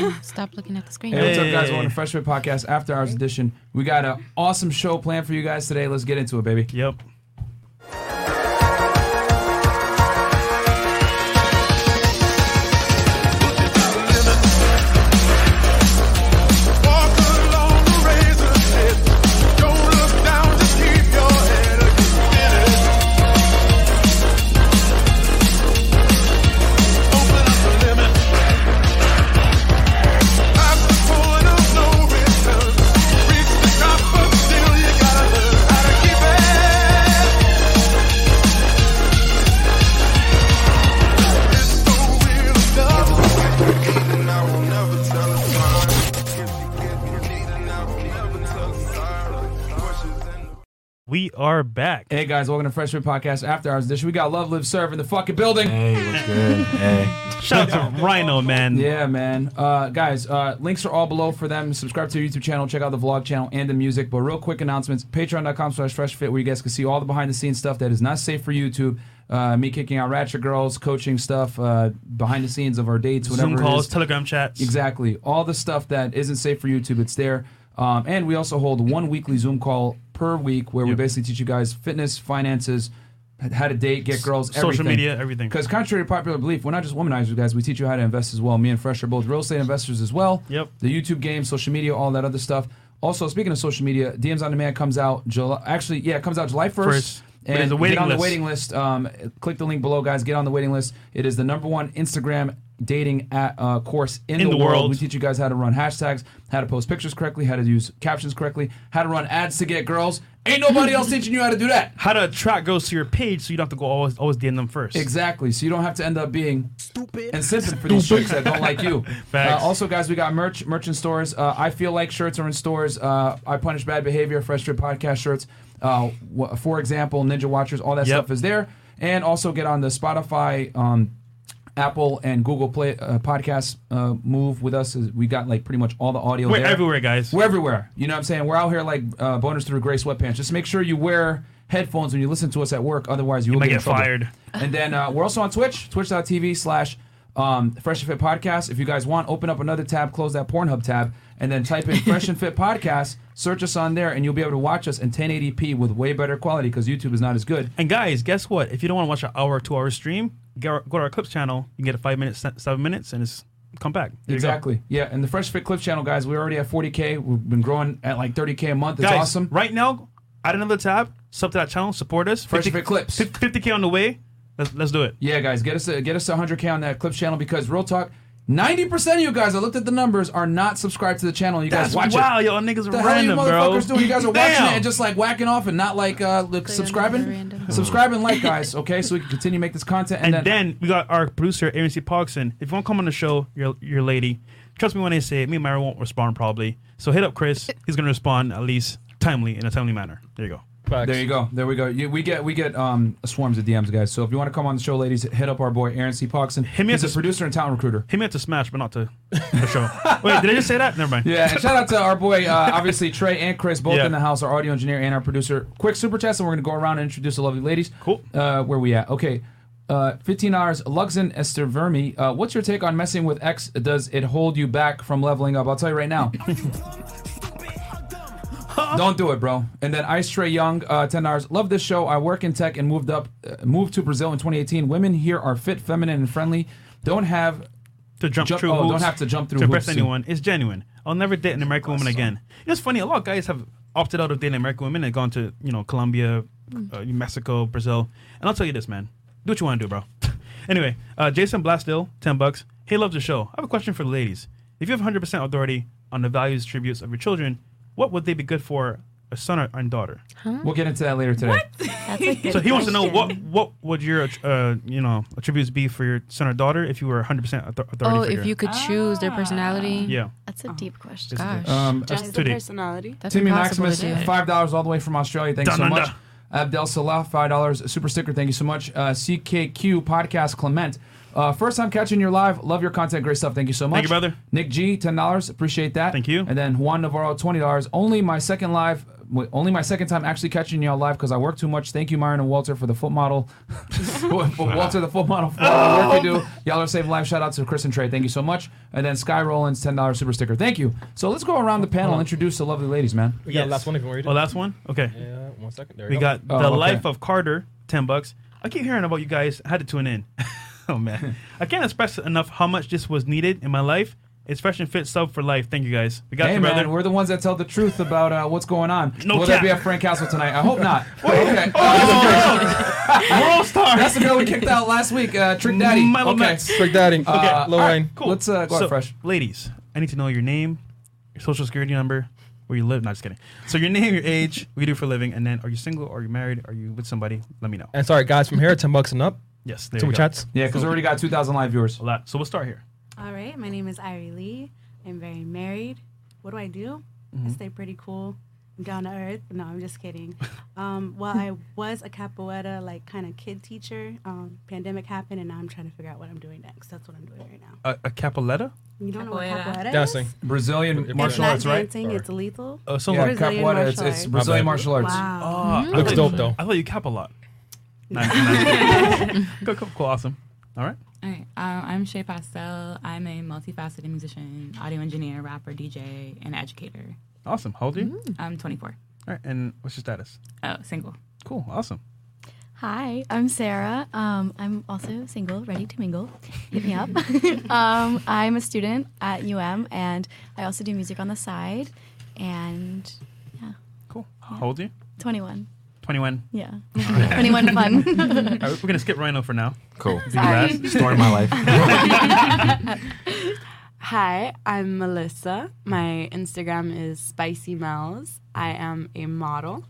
Zoom. Stop looking at the screen. Hey, what's up, guys? Hey. Welcome to Fresh Fit Podcast After Hours Edition. We got an awesome show planned for you guys today. Let's get into it, baby. Yep. Hey, guys, welcome to Fresh Fit Podcast After Hours Edition. We got Love, Live, Serve in the fucking building. Hey, what's good? Hey. Shout out to Rhino, man. Yeah, man. Uh, guys, uh, links are all below for them. Subscribe to their YouTube channel, check out the vlog channel and the music. But real quick announcements: Patreon.com slash FreshFit, where you guys can see all the behind the scenes stuff that is not safe for YouTube. Uh, me kicking out Ratchet Girls, coaching stuff, uh, behind the scenes of our dates, whatever Zoom calls, is. Telegram chats. Exactly. All the stuff that isn't safe for YouTube, it's there. Um, and we also hold one weekly Zoom call per week where we Yep. basically teach you guys fitness, finances, how to date, get girls, Social everything. media, everything. Because contrary to popular belief, we're not just womanizers, guys. We teach you how to invest as well. Me and Fresh are both real estate investors as well. Yep. The YouTube game, social media, all that other stuff. Also, speaking of social media, DMs on Demand comes out July. Actually, yeah, it comes out July first. First. But And there's a waiting get on list. the waiting list. Um, click the link below, guys. Get on the waiting list. It is the number one Instagram dating at, uh, course in, In the, the world. world. We teach you guys how to run hashtags, how to post pictures correctly, how to use captions correctly, how to run ads to get girls. Ain't nobody else teaching you how to do that. How to attract girls to your page so you don't have to go always always DM them first. Exactly. So you don't have to end up being stupid and simping for these chicks that don't like you. Facts. Uh, also, guys, we got merch, merch in stores. Uh, I feel like shirts are in stores. Uh, I punish bad behavior. Fresh Strip podcast shirts. Uh, for example, Ninja Watchers. All that Yep. stuff is there. And also get on the Spotify. Um, Apple and Google Play uh, podcast uh, move with us. We got like pretty much all the audio. We're there. everywhere, guys. We're everywhere. You know what I'm saying? We're out here like uh, boners through gray sweatpants. Just make sure you wear headphones when you listen to us at work. Otherwise, you will might get, get fired. And then uh, we're also on Twitch, twitch.tv slash um, Fresh and Fit Podcast. If you guys want, open up another tab, close that Pornhub tab, and then type in Fresh and Fit Podcast. Search us on there, and you'll be able to watch us in 1080p with way better quality because YouTube is not as good. And guys, guess what? If you don't want to watch an hour or two hour stream, go, go to our clips channel. You can get a five minutes, seven minutes, and it's come back. There. Exactly. Yeah, and the Fresh Fit Clips channel, guys, we're already at 40K. We've been growing at like 30K a month. It's Guys, awesome. right now, add another tab, sub to that channel, support us. Fresh Fit Clips. 50k on the way. Let's, let's do it. Yeah, guys, get us a, get us a 100k on that Clips channel because real talk, 90% of you guys, I looked at the numbers, are not subscribed to the channel. You guys That's watch wow, it. y'all niggas are The hell are you random, bro. motherfuckers doing? You guys are watching Damn. it and just like whacking off and not like uh, look, subscribing. random. Subscribe and like, guys. Okay, so we can continue to make this content. And, And then we got our producer, Aaron C. Pogson. If you want to come on the show, your your lady, trust me when I say it, me and Myron won't respond probably. So hit up Chris. He's gonna respond at least timely in a timely manner. There you go. There you go. There we go. You, we get we get um swarms of DMs, guys. So if you want to come on the show, ladies, hit up our boy Aaron C. Pogson. Hit me He's a to- producer and talent recruiter. Hit me up to Smash, but not to the show. Wait, did I just say that? Never mind. Yeah, and shout out to our boy, uh, obviously Trey and Chris, both Yeah. in the house, our audio engineer and our producer. Quick super chats, and we're gonna go around and introduce the lovely ladies. Cool. Uh, where we at? Okay. Uh, fifteen hours. Luxon Esther Vermi. Uh, what's your take on messing with X? Does it hold you back from leveling up? I'll tell you right now. Don't do it, bro. And then Ice Trey Young, uh, ten hours. Love this show. I work in tech and moved up, uh, moved to Brazil in 2018. Women here are fit, feminine, and friendly. Don't have To jump, Jump- through oh, hoops don't have to jump through to impress hoops anyone. It's genuine. I'll never date an American woman again. It's funny. A lot of guys have opted out of dating American women and gone to you know Colombia, uh, Mexico, Brazil. And I'll tell you this, man. Do what you want to do, bro. anyway, uh, Jason Blastill, ten bucks. Hey, love the show. I have a question for the ladies. If you have 100% authority on the values, tributes of your children, what would they be good for a son or and daughter? We'll get into that later today. That's a good So he wants to know what question. what would your uh, you know attributes be for your son or daughter if you were 100% author- authority Oh, figure? if you could choose their personality. yeah. That's a deep question. Gosh. Um, Just Too the deep. personality. that's Timmy impossible Maximus, to do. five dollars all the way from Australia. Thank you so Down much. under. Abdel Salah, five dollars. Super sticker. Thank you so much. Uh, CKQ podcast Clement. Uh, first time catching your live. Love your content. Great stuff. Thank you so much. Thank you, brother. Nick G, ten dollars. Appreciate that. Thank you. And then Juan Navarro, twenty dollars. Only my second live. Only my second time actually catching y'all live because I work too much. Thank you, Myron and Walter, for the foot model. Walter, the foot model for all the work you do. Y'all are saving lives. Shout out to Chris and Trey. Thank you so much. And then Sky Rollins, ten dollars super sticker. Thank you. So let's go around the panel. And introduce the lovely ladies, man. We got Yes. last one if you want to Oh, last one. Okay. Yeah, one second. There We go. got Oh, the okay. life of Carter, ten bucks. I keep hearing about you guys. I had to tune in. oh man, I can't express enough how much this was needed in my life. It's fresh and fit sub for life. Thank you guys. We got Hey you, man, brother. we're the ones that tell the truth about uh, what's going on. No Will there be a Frank Castle tonight? I hope not. okay. World star. That's the girl we kicked out last week, uh, Trick Daddy. Milo okay. Mets. Trick Daddy. Uh, Okay, all right, Cool. Let's uh, go so, out fresh. ladies, I need to know your name, your social security number, where you live. Not just kidding. So your name, your age, what you do for a living, and then are you single? Are you married? Are you with somebody? Let me know. And sorry, guys, from here, 10 bucks and up. Yes, there Super you go. chats. Yeah, because we already got 2,000 live viewers. A lot. So we'll start here. All right, my name is Irie Lee. I'm very married. What do I do? Mm-hmm. I stay pretty cool. I'm down to earth. No, I'm just kidding. Um, well, I was a capoeira, like kind of kid teacher. Um, pandemic happened, and now I'm trying to figure out what I'm doing next. That's what I'm doing right now. A, a capoletta. You don't know what Capoeira. capoeira Dancing. is? Brazilian It's martial it's arts, not right? dancing. It's lethal. Oh, so Yeah, like, Brazilian capoeira. It's, it's. Brazilian martial arts. Wow. oh, I Looks dope, though. I thought you cap a lot. Nice, nice. cool, cool, cool, awesome. All right. All right. Um, I'm Shay Pastel. I'm a multifaceted musician, audio engineer, rapper, DJ, and educator. Awesome. How old are you? I'm 24. All right. And what's your status? Oh, single. Cool. Awesome. Hi, I'm Sarah. Um, I'm also single, ready to mingle. Hit me up. um, I'm a student at UM, and I also do music on the side. And yeah, Cool. How old are you? 21. 21. Yeah, 21 fun. All right, we're going to skip Rhino for now. Cool. Sorry. Story of my life. Hi, I'm Melissa. My Instagram is Spicy Mel's. I am a model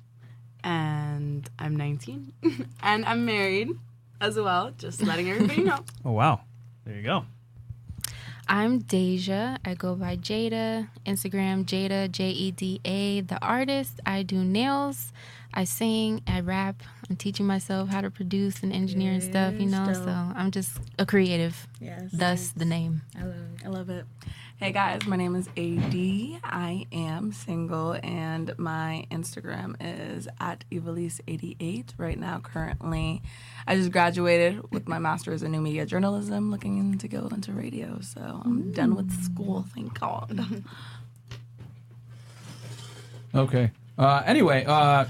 and I'm 19 and I'm married as well, just letting everybody know. Oh, wow. There you go. I'm Deja. I go by Jada. Instagram Jada J E D A. The artist. I do nails. I sing. I rap. I'm teaching myself how to produce and engineer and stuff. You know, Yes, so. I'm just a creative. Yes. Thus the name. I love it. I love it. Hey guys, my name is AD. I am single and my Instagram is at Evilise88. Right now, currently, I just graduated with my master's in new media journalism, looking to go into radio. So I'm done with school, thank God. Mm-hmm. Okay. Uh, anyway, uh,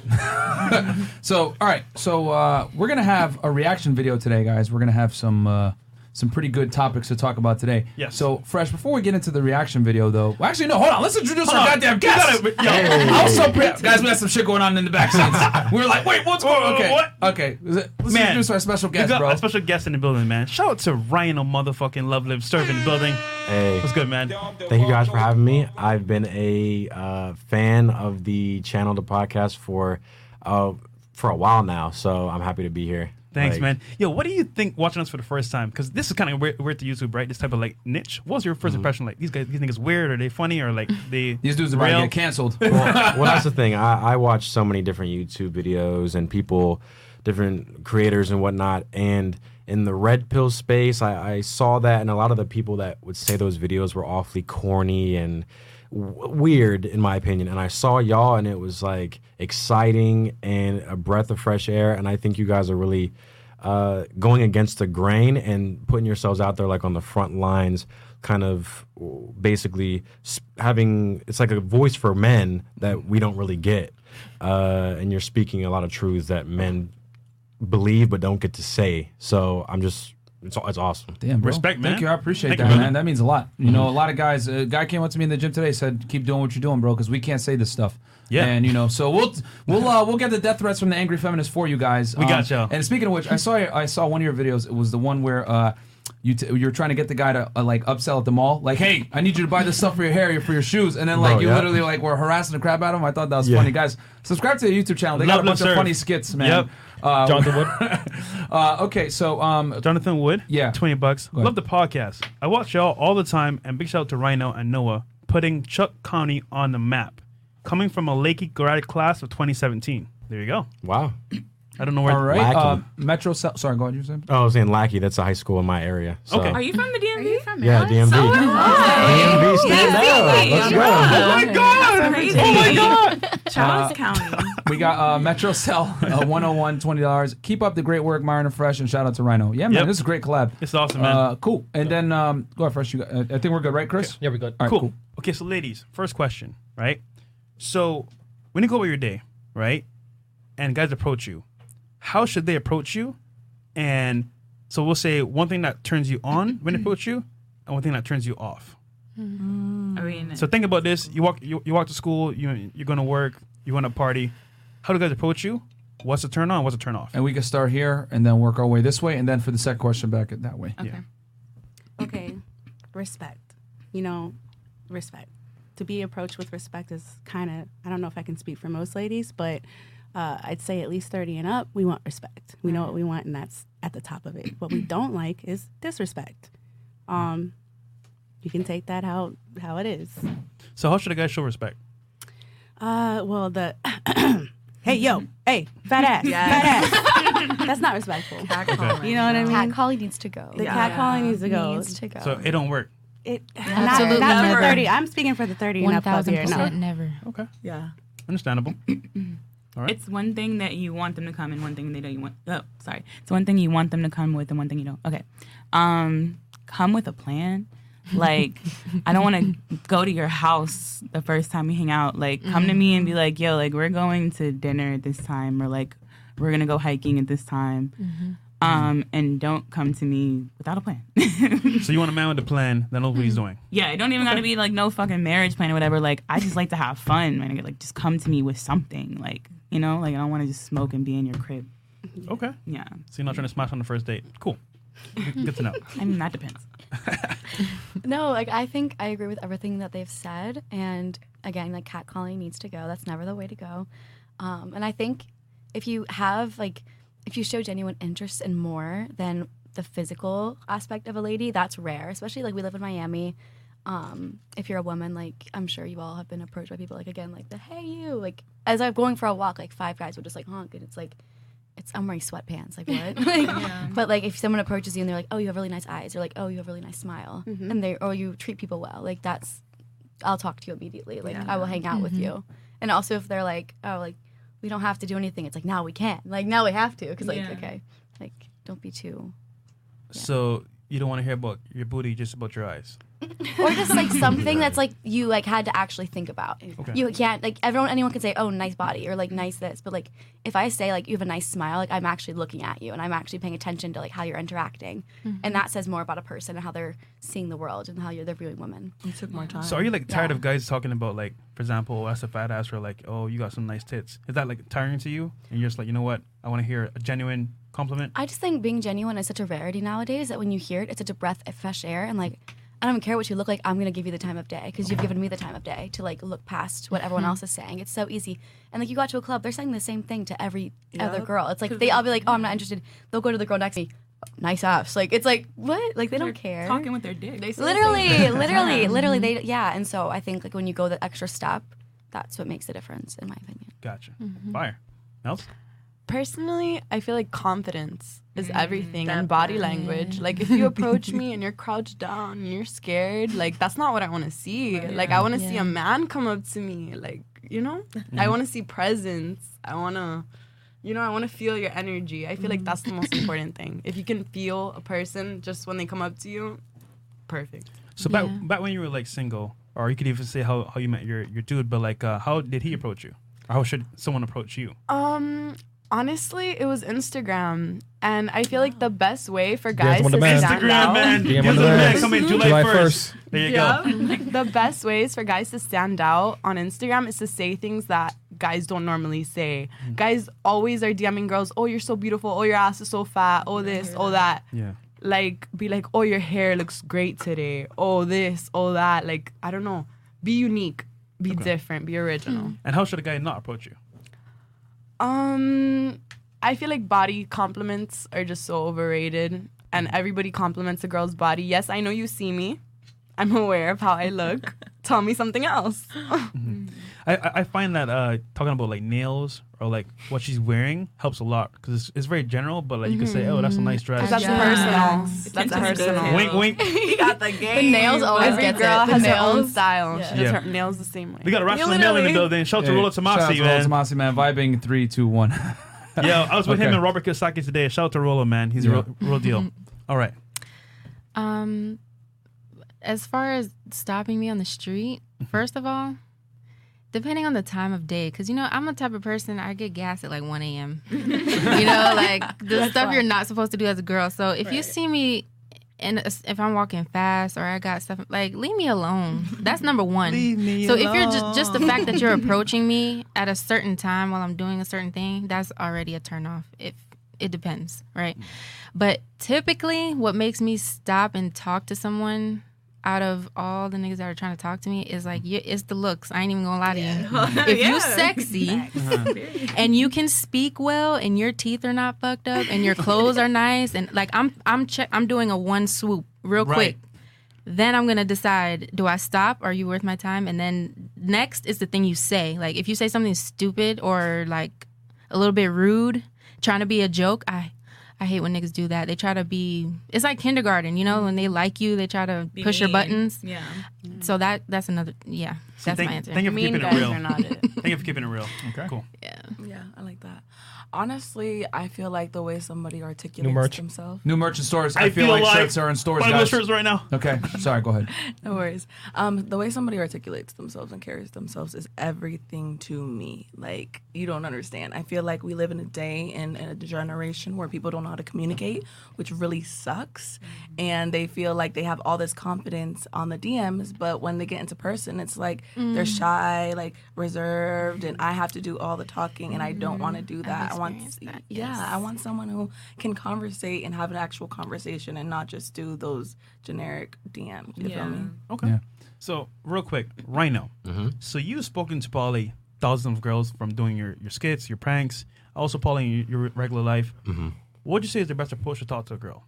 so all right, so uh, we're gonna have a reaction video today, guys. We're gonna have some uh, some pretty good topics to talk about today. Yes. So, fresh. Before we get into the reaction video, though, well, actually, no. Hold on. Let's introduce Hold our on. goddamn guest. gotta- yo. I was so pre- guys. We had some shit going on in the back scenes. we were like, wait, what's going? on? Okay, What? okay. Let's Man, introduce our special We guest, got bro. a special guest in the building, man. Shout out to Rhino motherfucking Love Live Serve in the building. Hey, What's good, man? thank you guys for having me. I've been a uh, fan of the channel, the podcast for uh, for a while now, so I'm happy to be here. Thanks, Like, man. Yo, what do you think watching us for the first time? Because this is kind of weird, weird to YouTube, right? This type of like niche. What was your 1st mm-hmm. impression like? These guys, these niggas weird? Are they funny? Or like they? These dudes are about to get canceled. well, well, that's the thing. I, I watch so many different YouTube videos and people, different creators and whatnot. And in the red pill space, I, I saw that, and a lot of the people that would say those videos were awfully corny and w- weird, in my opinion. And I saw y'all, and it was like exciting and a breath of fresh air. And I think you guys are really uh, going against the grain and putting yourselves out there, like on the front lines kind of basically having it's like a voice for men that we don't really get uh, and you're speaking a lot of truths that men believe but don't get to say so i'm just it's, it's awesome Damn, bro. Respect, man. Thank you. I appreciate Thank that, brother. man. That means a lot. You know, a lot of guys. A guy came up to me in the gym today, said, "Keep doing what you're doing, bro, because we can't say this stuff." Yeah. And you know, so we'll we'll uh, we'll get the death threats from the angry feminists for you guys. Um, We got y'all. And speaking of which, I saw I saw one of your videos. It was the one where. Uh, you t- you're trying to get the guy to uh, like upsell at the mall, like, "Hey, I need you to buy this stuff for your hair, for your shoes," and then like Bro, you yeah. literally like were harassing the crap out of him. I thought that was Yeah. funny, guys. Subscribe to the YouTube channel. They got a bunch Love of Serve. funny skits, man. Yep. Uh, Jonathan Wood. uh, okay, so um, Jonathan Wood. Yeah. Twenty bucks. ahead. Love the podcast. I watch y'all all the time, and big shout out to Rhino and Noah putting Chuck County on the map. Coming from a Lackey grad class of 2017. There you go. wow I don't know where. All right. Lackey. Uh, Metro. Cell- Sorry, go ahead. You were saying. Lackey. Uh, Metro. Cell- Sorry, go ahead. You were. Oh, I was saying Lackey. That's a high school in my area. So. Okay. Are you from the DMV? Yeah, DMV. DMV stand up. Let's go. Oh my god! Oh my god! Charles Uh, County. We got uh, Metro Cell, uh, 101, $20. Keep up the great work, Myron and Fresh, and shout out to Rhino. Yeah, man, Yep. this is a great collab. It's awesome, man. Uh, cool. And then, um, go ahead, Fresh. You got, uh, I think we're good, right, Chris? Yeah, we're good. All right, cool. cool. Okay, so ladies, first question, right? So when you go about your day, right, and guys approach you, how should they approach you? And so we'll say one thing that turns you on when they mm-hmm. approach you, and one thing that turns you off. Mm-hmm. I mean, So think about this: you walk, you, you walk to school, you you're going to work, you want to party. How do guys approach you? What's a turn on? What's a turn off? And we can start here and then work our way this way. And then for the second question, back it that way. okay. Yeah. okay, respect. You know, respect. To be approached with respect is kind of, I don't know if I can speak for most ladies, but uh, I'd say at least 30 and up, we want respect. We know what we want, and that's at the top of it. What we don't like is disrespect. Um, you can take that how, how it is. So how should a guy show respect? Uh, well, the hey yo, hey, fat ass, fat ass. That's not respectful. Catcalling. You know what I mean? Cat calling needs to go. The Yeah. cat calling needs to go. Needs to go. So it don't work. It, Absolutely not, not never. for thirty. I'm speaking for the thirty and up club here. 1000% No. never. Okay, Yeah. understandable. All right. It's one thing that you want them to come and one thing they don't you want. Oh, sorry. It's one thing you want them to come with and one thing you don't. Okay. Um, come with a plan. Like, I don't want to go to your house the first time we hang out. Like, come to me and be like, yo, like, we're going to dinner at this time or like, we're going to go hiking at this time. Um, and don't come to me without a plan. So you want a man with a plan that knows what he's doing. Yeah, it don't even gotta be like no fucking marriage plan or whatever. Like I just like to have fun, man. Like just come to me with something. Like you know, like I don't want to just smoke and be in your crib. Okay. Yeah, So you're not trying to smash on the first date. Cool. Good good to know. I mean that depends. No, like I think I agree with everything that they've said, and again, like catcalling needs to go. That's never the way to go. Um, and I think if you have like, if you show genuine interest in more than the physical aspect of a lady, that's rare. Especially like we live in Miami. Um, if you're a woman, like I'm sure you all have been approached by people like again, like the hey you, like as I'm going for a walk, like five guys would just like honk, and it's like. It's I'm wearing sweatpants. Like what? like, But like if someone approaches you and they're like, "Oh, you have really nice eyes," or like, "Oh, you have a really nice smile," and they or you treat people well, like that's I'll talk to you immediately. Like I will hang out with you. And also if they're like, "Oh, like we don't have to do anything," it's like now we can. Like now we have to because like Yeah. okay, like don't be too So you don't want to hear about your booty, just about your eyes. or just like something that's like you like had to actually think about. Okay. You can't like everyone anyone can say, "Oh, nice body," or like nice this, but like if I say like you have a nice smile, like I'm actually looking at you and I'm actually paying attention to like how you're interacting, mm-hmm. and that says more about a person and how they're seeing the world and how you're they're viewing women. It took more time. So are you like tired Yeah. of guys talking about like, for example, that's a fat ass or like, oh, you got some nice tits? Is that like tiring to you? And you're just like, you know what? I want to hear a genuine compliment. I just think being genuine is such a rarity nowadays that when you hear it, it's such a breath of fresh air. And like, I don't even care what you look like. I'm gonna give you the time of day because you've given me the time of day to like look past what everyone mm-hmm. else is saying. It's so easy. And like, you got to a club, they're saying the same thing to every other girl. It's like they all be like, "Oh, I'm not interested." They'll go to the girl next to me. Nice ass. Like it's like what? Like they don't care. Talking with their dick. literally, literally, literally. They mm-hmm. yeah. And so I think like when you go the extra step, that's what makes the difference, in my opinion. Gotcha. Mm-hmm. Fire. Else? Personally, I feel like confidence is everything and body language. Like if you approach me and you're crouched down and you're scared, like that's not what I want to see. Like I want to see a man come up to me, like, you know? I want to see presence. I want to you know, I want to feel your energy. I feel like that's the most important thing. If you can feel a person just when they come up to you, perfect. So back back when you were like single, or you could even say how, how you met your, your dude, but like uh, how did he approach you? Or how should someone approach you? Um, honestly, it was Instagram, and I feel like the best way for Guys guys to man. stand Instagram out. man. DM on the the man man. coming July, July 1st. 1st. There you Yeah. go. the best ways for guys to stand out on Instagram is to say things that guys don't normally say. Mm. Guys always are DMing girls, "Oh, you're so beautiful. Oh, your ass is so fat. Oh, this, oh that." Yeah. Like, be like, "Oh, your hair looks great today. Oh, this, oh that." Like, I don't know. Be unique. Be different. Be original. And how should a guy not approach you? Um, I feel like body compliments are just so overrated, and everybody compliments a girl's body. Yes, I know you see me. I'm aware of how I look. Tell me something else. I I, I I find that uh, talking about like nails or like what she's wearing helps a lot because it's, it's very general, but like you can say, oh, that's a nice dress. That's Yeah. personal. That's Attention personal. Wink, wink. he got the game. The nails always Every gets girl it. The has her own style. Yeah. She does Yeah. her nails the same way. We got a Rational Male in the building. Shout out to Hey, Rollo shout out Tomassi, to Rollo man. Tomassi, man. Vibing three, two, one. Yeah, I was with him and Robert Kiyosaki today. Shout out to Rollo, man. He's Yeah. a real, real deal. All right. Um, as far as stopping me on the street, mm-hmm. first of all, depending on the time of day, because you know I'm the type of person I get gas at like 1 a.m. you know, like the stuff you're not supposed to do as a girl. So if you see me. And if I'm walking fast or I got stuff like leave me alone. That's number one. me so if you're just just the fact that you're approaching me at a certain time while I'm doing a certain thing, that's already a turn off. If it depends, right? Mm. But typically, what makes me stop and talk to someone out of all the niggas that are trying to talk to me is like, you, it's the looks. I ain't even gonna lie to you. If you sexy uh-huh. and you can speak well and your teeth are not fucked up and your clothes are nice and like I'm I'm che- I'm doing a one swoop real Right. quick. Then I'm gonna decide: Do I stop? Are you worth my time? And then next is the thing you say. Like if you say something stupid or like a little bit rude, trying to be a joke, I I hate when niggas do that. They try to be. It's like kindergarten, you know, when they like you, they try to Be push your buttons. Yeah. So that that's another. Yeah, that's thank, my answer. Thank you for Mean keeping it real. are not it. Thank you for keeping it real. Okay. Cool. yeah. Yeah, I like that. Honestly, I feel like the way somebody articulates merch. themselves. New merch in stores. I, I feel, feel like like shirts are in stores, Buy those guys. shirts right now. Okay, sorry. Go ahead. No worries. Um, the way somebody articulates themselves and carries themselves is everything to me. Like you don't understand. I feel like we live in a day and, and a generation where people don't know how to communicate, which really sucks. Mm-hmm. And they feel like they have all this confidence on the DMs, but when they get into person, it's like they're mm. shy, like reserved, and I have to do all the talking, and I don't want to mm. do that. I want, that, yeah, yes. I want someone who can conversate and have an actual conversation and not just do those generic DMs. You feel me? Okay. Yeah. So, real quick, Rhino. So, you've spoken to probably thousands of girls from doing your, your skits, your pranks, also probably in your, your regular life. What would you say is the best approach to talk to a girl?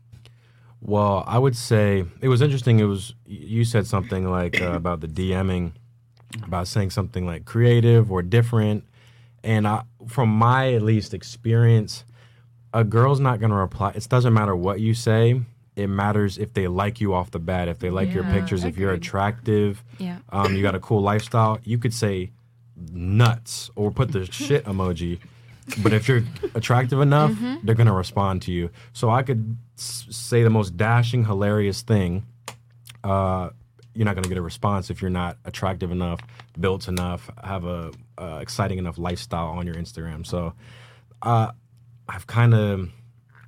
Well, I would say it was interesting. It was you said something like uh, about the DMing, about saying something like creative or different, and I, from my at least experience, a girl's not gonna reply. It doesn't matter what you say. It matters if they like you off the bat, if they like your pictures, if you're attractive, Yeah. um, you got a cool lifestyle. You could say nuts or put the shit emoji. But if you're attractive enough, Mm-hmm. they're gonna respond to you. So I could s- say the most dashing, hilarious thing. Uh, you're not gonna get a response if you're not attractive enough, built enough, have a uh, exciting enough lifestyle on your Instagram. So uh, I've kind of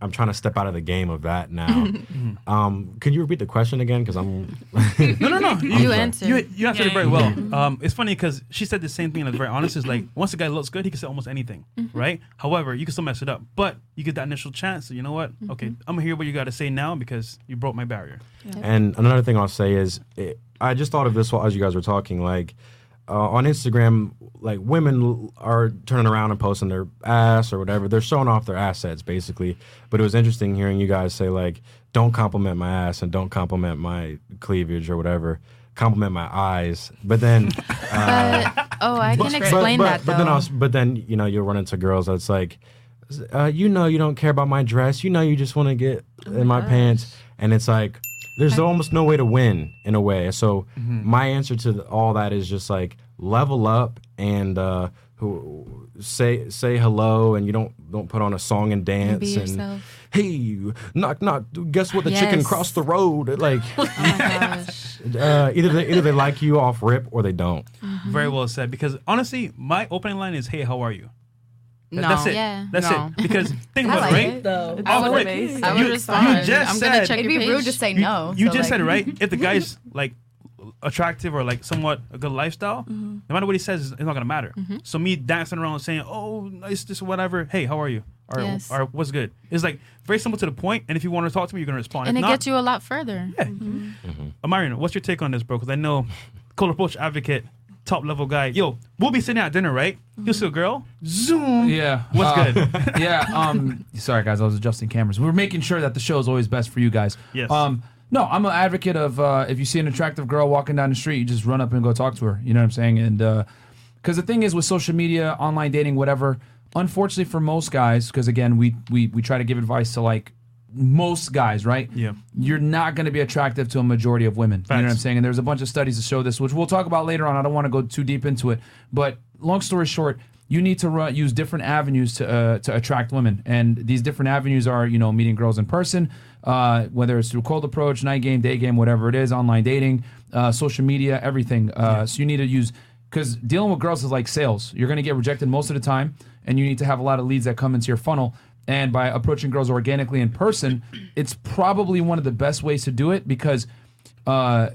I'm trying to step out of the game of that now. um, can you repeat the question again? Because I'm No, no, no. You sorry. answered. You, you answered Yeah, it very yeah, well. Um, it's funny because she said the same thing. Like very honest, is like once a guy looks good, he can say almost anything, right? However, you can still mess it up, but you get that initial chance. So you know what? Okay, I'm gonna hear what you got to say now because you broke my barrier. And another thing I'll say is, it, I just thought of this while as you guys were talking. Like uh, on Instagram, like women are turning around and posting their ass or whatever. They're showing off their assets basically. But it was interesting hearing you guys say like, "Don't compliment my ass and don't compliment my cleavage or whatever. Compliment my eyes." But then, uh, But, oh, I can explain but, that but though. then also, but then you know you'll run into girls that's like, uh, you know you don't care about my dress. You know you just want to get in my pants, and it's like there's almost no way to win in a way. So my answer to the, all that is just like level up and uh, who say say hello, and you don't don't put on a song and dance be and. Hey, knock knock! Guess what? The chicken crossed the road. Like, oh uh, either they, either they like you off rip or they don't. Mm-hmm. Very well said. Because honestly, my opening line is, "Hey, how are you?" Th- No. That's it. Yeah. That's No. it. Because think I about like it, right? it, though. I Off would, rip, I would you- respond. you just I'm gonna said- check It'd be page. rude to say no. You, so, just said it right. If the guy's like attractive or like somewhat a good lifestyle, mm-hmm. no matter what he says, it's not gonna matter. Mm-hmm. So me dancing around saying, "Oh, nice, this whatever." Hey, how are you? Or, Yes. or what's good? It's like very simple to the point. And if you want to talk to me, you're gonna respond. and if it not, gets you a lot further. Yeah. Mm-hmm. Amarian, what's your take on this, bro? Because I know Cold Approach advocate, top level guy. Yo, we'll be sitting at dinner, right? You'll see a girl. Zoom. Yeah. What's uh, good? yeah. Um. Sorry, guys. I was adjusting cameras. We're making sure that the show is always best for you guys. Yes. Um. No, I'm an advocate of uh, if you see an attractive girl walking down the street, you just run up and go talk to her. You know what I'm saying? And uh, because the thing is with social media, online dating, whatever. Unfortunately for most guys, because again, we we we try to give advice to like most guys, right? Yeah. You're not going to be attractive to a majority of women. You know what I'm saying? And there's a bunch of studies to show this, which we'll talk about later on. I don't want to go too deep into it, but long story short, you need to run, use different avenues to uh, to attract women, and these different avenues are you know meeting girls in person, uh, whether it's through cold approach, night game, day game, whatever it is, online dating, uh, social media, everything. Uh, So you need to use because dealing with girls is like sales. You're going to get rejected most of the time, and you need to have a lot of leads that come into your funnel. And by approaching girls organically in person, it's probably one of the best ways to do it because, uh,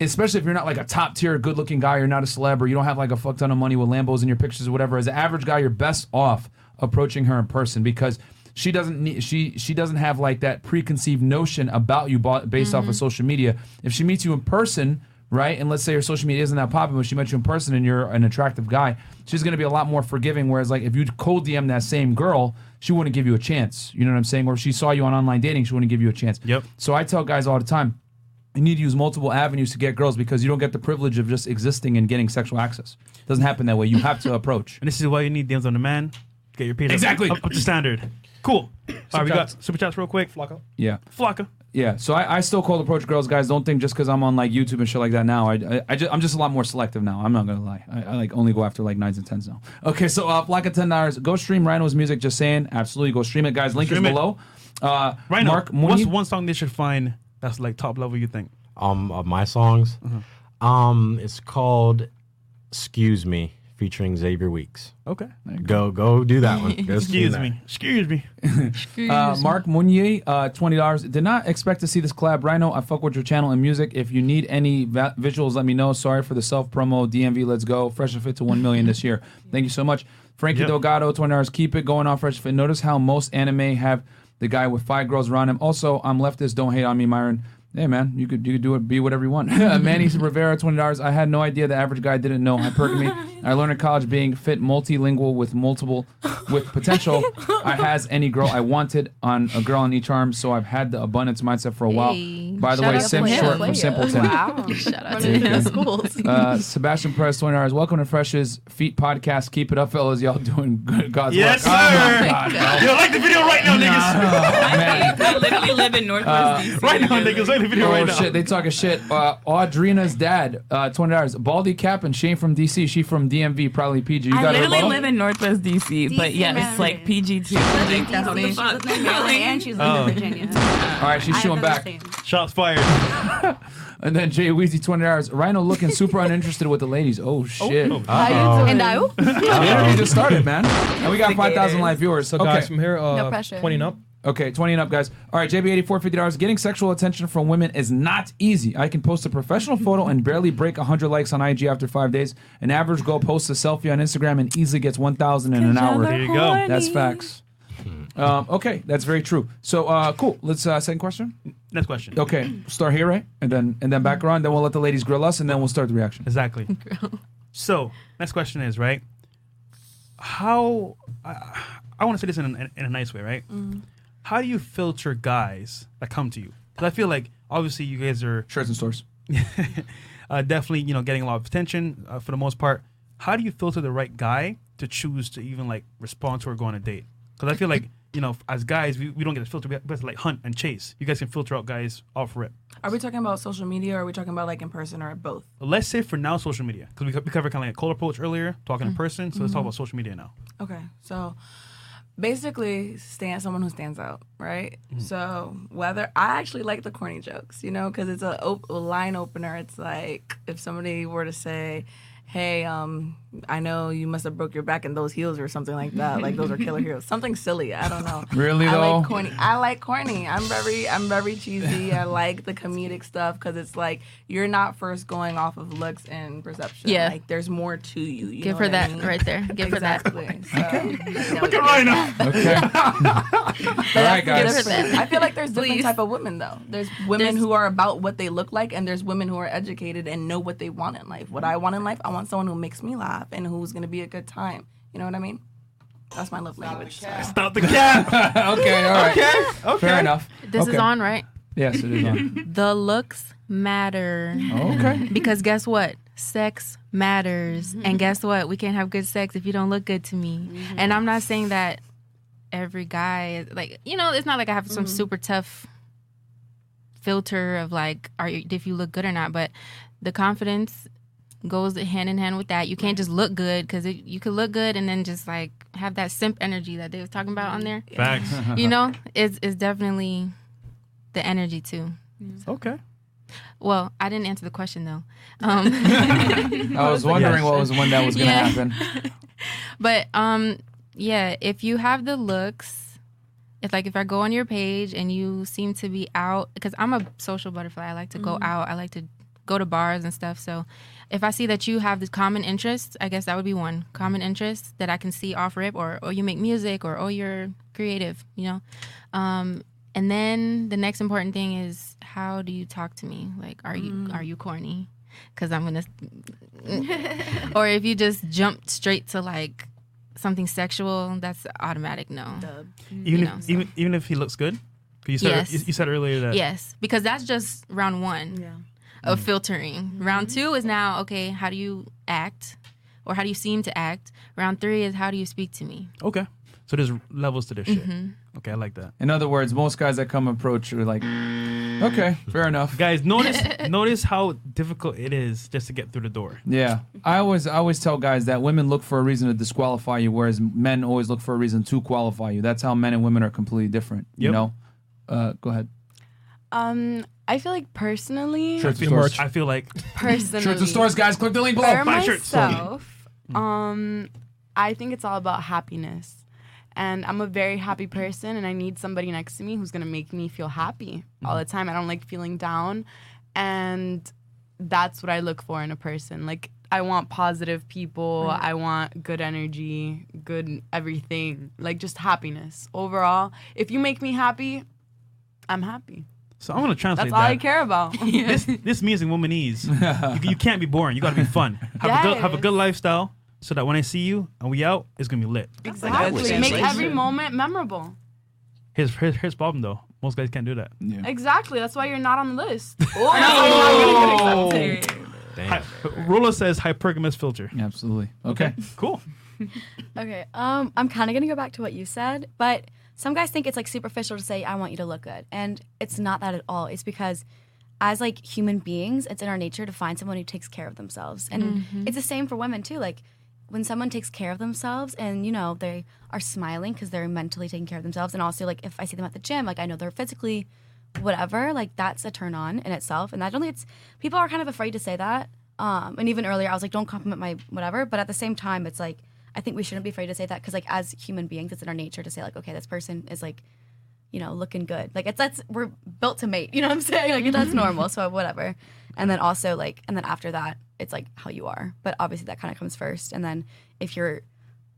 especially if you're not like a top tier, good looking guy, you're not a celeb, or you don't have like a fuck ton of money with Lambos in your pictures or whatever. As an average guy, you're best off approaching her in person because she doesn't need she she doesn't have like that preconceived notion about you based off of social media. If she meets you in person, right, and let's say your social media isn't that popular, but she met you in person and you're an attractive guy, she's gonna be a lot more forgiving. Whereas like if you cold DM that same girl, she wouldn't give you a chance. You know what I'm saying? Or if she saw you on online dating, she wouldn't give you a chance. Yep. So I tell guys all the time, you need to use multiple avenues to get girls because you don't get the privilege of just existing and getting sexual access. It doesn't happen that way. You have to approach. And this is why you need DMs on demand. Get your page up- Exactly. up, up to standard. Cool. All right, we got super chats real quick. Flocko. Yeah. Flocka. Yeah, so I, I still cold approach girls, guys. Don't think just because I'm on like YouTube and shit like that now. I, I, I just, I'm just a lot more selective now. I'm not gonna lie. I, I like only go after like nines and tens now. Okay, so uh, flock of ten dollars. Go stream Rhino's music. Just saying, absolutely go stream it, guys. Link Stream is it. below. Uh, Right now, Mark, what's Mooney- one song they should find that's like top level? You think? um of my songs. Um, it's called "Excuse Me" featuring Xavier Weeks. Okay. Go go do that one. Go stream Excuse me. Excuse me. Uh, Mark Munier, uh, twenty dollars. Did not expect to see this collab. Rhino, I fuck with your channel and music. If you need any va- visuals, let me know. Sorry for the self promo. DMV, let's go. Fresh and fit to one million this year. Thank you so much, Frankie Yep. Delgado, twenty dollars. Keep it going on Fresh and Fit. Notice how most anime have the guy with five girls around him. Also, I'm leftist. Don't hate on me, Myron. Hey man, you could you could do it, be whatever you want. Manny Rivera, twenty dollars. I had no idea the average guy didn't know hypergamy. I learned in college being fit, multilingual with multiple, with potential. I has any girl I wanted on a girl on each arm, so I've had the abundance mindset for a while. Hey, By the shout way, out to Sim him. short Player. from Simpleton. Wow. Shout out to Running him. schools. Uh, Sebastian Perez, twenty dollars. Welcome to Fresh's Feet Podcast. Keep it up, fellas. Y'all doing good. God's Yes, work. sir. Oh my God, Yo, like the video right now, niggas. Oh, man. I literally live in Northwest DC. Right now, niggas. Like the video Oh right now. shit, they talking shit. Uh, Audrina's dad, uh, twenty dollars. Baldy Cap and Shane from DC. She from DMV, probably PG. You I got a literally live in Northwest DC, but DC yeah, it's like PG too. She's What the living fuck? in and she's living Oh. in Virginia. All right, she's I shooing back. understand. Shots fired. And then Jay Weezy, twenty dollars. Rhino looking super uninterested with the ladies. Oh shit. oh. Uh-oh. And I. The interview just started, man. And we got five thousand live viewers. So okay. guys, from here, uh, No pressure. 20 and up. Okay, 20 and up, guys. All right, JB84, $50. Getting sexual attention from women is not easy. I can post a professional photo and barely break 100 likes on IG after five days. An average girl posts a selfie on Instagram and easily gets 1,000 in an hour. There you go. That's facts. Um, okay, that's very true. So, uh, cool. Let's uh, second question. Next question. Okay, start here, right? And then and then back around. Then we'll let the ladies grill us, and then we'll start the reaction. Exactly. so, next question is right. How I, I want to say this in, a- in a nice way, right? How do you filter guys that come to you? Because I feel like obviously you guys are Shirts and stores. uh, definitely you know getting a lot of attention uh, for the most part. How do you filter the right guy to choose to even like respond to or go on a date? Because I feel like you know as guys we, we don't get to filter. We have to like hunt and chase. You guys can filter out guys off rip. Are we talking about social media or are we talking about like in person or both? Let's say for now social media because we, we covered kind of like a cold approach earlier, talking in person. So let's talk about social media now. Okay, so basically, stand someone who stands out, right? So whether I actually like the corny jokes, you know, because it's a, op- a line opener. It's like if somebody were to say, "Hey, um, I know you must have broke your back in those heels or something like that. Like those are killer heels. Something silly. I don't know. Really, I though? like corny. I like corny. I'm very, I'm very cheesy. I like the comedic stuff because it's like you're not first going off of looks and perception. Yeah. like there's more to you. you Give know her what I that mean? right there. Give her that. Exactly. So, Look at Rhino. Okay. All right, Give her guys. that. I feel like there's different Please. type of women though. There's women There's- who are about what they look like, and there's women who are educated and know what they want in life. What I want in life, I want someone who makes me laugh and who's gonna be a good time. You know what I mean? That's my love language. Sorry. Stop the cap. okay, all right. okay. Okay. Fair enough. This Okay. is on, right? Yes, it is on. The looks matter. Oh, okay. Because guess what? sex matters. Mm-hmm. And guess what? We can't have good sex if you don't look good to me. Mm-hmm. And I'm not saying that every guy like you know, it's not like I have some mm. super tough filter of like are you if you look good or not, but the confidence goes hand in hand with that. You can't just look good because you could look good and then just like have that simp energy that they was talking about on there. Facts. You know, it's it's definitely the energy too. okay. Well, I didn't answer the question though. Um, I was wondering what was when that was going to Yeah. happen. but um, yeah, if you have the looks, if like if I go on your page and you seem to be out, because I'm a social butterfly. I like to go out. I like to go to bars and stuff. So if I see that you have this common interest, I guess that would be one common interest that I can see off rip, or or you make music, or oh you're creative, you know. Um, and then the next important thing is how do you talk to me? Like, are you are you corny? Because I'm gonna, or if you just jump straight to like something sexual, that's automatic no. Even You if, so- even even if he looks good, You said Yes. you, you said earlier that Yes, because that's just round one Yeah. Of filtering. Round two is now okay. How do you act, or how do you seem to act? Round three is how do you speak to me? Okay. So there's levels to this shit. Mm-hmm. Okay, I like that. In other words, most guys that come approach are like, okay, fair enough. Guys, notice notice how difficult it is just to get through the door. Yeah, I always I always tell guys that women look for a reason to disqualify you, whereas men always look for a reason to qualify you. That's how men and women are completely different. You know. Uh, go ahead. Um, I feel like personally, Shirts I and feel, stores. I feel like personally, Shirts and stores, guys. Click the link below. for Buy shirts. myself, um, I think it's all about happiness. And I'm a very happy person, and I need somebody next to me who's gonna make me feel happy all the time. I don't like feeling down, and that's what I look for in a person. Like I want positive people. I want good energy, good everything. Like just happiness overall. If you make me happy, I'm happy. So. I'm gonna translate that. That's all I care about. This this means in womanese, you, you can't be boring. You gotta be fun. Have a good have a good lifestyle, so that when I see you and we out, it's gonna be lit. Exactly. Make every moment memorable. Here's here's, here's problem though. Most guys can't do that. Yeah. Exactly. That's why you're not on the list. Oh. Damn. Hi, Rollo says hypergamous filter. Absolutely. Okay. Cool. Okay. Um, I'm kind of gonna go back to what you said, but some guys think it's like superficial to say I want you to look good, and it's not that at all. It's because as like human beings, it's in our nature to find someone who takes care of themselves, and it's the same for women too. Like when someone takes care of themselves, and you know they are smiling because they're mentally taking care of themselves, and also like if I see them at the gym, like I know they're physically whatever, like that's a turn on in itself. And I don't think it's people are kind of afraid to say that. Um, and even earlier, I was like, don't compliment my whatever. But at the same time, it's like I think we shouldn't be afraid to say that because like as human beings, it's in our nature to say like, okay, this person is like, you know, looking good. Like it's that's we're built to mate. You know what I'm saying? Like that's mm-hmm. normal. So whatever. And then also like, and then after that, it's like how you are. But obviously that kind of comes first. And then if you're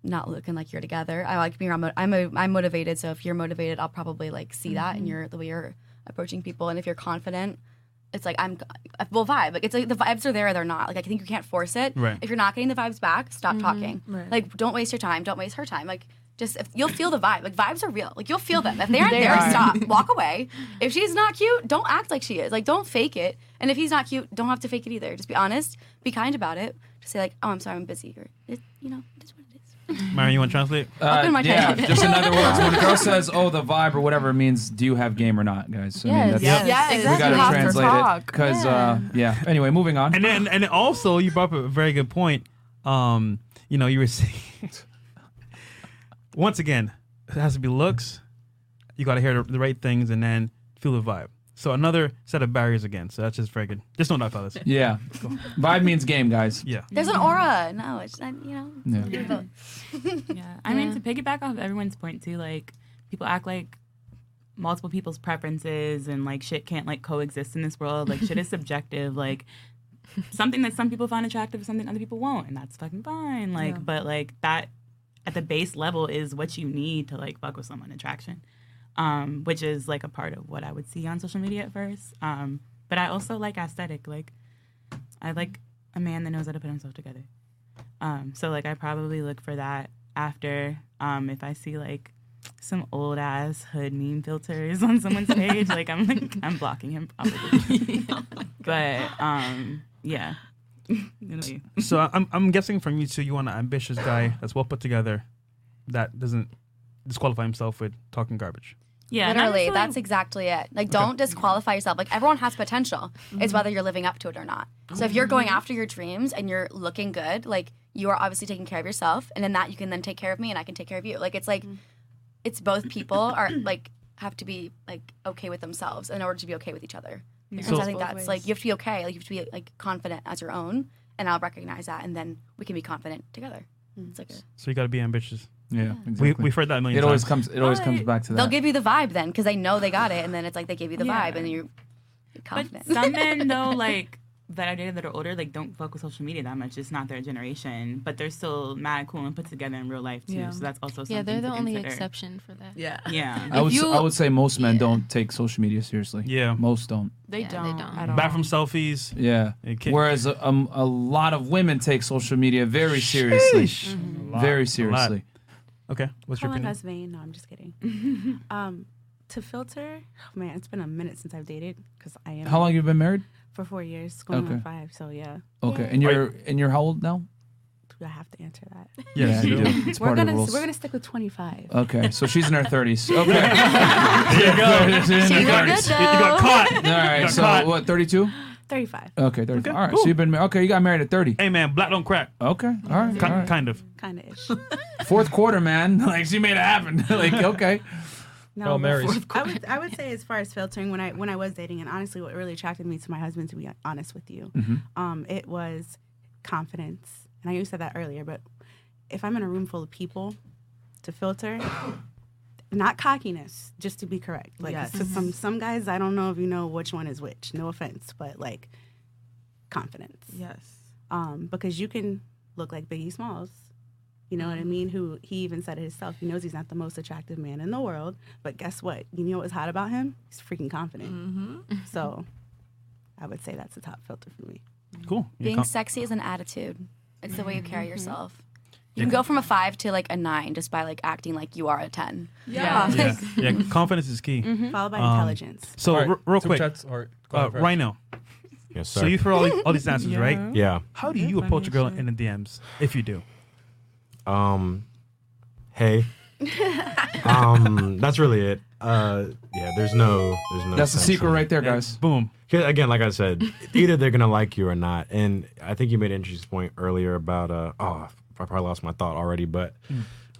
not looking like you're together, I like being around. I'm a, I'm motivated. So if you're motivated, I'll probably like see that in mm-hmm. your the way you're approaching people. And if you're confident, it's like I'm uh, well vibe. Like it's like the vibes are there or they're not. Like I think you can't force it. Right. If you're not getting the vibes back, stop mm-hmm. talking. Right. Like don't waste your time. Don't waste her time. Like just if you'll feel the vibe. Like vibes are real. Like you'll feel them. If they aren't They there, are. stop. Walk away. If she's not cute, don't act like she is. Like don't fake it. And if he's not cute, don't have to fake it either. Just be honest. Be kind about it. Just say like, oh, I'm sorry, I'm busy. Or it, you know, it is what it is. Myron, you want to translate? Uh, Open my yeah, head. just in other words, when a girl says, "Oh, the vibe" or whatever, it means do you have game or not, guys? I mean, Yes. that's, Yes. Yes, we exactly. got to have to translate it talk. because, uh, yeah. Anyway, moving on. And then and also you brought up a very good point. Um, you know, you were saying once again, it has to be looks. You got to hear the, the right things and then feel the vibe. So another set of barriers again. So that's just very good. Just know that, fellas. yeah, vibe means game, guys. Yeah. There's an aura. No, it's not, you know. Yeah. Yeah. I mean, to piggyback off everyone's point too, like people act like multiple people's preferences and like shit can't like coexist in this world. Like shit is subjective. Like something that some people find attractive is something other people won't, and that's fucking fine. Like, Yeah. but like that at the base level is what you need to like fuck with someone attraction. Um, which is like a part of what I would see on social media at first. Um, but I also like aesthetic. Like I like a man that knows how to put himself together. Um, so like I probably look for that after um, if I see like some old ass hood meme filters on someone's page, like I'm like I'm blocking him probably. but um, yeah, You know you. So I'm I'm guessing from you two, you want an ambitious guy that's well put together, that doesn't disqualify himself with talking garbage. Yeah, Literally, necessarily- that's exactly it. Like, don't disqualify yourself. Like, everyone has potential. It's Mm-hmm. whether you're living up to it or not. So, if you're going after your dreams and you're looking good, like, you are obviously taking care of yourself. And then that you can then take care of me and I can take care of you. Like, it's like, Mm-hmm. it's both people are like, have to be like okay with themselves in order to be okay with each other. And so, So- I think that's ways. like, you have to be okay. Like, you have to be like confident as your own. And I'll recognize that. And then we can be confident together. It's like a, So you got to be ambitious. Yeah, We exactly. we've heard that a million it times. always comes. It always comes back to that. they'll give you the vibe then because they know they got it. And then it's like they give you the Yeah. vibe and you're confident. But some men though, like that I dated that are older, like don't fuck with social media that much. It's not their generation, but they're still mad cool and put together in real life too. Yeah. So that's also something Yeah, they're the to only consider. exception for that. Yeah. Yeah. I would. you- I would say most men Yeah. don't take social media seriously. Yeah. most don't. They Yeah, don't. They don't. Back from selfies. Yeah. Whereas a, um, a lot of women take social media very seriously. Sheesh. A lot, Very a lot. seriously. Okay, what's your Calling opinion? us vain. No, I'm just kidding. um, to filter, oh, man, it's been a minute since I've dated because I am How long you been married? for four years, going Okay. on five. So yeah, Okay, and you're and you're how old now? do I have to answer that? Yes, you do. It's we're part gonna the rules. we're gonna stick with 25. Okay, so she's in her thirties. Okay, There you go. She's in her She's all 30s. good You got caught. All right, so caught. what? Thirty-two. 35, Okay, 35. Okay, all right, cool. so you've been mar- okay. You got married at thirty. Hey man, black don't crack. Okay, all right, Ki- all right. Kind of. kind of ish. Fourth quarter, man. Like she made it happen. like okay, No, Hail but Marys. I would I would say as far as filtering when I when I was dating and honestly what really attracted me to my husband to be honest with you, Mm-hmm. um, it was confidence. And I know you said that earlier, but if I'm in a room full of people, to filter, not cockiness, just to be correct. Like Yes. so some some guys, I don't know if you know which one is which. No offense, but like confidence. Yes. Um, because you can look like Biggie Smalls. You know what I mean? Who he even said it himself. He knows he's not the most attractive man in the world, but guess what? You know what's hot about him? He's freaking confident. Mm-hmm. So, I would say that's the top filter for me. Cool. You Being com- sexy is an attitude. It's the way you Mm-hmm. carry yourself. You can go from a five to like a nine just by like acting like you are a ten. Yeah. yeah, yeah. Confidence is key. Followed by Um, intelligence. So All right, r- real super quick, chats or uh. Rhino. Yes, sir. So you've heard all these, all these answers, right? yeah. How do you approach a girl in the DMs if you do? Um, hey. um, that's really it. Uh, yeah. There's no. There's no. that's the secret right there, guys. Boom. Again, like I said, either they're gonna like you or not. And I think you made an interesting point earlier about uh oh I probably lost my thought already, but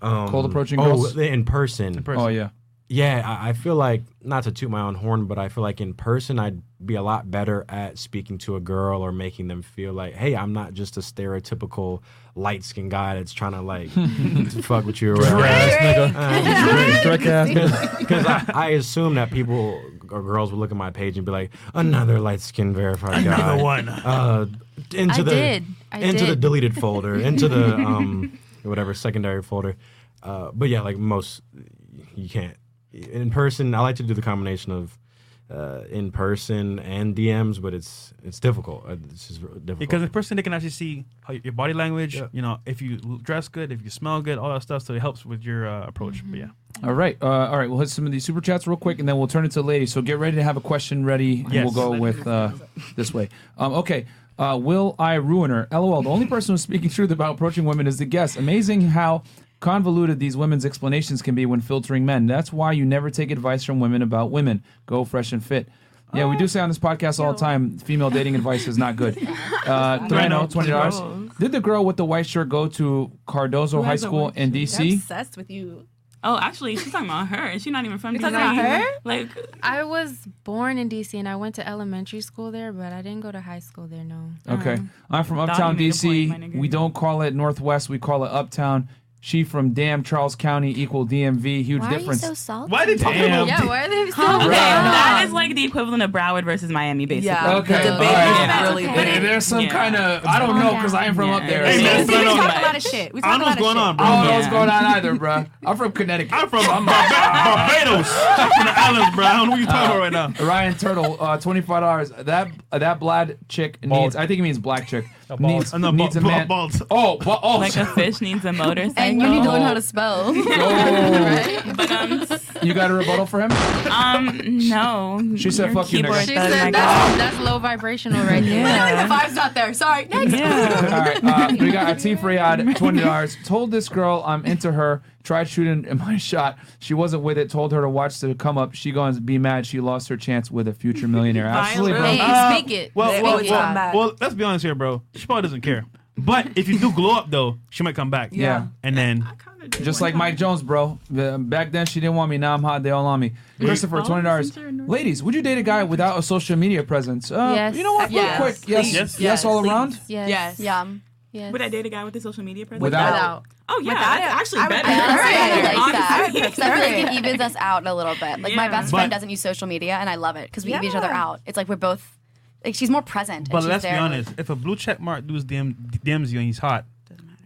um, Cold approaching oh, girls? in person. person. Oh yeah. Yeah, I, I feel like not to toot my own horn, but I feel like in person I'd be a lot better at speaking to a girl or making them feel like, hey, I'm not just a stereotypical light skinned guy that's trying to like to fuck with you or whatever. Drake ass nigga. Because I, I assume that people or girls would look at my page and be like, another light skin verified guy. Another one. Uh, into I the did. I into the deleted folder, into the um whatever secondary folder. Uh, but yeah, like most, you can't in person. I like to do the combination of uh, in person and DMs, but it's it's difficult. Uh, It's just difficult. Because in person, they can actually see how your body language. Yeah. You know, if you dress good, if you smell good, all that stuff. So it helps with your uh, approach. But yeah, All right, uh, all right. We'll hit some of these super chats real quick, and then we'll turn it to the ladies. So get ready to have a question ready, and Yes. we'll go with uh, this way. Um, okay. Uh, will I ruin her? LOL. The only person who's speaking truth about approaching women is the guest. Amazing how convoluted these women's explanations can be when filtering men. That's why you never take advice from women about women. Go fresh and fit. Yeah, we do say on this podcast all the time, female dating advice is not good. Uh, Thorano, twenty dollars. Did the girl with the white shirt go to Cardozo High School white in I'm DC? obsessed with you. Oh, actually, she's talking about her. She's not even from You're DC. talking about her? Like, I was born in DC and I went to elementary school there, but I didn't go to high school there. No. Okay. I'm from Uptown you made a point, DC. We don't call it Northwest, we call it Uptown. She from damn Charles County equal DMV. Huge Why difference. Why are you so salty? why did Damn. Yeah, why are they so Okay, that is like the equivalent of Broward versus Miami, basically. Yeah. Okay, The debate all right. is Yeah. really Okay. Hey, there's some Yeah. kind of I don't know because I am from Yeah. up there. Hey, so- man, See, we no, no. talk a lot of shit. We I don't know what's going of on, shit. bro. I don't know what's going on either, bro. I'm from Connecticut. I'm from Bar- Bar- Barbados, I'm from the islands, bro. I don't know what you're talking about right now. Ryan Turtle, uh, twenty five dollars. That uh, that black chick needs. I think it means black chick. Needs, Uh, no, needs a bal- man. balls. Oh, ba- oh, Like a fish needs a motorcycle. And you need to learn how to spell. oh. But um, You got a rebuttal for him? um, no. She said, Your "Fuck you, nigga." She said that's, that's low vibrational right there. Yeah. the vibe's not there. Sorry. Next. Yeah. All right, uh, we got Atif Riyad, twenty dollars. Told this girl I'm into her. Tried shooting my shot. She wasn't with it. Told her to watch the come up. She going to be mad. She lost her chance with a future millionaire. Absolutely, bro. Hey, Uh, speak it. Well, They well, always well, well, let's be honest here, bro. She probably doesn't care. But if you do glow up, though, she might come back. Yeah. And then Just like Mike Jones, bro. The- back then she didn't want me. Now I'm hot. They all on me. Christopher, twenty dollars. Ladies, would you date a guy without a social media presence? Uh, Yes. You know what? Real quick. Yes. Please. Yes. Yes. all around. Yes. Yes. Yeah. Yes. Would I date a guy with a social media presence? Without. Without. Oh yeah, Without that's it, actually I would. I honestly prefer really like that. I would Because I feel like it evens us out a little bit. Like my Yeah. best But- friend doesn't use social media, and I love it because we give each other out. It's like we're both like she's more present. But and let's be there. honest. If a blue check mark dude's DM, DMs you and he's hot,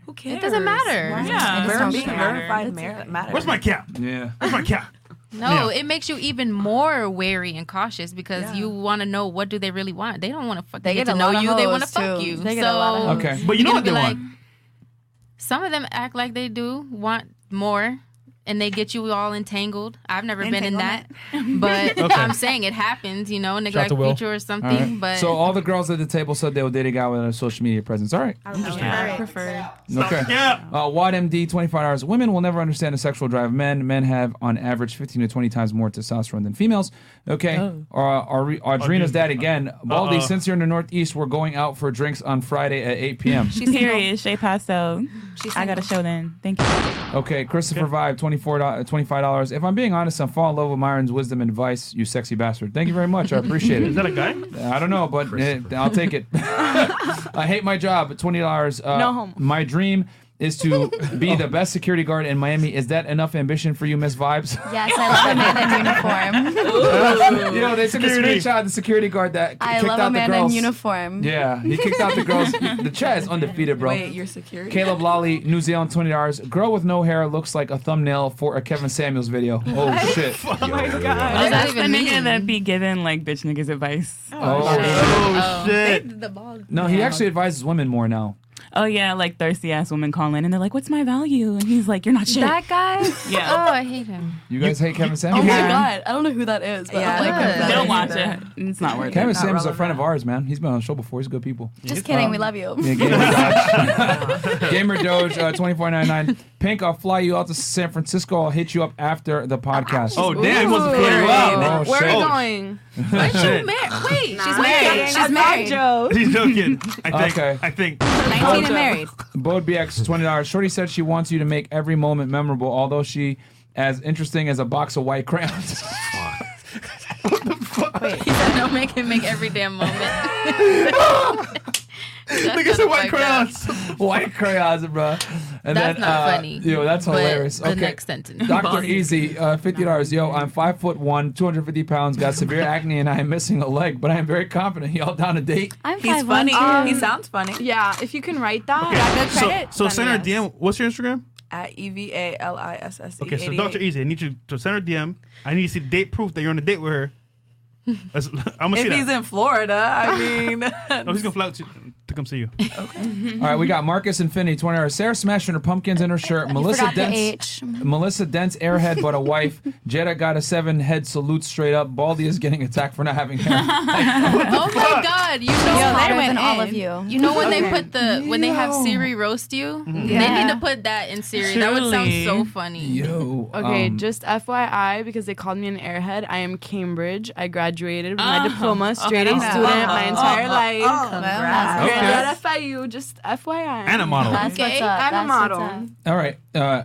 Who cares? It doesn't matter. Right? Yeah. It just Ver- don't being matter. verified mer- matters. where's my cap? Yeah. Where's my cap? No, Yeah. it makes you even more wary and cautious because Yeah. you want to know what do they really want. They don't want to fuck. They get, get to know lot of you. They want to fuck you. They get so a lot of Okay. But you know what they gonna want. Some of them act like they do want more, and they get you all entangled. I've never been in that, but Okay. I'm saying it happens. You know, neglect to Will. future or something. right. But so all the girls at the table said they would date a guy with a social media presence. All right. Yeah, I prefer. Okay. Yeah. Uh, Wad MD, twenty five hours. Women will never understand the sexual drive of men. Men have, on average, fifteen to twenty times more testosterone than females. Okay. Oh. Uh, Audrey- Audrina's dad again. Baldy, Uh-oh. since you're in the Northeast, we're going out for drinks on Friday at eight p.m. She's single. Period. Shea Pastel. I got a show then. Thank you. Okay, Christopher Vibe, $24, $25. If I'm being honest, I'm falling in love with Myron's wisdom and advice, you sexy bastard. Thank you very much. I appreciate it. Is that a guy? I don't know, but eh, I'll take it. I hate my job. $20. Uh, No homo. My dream is to be the best security guard in Miami. Is that enough ambition for you, Miss Vibes? Yes, I love a man in uniform. you know, they took a Security. screenshot of the security guard that I kicked love out a man the girls. in uniform. Yeah, he kicked out the girls. The chat is undefeated, bro. Wait, you're security. Caleb Lolly, New Zealand, twenty dollars. Girl with no hair looks like a thumbnail for a Kevin Samuels video. Oh shit! Oh my What does god. that That's the nigga that be giving like bitch niggas advice. Oh, Oh, shit. Oh, the ball. no, he actually advises women more now. Oh yeah, like thirsty ass women call in and they're like, "What's my value?" And he's like, "You're not shit." that guy? Yeah. Oh, I hate him. You guys hate Kevin Oh Samuels? my god, I don't know who that is. But Yeah, I'm like, I don't know. Don't That watch it. It's not worth Kevin it. Not Samuels is a friend of relevant. ours, man. He's been on the show before. He's good people. just kidding. Um, we love you. Yeah, Gamer Doge. Gamer Doge, uh, twenty four ninety nine. Pink, I'll fly you out to San Francisco. I'll hit you up after the podcast. Oh, damn. He wants to Ooh. play. Oh, Where shit. are we going? Shit. Wait, She's married. She's married. Joe. He's joking. I think. Okay. I think. 19 and married. Bode BX, twenty dollars. Shorty said she wants you to make every moment memorable, although she as interesting as a box of white crayons. What the fuck? Wait, he said, "Don't make him make every damn moment." Look at some white crayons. white crayons, bro. And That's then, not uh, funny. Yo, that's hilarious. The okay. next sentence. Doctor Easy, uh, fifty dollars. Yo, I'm five foot one, two hundred fifty pounds, got severe acne, and I am missing a leg. But I am very confident. Y'all down to date? I'm He's 5'1", funny. too. he sounds funny. Yeah, if you can write that, Okay. that So, credit. so then send her a. DM. What's your Instagram? At E V A L I S S E. Okay, so Dr. Easy, I need you to send her a DM. I need to see date proof that you're on a date with her. That's- I'm gonna see If he's that. in Florida, I mean. no, he's gonna fly out to, to come see you. Okay. All right, we got Marcus and Infinity, twenty hours. Sarah smashing her pumpkins in her shirt. Melissa forgot the Dents. H. Melissa Dents airhead, but a wife. Jetta got a seven head salute straight up. Baldy is getting attacked for not having hair. Oh my God! You know, Yo, they went than all of you. You know when they put the when they have Yo. Siri roast you, they Yeah. need to put that in Siri. That would sound so funny. Yo. Okay, um, just FYI, because they called me an airhead, I am Cambridge. I graduated with my Oh, diploma, straight A okay. student, my Oh, entire oh, life. Oh, Congrats. Okay. Graduated at FIU, just FYI. And a model. That's Okay, what's up. I'm a model. All right. Uh,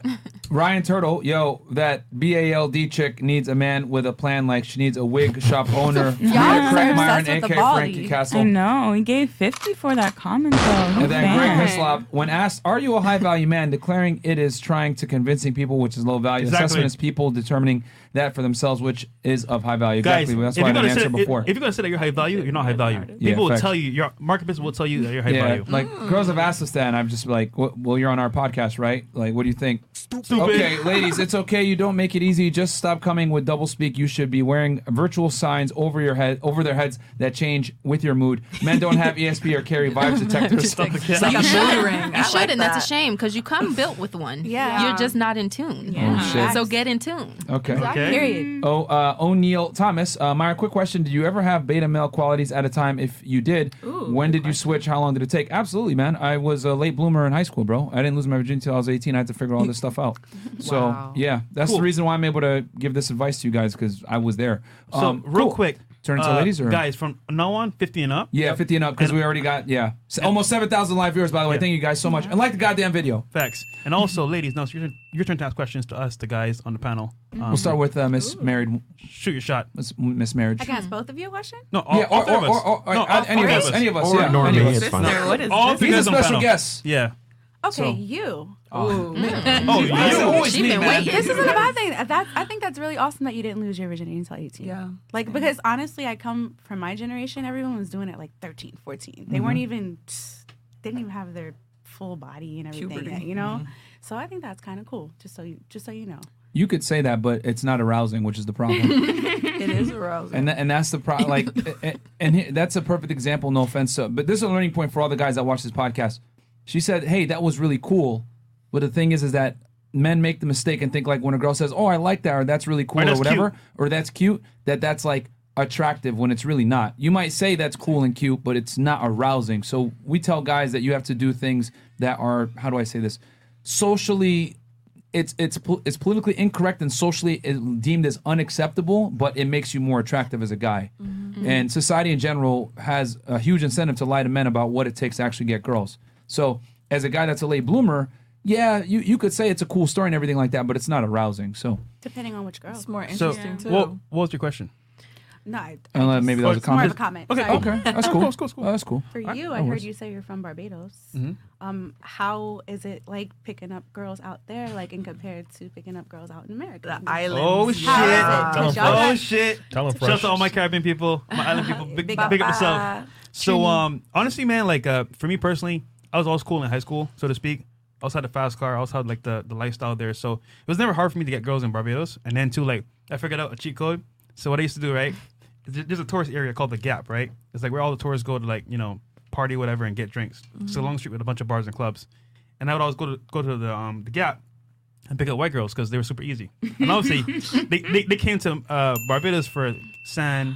Ryan Turtle, yo, that BALD chick needs a man with a plan like she needs a wig shop owner. Yeah, are Craig obsessed Myron, with the aka body. Frankie I Castle. know. He gave 50 for that comment though. And then Greg fan. Mislav, when asked, "Are you a high value man?" declaring it is trying to convincing people, which is low value. Exactly. Assessment is people determining that for themselves, which is of high value. Guys, Exactly. That's if why I you're didn't gonna answer say, before. If, if you're gonna say that you're high value, you're not high value. People Yeah, will facts. tell you your marketplace will tell you that you're high yeah, value. like girls have asked us that, and I'm just like, well, well, you're on our podcast, right? Like, what do you think? Stupid. Okay, ladies, it's okay. You don't make it easy. Just stop coming with double speak. You should be wearing virtual signs over your head, over their heads that change with your mood. Men don't have ESP or carry vibes detectors. Like Like a mood ring. You I should, like and that's a shame because you come built with one. Yeah. You're just not in tune. Oh, shit. So get in tune. Okay. Okay. Period. Oh, uh, O'Neill Thomas, uh, Myra, quick question: Did you ever have beta male qualities at a time? If you did, when did you switch? How long did it take? Absolutely, man. I was a late bloomer in high school, bro. I didn't lose my virginity until I was 18. I had to figure all this stuff out. So Wow. yeah, that's Cool. the reason why I'm able to give this advice to you guys because I was there. So Um, real cool. quick, Turn it to uh, ladies or guys from now on, 50 and up. Yeah, 50 and up because And- we already got yeah S- almost 7,000 live viewers. By the way, Yeah. thank you guys so much and like the goddamn video. Facts. And also, ladies, now it's your turn, your turn to ask questions to us, the guys on the panel. Um, We'll start with uh, Miss Married, shoot your shot. Miss, Miss Marriage. I can ask both of you a question. No, all, yeah, all or, three of us. or, or, no, uh, all any of three us, any of us, Or yeah, ignore any of us. it's fine. Sister, what is all this? three He's a guys on special panel. guest. Yeah. Okay, So- you. Oh, It's mm. oh, you. always She me, been man. waiting. This isn't a bad thing. That I think that's really awesome that you didn't lose your virginity until 18. Yeah. Like because honestly, I come from my generation. Everyone was doing it like 13, 14. They weren't mm-hmm. even didn't even have their full body and everything Puberty. yet, you know. Mm-hmm. So I think that's kind of cool. Just so you, just so you know. You could say that, but it's not arousing, which is the problem. It is arousing. and tha- and that's the problem. Like, and, and he- that's a perfect example. No offense, to, but this is a learning point for all the guys that watch this podcast. She said, "Hey, that was really cool," but the thing is, is that men make the mistake and think like when a girl says, "Oh, I like that," or "That's really cool," Or, or, whatever, cute." or "That's cute," that that's like attractive when it's really not. You might say that's cool and cute, but it's not arousing. So we tell guys that you have to do things that are how do I say this? Socially it's it's it's politically incorrect and socially eh, deemed as unacceptable, but it makes you more attractive as a guy. Mm-hmm. And society in general has a huge incentive to lie to men about what it takes to actually get girls. So as a guy that's a late bloomer, yeah, you, you could say it's a cool story and everything like that, but it's not arousing. So Depending on which girl. It's more So, interesting too. what, what was your question? No, I, uh, I just- maybe that was a it's more of a comment. comment. Okay, Sorry. Okay, that's cool. Cool, cool, cool. Oh, that's cool. For you, no I heard worries. you say you're from Barbados. Mhm. Um, how is it like picking up girls out there, like in compared to picking up girls out in America? the islands. Oh shit! How is it? Tell 'em Cause Oh got- shit! Tell them Shout out fresh. to all my Caribbean people, my island people. Big, Big big, up. up yourself. So, um, honestly, man, like, uh, for me personally, I was always cool in high school, so to speak. I also had a fast car. I also had like the, the lifestyle there, so it was never hard for me to get girls in Barbados. And then too, like, I figured out a cheat code. So what I used to do, right? There's a tourist area called the Gap, right? It's like where all the tourists go to like you know party whatever and get drinks. It's a long street with a bunch of bars and clubs. And I would always go to go to the um the Gap and pick up white girls because they were super easy. And obviously, they, they, they came to uh, Barbados for sand,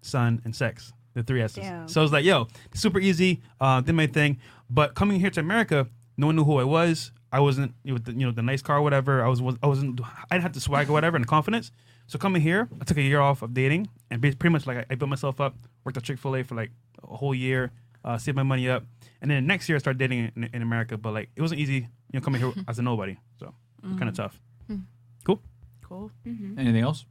sun, and sex. The three S's. So I was like, yo, super easy. Uh, did my thing. But coming here to America, no one knew who I was. I wasn't, you know, the, you know, the nice car, or whatever. I was, was, I wasn't, I didn't have the swag or whatever and the confidence. So coming here, I took a year off of dating and pretty much like I, I built myself up. Worked at Chick Fil A for like a whole year, uh, saved my money up, and then the next year I started dating in, in America. But like it wasn't easy, you know, coming here as a nobody. So kind of mm. tough. Hmm. Cool. Cool. Mm-hmm. Anything else?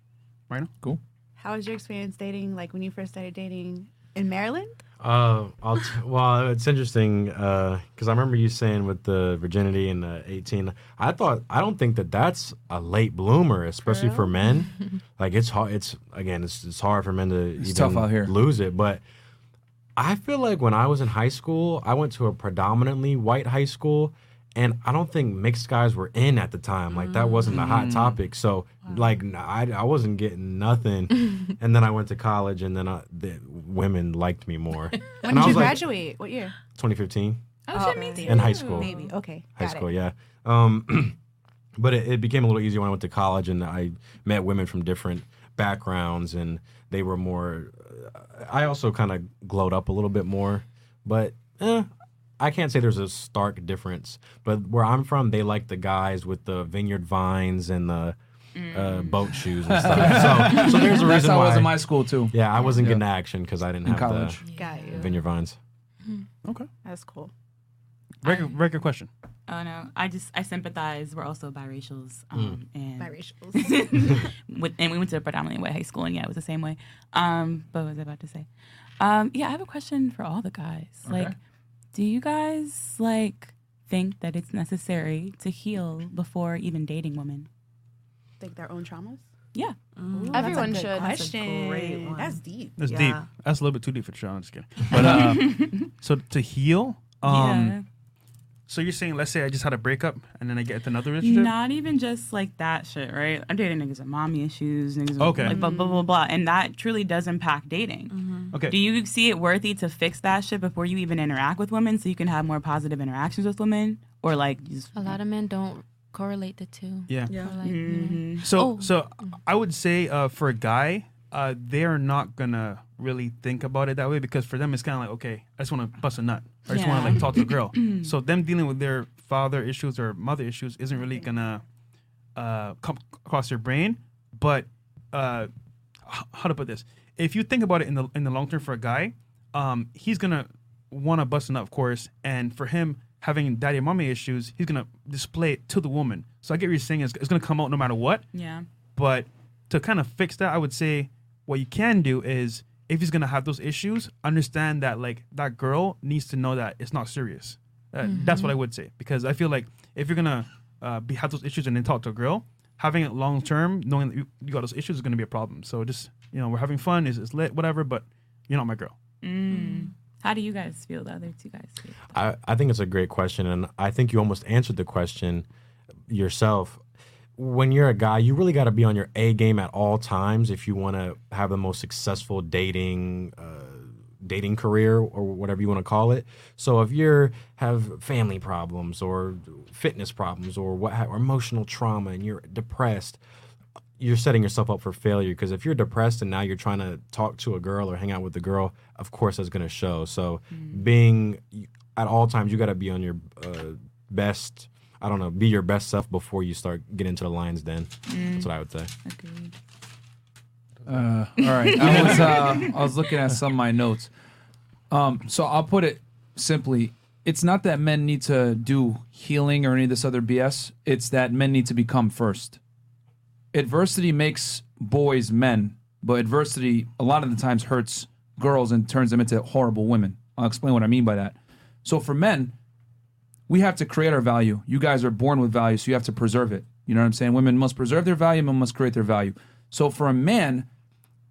Right now. Cool. How was your experience dating? Like when you first started dating in Maryland? Uh, I'll t- well, it's interesting because I remember you saying with the virginity and the 18. I thought I don't think that that's a late bloomer, especially for men. like it's hard. It's again, it's it's hard for men to It's even tough out here. lose it. But I feel like when I was in high school, I went to a predominantly white high school, and I don't think mixed guys were in at the time. Like that wasn't the Mm. hot topic. So like I wasn't getting nothing. and then I went to college, and then I, the women liked me more. When and did I you was like graduate? What year? 2015 Oh, shit, me too. in high school. Maybe. Okay. High got school, it. yeah. Um, but it, it became a little easier when I went to college, and I met women from different backgrounds, and they were more. Uh, I also kind of glowed up a little bit more, but eh, I can't say there's a stark difference. But where I'm from, they like the guys with the vineyard vines and the uh, boat shoes and stuff. so, so there's a That's reason how it why. was in my school too. yeah, I wasn't Yeah. getting action because I didn't In have college. Got the you. vineyard vines. Okay. That's cool. Very, very good question. Oh no, I just I sympathize. We're also biracials, um, and Biracials. with, and we went to a predominantly white high school, and yeah, it was the same way. Um, but what was I about to say? Um, yeah, I have a question for all the guys. Like, Do you guys like think that it's necessary to heal before even dating women? Think their own traumas? Yeah. Everyone That's a good should. Question. great one. That's deep. That's Yeah. deep. That's a little bit too deep for the show. I'm just kidding. But uh, so to heal, um, yeah. So you're saying, let's say I just had a breakup and then I get into another relationship. Not even just like that shit, right? I'm dating niggas with mommy issues, niggas with Okay. like blah blah blah blah, and that truly does impact dating. Okay. Do you see it worthy to fix that shit before you even interact with women, so you can have more positive interactions with women, or like just A lot of men don't correlate the two. yeah. Yeah. Like, you know. Mhm. So Oh. so I would say uh, for a guy, uh, they're not gonna really think about it that way because for them it's kind of like okay, I just want to bust a nut, or I just want to like talk to a girl. so them dealing with their father issues or mother issues isn't really gonna uh, come across their brain. But uh, how to put this? If you think about it in the in the long term for a guy, um, he's gonna want to bust a nut, of course, and for him having daddy and mommy issues, he's gonna display it to the woman. So I get what you're saying. It's, it's gonna come out no matter what. yeah, But to kind of fix that, I would say what you can do is if he's gonna have those issues, understand that like that girl needs to know that it's not serious. Uh, That's what I would say because I feel like if you're gonna uh, be have those issues and then talk to a girl, having it long term, knowing that you, you got those issues is gonna be a problem. So just you know we're having fun, is it's lit, whatever, but you're not my girl. mm. How do you guys feel? The other two guys feel? I, I think it's a great question, and I think you almost answered the question yourself. When you're a guy, you really got to be on your A game at all times if you want to have the most successful dating uh, dating career or whatever you want to call it. So if you have family problems or fitness problems or what or emotional trauma and you're depressed, you're setting yourself up for failure because if you're depressed and now you're trying to talk to a girl or hang out with a girl, of course that's going to show. So being at all times, you got to be on your uh, best. I don't know, be your best self before you start getting into the lion's den. That's what I would say. Agreed. Uh, all right. I was uh, I was looking at some of my notes. Um, so I'll put it simply: it's not that men need to do healing or any of this other BS. It's that men need to become first. Adversity makes boys men, but adversity a lot of the times hurts girls and turns them into horrible women. I'll explain what I mean by that. So for men, we have to create our value. You guys are born with value, so you have to preserve it. You know what I'm saying? Women must preserve their value, men must create their value. So for a man,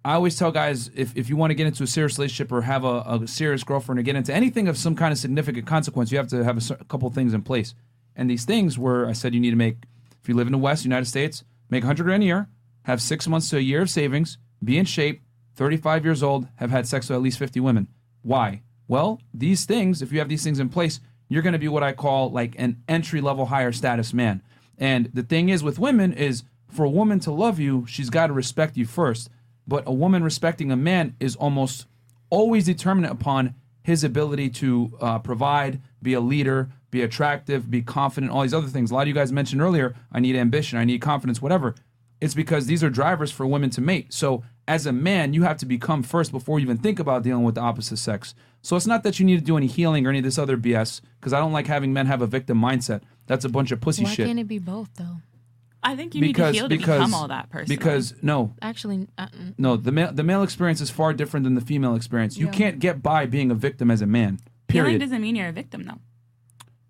I always tell guys if, if you want to get into a serious relationship or have a, a serious girlfriend or get into anything of some kind of significant consequence, you have to have a, a couple things in place. And these things were, I said, you need to make, if you live in the West, United States, make 100 grand a year, have six months to a year of savings, be in shape, 35 years old, have had sex with at least 50 women. Why? Well, these things, if you have these things in place, you're going to be what I call like an entry level higher status man. And the thing is with women is for a woman to love you, she's got to respect you first. But a woman respecting a man is almost always determinant upon his ability to uh, provide, be a leader, be attractive, be confident, all these other things. A lot of you guys mentioned earlier, I need ambition, I need confidence, whatever. It's because these are drivers for women to mate. So as a man, you have to become first before you even think about dealing with the opposite sex. So it's not that you need to do any healing or any of this other BS, because I don't like having men have a victim mindset. That's a bunch of pussy Why shit. can't it be both though? I think you need to heal to become all that person. Because no, Actually, uh, no, the male the male experience is far different than the female experience. You can't get by being a victim as a man. healing Period. doesn't mean you're a victim, though.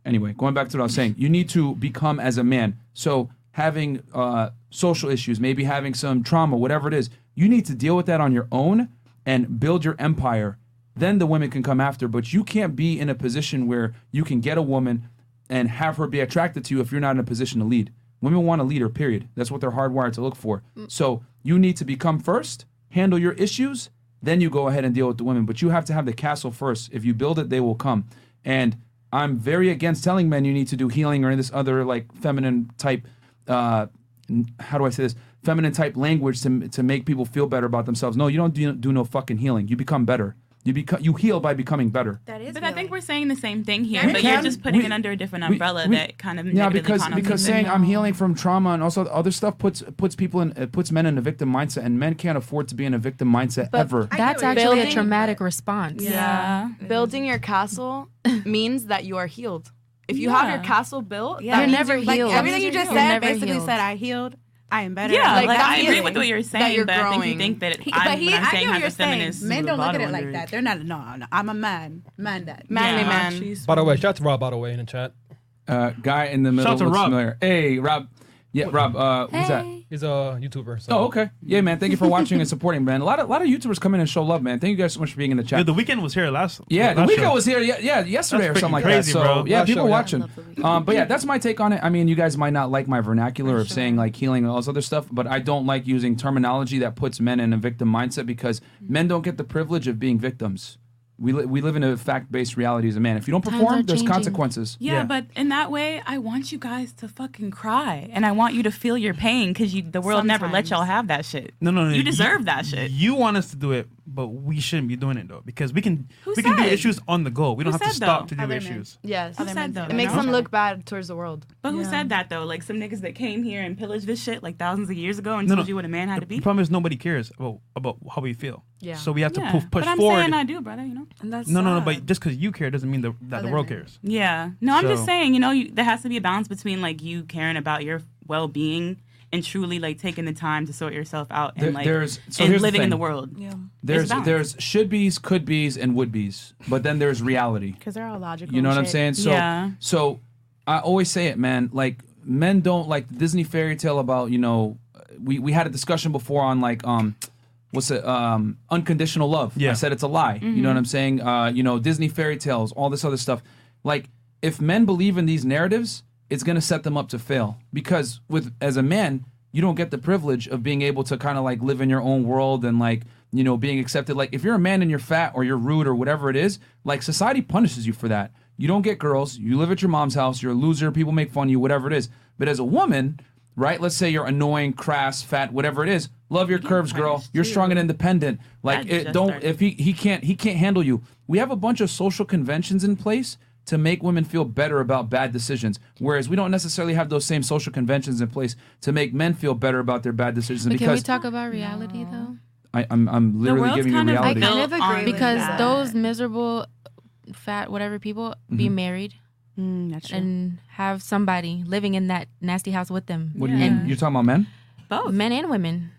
Anyway, going back to what I was saying, you need to become as a man. So having uh, social issues, maybe having some trauma, whatever it is, you need to deal with that on your own and build your empire. Then the women can come after. But you can't be in a position where you can get a woman and have her be attracted to you if you're not in a position to lead. Women want a leader, period. That's what they're hardwired to look for. So you need to become first, handle your issues, then you go ahead and deal with the women. But you have to have the castle first. If you build it, they will come. And I'm very against telling men you need to do healing or this other like feminine type, uh, how do I say this? Feminine type language to, to make people feel better about themselves. No, you don't do, do no fucking healing. You become better. You become you heal by becoming better. That is. But I think we're saying the same thing here, We but you're just putting we- it under a different umbrella we- that kind of yeah negatively because connotates because it. saying I'm healing from trauma and also other stuff puts puts people in it puts men in a victim mindset and men can't afford to be in a victim mindset but ever. that's what you're actually a traumatic response. yeah. Building your castle means that you are healed. If you have your castle built, Yeah. that You're means never like healed. everything you just You're said basically healed. said I healed. I am better. Yeah, at like, I agree with what you're saying, you're but I think you think that He, I'm, but he, when I'm I saying get what you're saying. hyper-feminist. Men don't look at it like that. They're not. No, no. I'm a man. Man that. Manly Yeah. man. By the way, shout out to Rob, by the way, in the chat. Uh, guy in the middle Shout out to looks Rob. familiar. Hey, Rob. Yeah, Rob. Uh, who's that? He's a YouTuber. So. Oh, okay. Yeah, man. Thank you for watching and supporting, man. A lot of lot of YouTubers come in and show love, man. Thank you guys so much for being in the chat. Yeah, the weekend was here last. Yeah, the weekend show. was here. Yeah, yeah, yesterday or That's something like crazy, that. So bro. yeah, Last people show, yeah. watching. Um, but yeah, that's my take on it. I mean, you guys might not like my vernacular of saying like healing and all this other stuff, but I don't like using terminology that puts men in a victim mindset because men don't get the privilege of being victims. We li- we live in a fact based reality as a man. If you don't Times perform, are there's changing. consequences. Yeah, but in that way, I want you guys to fucking cry, and I want you to feel your pain because you the world never let Sometimes. y'all have that shit. No, no, no. You deserve that shit. You want us to do it, but we shouldn't be doing it though because we can Who we can do issues on the go. We don't Who have to said stop though? to do Other men. issues. Yes. Who said though? It makes you them look bad towards the world. But who Yeah. said that though? Like some niggas that came here and pillaged this shit like thousands of years ago and No, told no. you what a man had to be. The be. problem is nobody cares about about how we feel. Yeah. So we have to yeah. push, push but I'm forward. saying I do, brother. You know. And that's no, no, no. sad. But just because you care doesn't mean the, that the Other world men. cares. Yeah. No, I'm just So- saying. You know, you, there has to be a balance between like you caring about your well being and truly like taking the time to sort yourself out and There- like there's- so and here's the living in the world. yeah. There's there's should be's, could be's, and would be's, but then there's reality. Because they're all logical. You know and what I'm saying? So Yeah. so I always say it, man. Like men don't like the Disney fairy tale about you know. We we had a discussion before on like um. What's it? Um, unconditional love. Yeah. I said it's a lie. You know what I'm saying? Uh, you know, Disney fairy tales, all this other stuff. Like, if men believe in these narratives, it's gonna set them up to fail. Because with as a man, you don't get the privilege of being able to kind of like live in your own world and like you know being accepted. Like, if you're a man and you're fat or you're rude or whatever it is, like society punishes you for that. You don't get girls. You live at your mom's house. You're a loser. People make fun of you. Whatever it is. But as a woman, right? Let's say you're annoying, crass, fat, whatever it is. Love your curves, girl. You're strong and independent. Like it, don't started. if he he can't he can't handle you. We have a bunch of social conventions in place to make women feel better about bad decisions, whereas we don't necessarily have those same social conventions in place to make men feel better about their bad decisions. But can we talk about reality though? I, I'm I'm literally giving you kind of reality. built kind of agree on with Because that. those miserable, fat, whatever people be Mm-hmm. married Mm, that's true. and have somebody living in that nasty house with them. what do you mean? You're talking about men? Both. Men and women.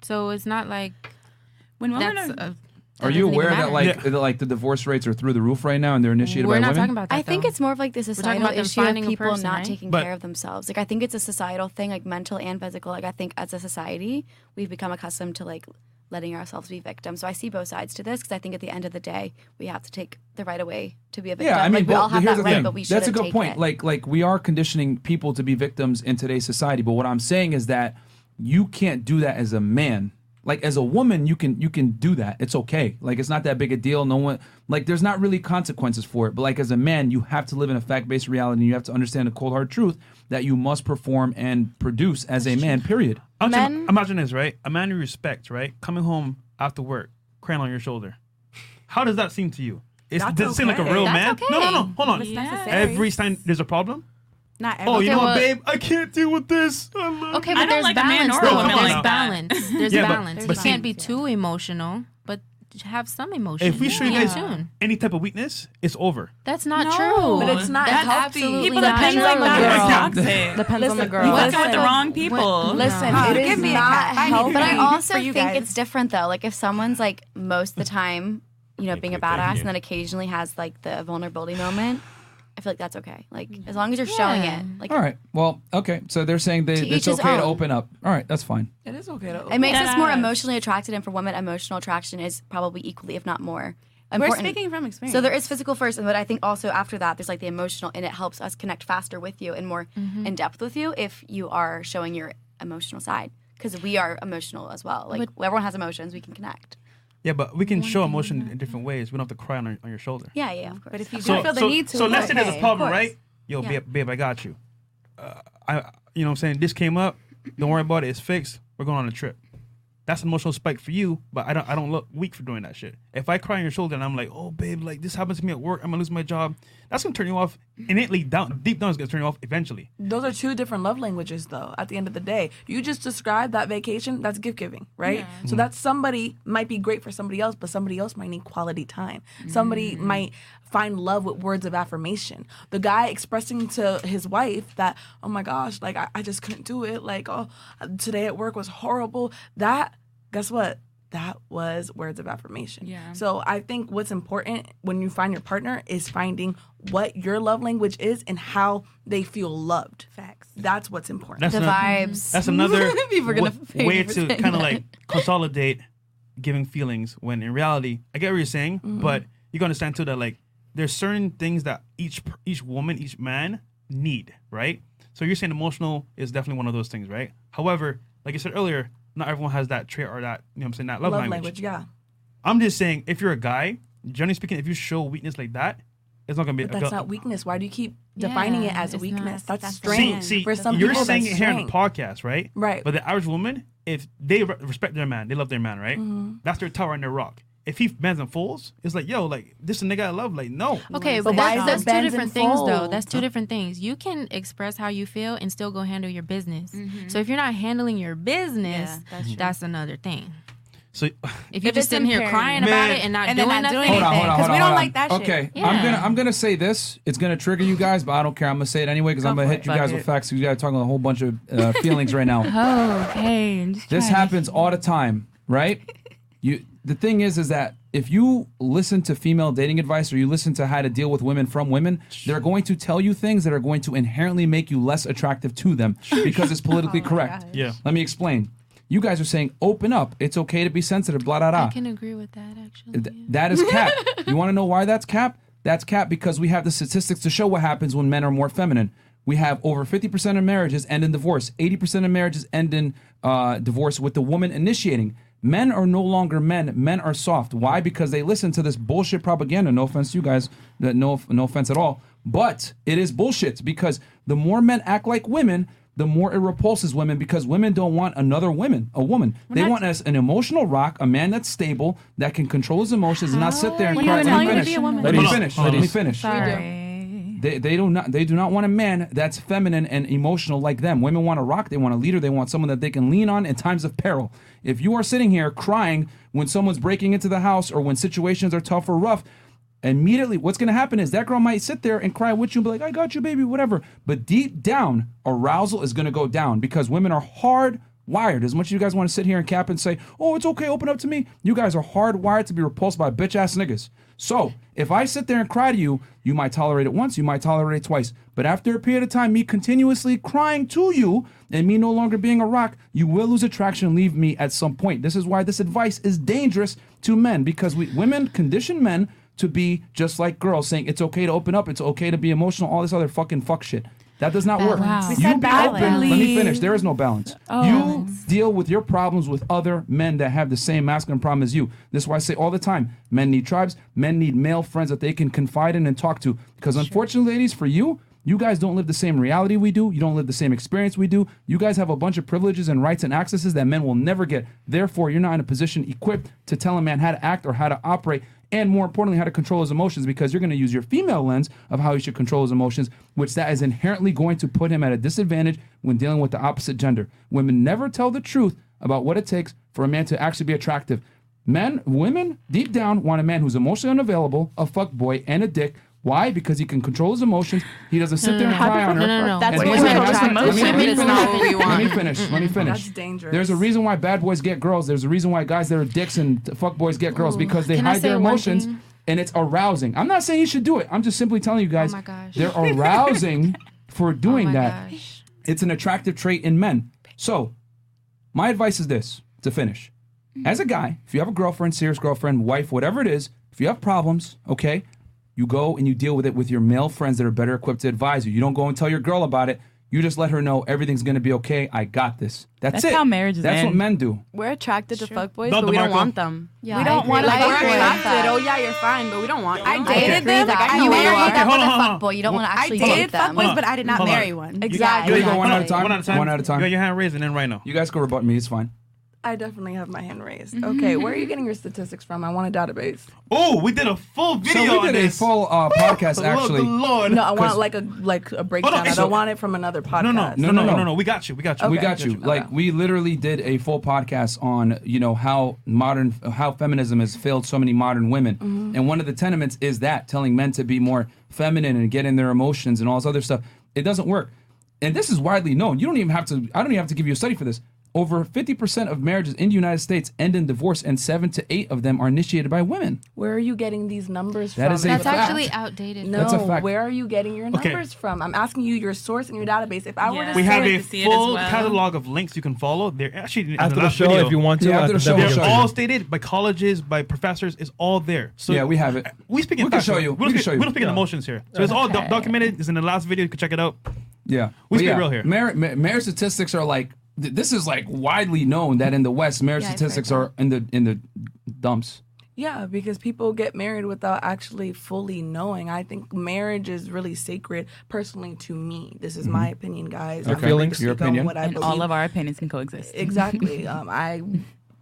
So it's not like when women that's. are, A, that Are you aware that matter. like that, like the divorce rates are through the roof right now and they're initiated we're by not women? talking about that? I think though. it's more of like the talking societal about them issue of finding a people person, not right? taking But- care of themselves. Like I think it's a societal thing, like mental and physical. Like I think as a society, we've become accustomed to like letting ourselves be victims. So I see both sides to this because I think at the end of the day, we have to take the right away to be a victim. Yeah, I mean, like we but all have here's that the right, thing. but we That's shouldn't That's a good take point. it. Like, like we are conditioning people to be victims in today's society. But what I'm saying is that you can't do that as a man. Like as a woman, you can you can do that. It's okay. Like it's not that big a deal. No one like there's not really consequences for it. But like as a man, you have to live in a fact based reality. and You have to understand the cold hard truth that you must perform and produce as a man. Period. Imagine, Men- imagine this, right? A man you respect, right? Coming home after work, crying on your shoulder. How does that seem to you? It's, That's does it seem like a real That's man? okay. No, no, no. Hold on. It's necessary. Every time there's a problem. Not Oh, every you know what, well- babe? I can't deal with this. I love Okay, but don't there's like a man balance. or a though. woman There's like that. balance. There's Yeah, balance. but you see- can't be too emotional, but have some emotion. If we show you guys tune. any type of weakness, it's over. That's not No. true. But it's not That's healthy. absolutely people not that think true. like that girl. is toxic. Depends on the girl. You Listen, with the wrong people. Listen, Oh, it is me not cat. I need healthy. But I also you think guys. it's different though. Like if someone's like most of the time, you know, being a badass and then occasionally has like the vulnerability moment, I feel like that's okay. Like as long as you're showing Yeah. it. Like All right. Well, okay. So they're saying they, To it's his okay to own. open up. All right, that's fine. It is okay to. it makes us more emotionally attracted and for women emotional attraction is probably equally, if not more. We're important. speaking from experience. So there is physical first, but I think also after that, there's like the emotional, and it helps us connect faster with you and more Mm-hmm. in depth with you if you are showing your emotional side. Because we are emotional as well. Like everyone has emotions, we can connect. Yeah, but we can show emotion in different ways. We don't have to cry on, our, on your shoulder. Yeah, yeah, of course. But if you do So, feel the so, need to, so let's say there's okay. a problem, right? Yo, Yeah. babe, babe, I got you. Uh, I, you know what I'm saying? This came up. Don't worry about it. It's fixed. We're going on a trip. That's an emotional spike for you, but I don't I don't look weak for doing that shit. If I cry on your shoulder and I'm like, oh babe, like this happens to me at work, I'm gonna lose my job. That's gonna turn you off innately down deep down. It's gonna turn you off eventually. Those are two different love languages, though. At the end of the day, you just described that vacation. That's gift giving, right? Yeah. So that's somebody might be great for somebody else, but somebody else might need quality time. Somebody mm. might find love with words of affirmation. The guy expressing to his wife that, oh my gosh, like I, I just couldn't do it. Like, oh, today at work was horrible. That, guess what? That was words of affirmation. Yeah. So I think what's important when you find your partner is finding what your love language is and how they feel loved. Facts. That's what's important. That's The ano- vibes. That's another People gonna wa- way to kind of like consolidate giving feelings when in reality, I get what you're saying, Mm-hmm. but you gotta understand too that like there's certain things that each each woman, each man need, right? So you're saying emotional is definitely one of those things, right? However, like I said earlier, not everyone has that trait or that you know what I'm saying that love, love, language. language. yeah. I'm just saying if you're a guy, generally speaking, if you show weakness like that, it's not gonna be. But a that's go- not weakness. Why do you keep defining it as a weakness? not- that's, that's strength. See, see, For some you're people, saying it here in the podcast, right? Right. But the average woman, if they re- respect their man, they love their man, right? Mm-hmm. That's their tower and their rock. If he bends and folds, it's like, yo, like this is a nigga I love. Like, no. Okay, But but why that's, is it that's two different and things, though. That's two different things. You can express how you feel and still go handle your business. Mm-hmm. So if you're not handling your business, Yeah, that's that's another thing. So If you're If just sitting here crying Man. about it and not And doing not nothing, doing Hold on, hold on, 'cause hold we on, don't hold like on. that shit. Okay, Yeah. I'm gonna I'm gonna say this. It's gonna trigger you guys, but I don't care. I'm gonna say it anyway because I'm gonna hit it. you guys Fuck with facts. facts. 'cause You guys are talking a whole bunch of uh, feelings right now. Oh, okay. This happens all the time, right? You the thing is is that if you listen to female dating advice or you listen to how to deal with women from women, they're going to tell you things that are going to inherently make you less attractive to them because it's politically correct. yeah. Let me explain. You guys are saying open up. It's okay to be sensitive, blah blah blah. I can agree with that actually. Th- that is cap. you want to know why that's cap? That's cap because we have the statistics to show what happens when men are more feminine. We have over 50% of marriages end in divorce. 80% of marriages end in uh, divorce with the woman initiating. Men are no longer men. Men are soft. Why? Because they listen to this bullshit propaganda. No offense to you guys. No, no offense at all. But it is bullshit because the more men act like women, the more it repulses women because women don't want another woman, a woman. they want us an emotional rock, a man that's stable, that can control his emotions and not sit there and cry. not Let me telling finish. be a woman. Let me finish. hold Let me finish. They, they do not they do not want a man that's feminine and emotional like them. Women want a rock, they want a leader, they want someone that they can lean on in times of peril. If you are sitting here crying when someone's breaking into the house or when situations are tough or rough, immediately what's going to happen is that girl might sit there and cry with you and be like, I got you, baby, whatever. But deep down, arousal is going to go down because women are hard wired. As much as you guys want to sit here and cap and say, oh, it's okay, open up to me, you guys are hardwired to be repulsed by bitch ass niggas. So if I sit there and cry to you, you might tolerate it once, you might tolerate it twice. But after a period of time, me continuously crying to you and me no longer being a rock, you will lose attraction and leave me at some point. This is why this advice is dangerous to men because we women condition men to be just like girls, saying it's okay to open up, it's okay to be emotional, all this other fucking fuck shit. That does not work. Balance. We You said be open. Let me finish. There is no balance. Oh. You deal with your problems with other men that have the same masculine problem as you. This is why I say all the time: men need tribes. Men need male friends that they can confide in and talk to. Because unfortunately, ladies, for you, you guys don't live the same reality we do. You don't live the same experience we do. You guys have a bunch of privileges and rights and accesses that men will never get. Therefore, you're not in a position equipped to tell a man how to act or how to operate and more importantly how to control his emotions because you're going to use your female lens of how he should control his emotions which that is inherently going to put him at a disadvantage when dealing with the opposite gender. Women never tell the truth about what it takes for a man to actually be attractive. Men women deep down want a man who's emotionally unavailable a fuck boy and a dick why? Because he can control his emotions. He doesn't sit there and cry on her. No, no, no. That's And what listen, women attract. let me- Women is finish. not what we Let me finish. Let me finish. That's dangerous. There's a reason why bad boys get girls. There's a reason why guys that are dicks and fuck boys get girls because they Can hide their emotions and it's arousing. I'm not saying you should do it. I'm just simply telling you oh guys Oh my gosh. they're arousing for oh doing oh my that. gosh. It's an attractive trait in men. So, my advice is this to finish. As a guy, if you have a girlfriend, serious girlfriend, wife, whatever it is, if you have problems, okay, you go and you deal with it with your male friends that are better equipped to advise you. You don't go and tell your girl about it. You just let her know everything's going to be okay. I got this. That's, it. That's it. how marriages That's what men do. We're attracted to fuckboys, Don't but we don't want them. Yeah, we don't want to I like we're agree with attracted. that. Oh yeah, you're fine, but we don't want. I them. I dated agree them. that. I you know want to you hook are. up with a fuckboy. You don't want to I actually date them. fuckboys, but I did not marry one. You- Exactly. You guys go one at a time. One at a time. One at a time. You got your hand raised and then right now. You guys go rebut me. It's fine. I definitely have my hand raised. Okay, where are you getting your statistics from? I want a database. Oh, we did a full video so we on did a this. full uh, podcast actually. Lord. No, I 'Cause- want like a like a breakdown. I don't want it from another podcast. no, no, No, no, no, no, no. no, no. We got you. We got you. we Okay. got you. Got. Like Okay. we literally did a full podcast on you know how modern how feminism has failed so many modern women, Mm-hmm. and one of the tenements is that telling men to be more feminine and get in their emotions and all this other stuff. It doesn't work, and this is widely known. You don't even have to. I don't even have to give you a study for this. Over 50% of marriages in the United States end in divorce, and seven to eight of them are initiated by women. Where are you getting these numbers That from? is a That's fact. actually outdated. no, That's a fact. where are you getting your Okay. numbers from? I'm asking you your source and your database. If I were to We say, have a to see it full well. catalog of links you can follow. They're actually in After the the last show, video. if you want to, Yeah, I after the uh, show, definitely They're show all you. stated by colleges, by professors. It's all there. So Yeah, we have it. We speak in We can facts, show so you. We We can show you. we don't speak in emotions here. So it's all doc- documented. It's in the last video. You can check it out. Yeah, We But speak yeah, real here. Mar- ma- marriage statistics are like th- this is like widely known that in the West, marriage Yeah, I've heard statistics are in the in the dumps. Yeah, because people get married without actually fully knowing. I think marriage is really sacred, personally, to me. This is my opinion, guys. Your I'm feelings, your speak on opinion. What I and believe. all of our opinions can coexist. Exactly. um, I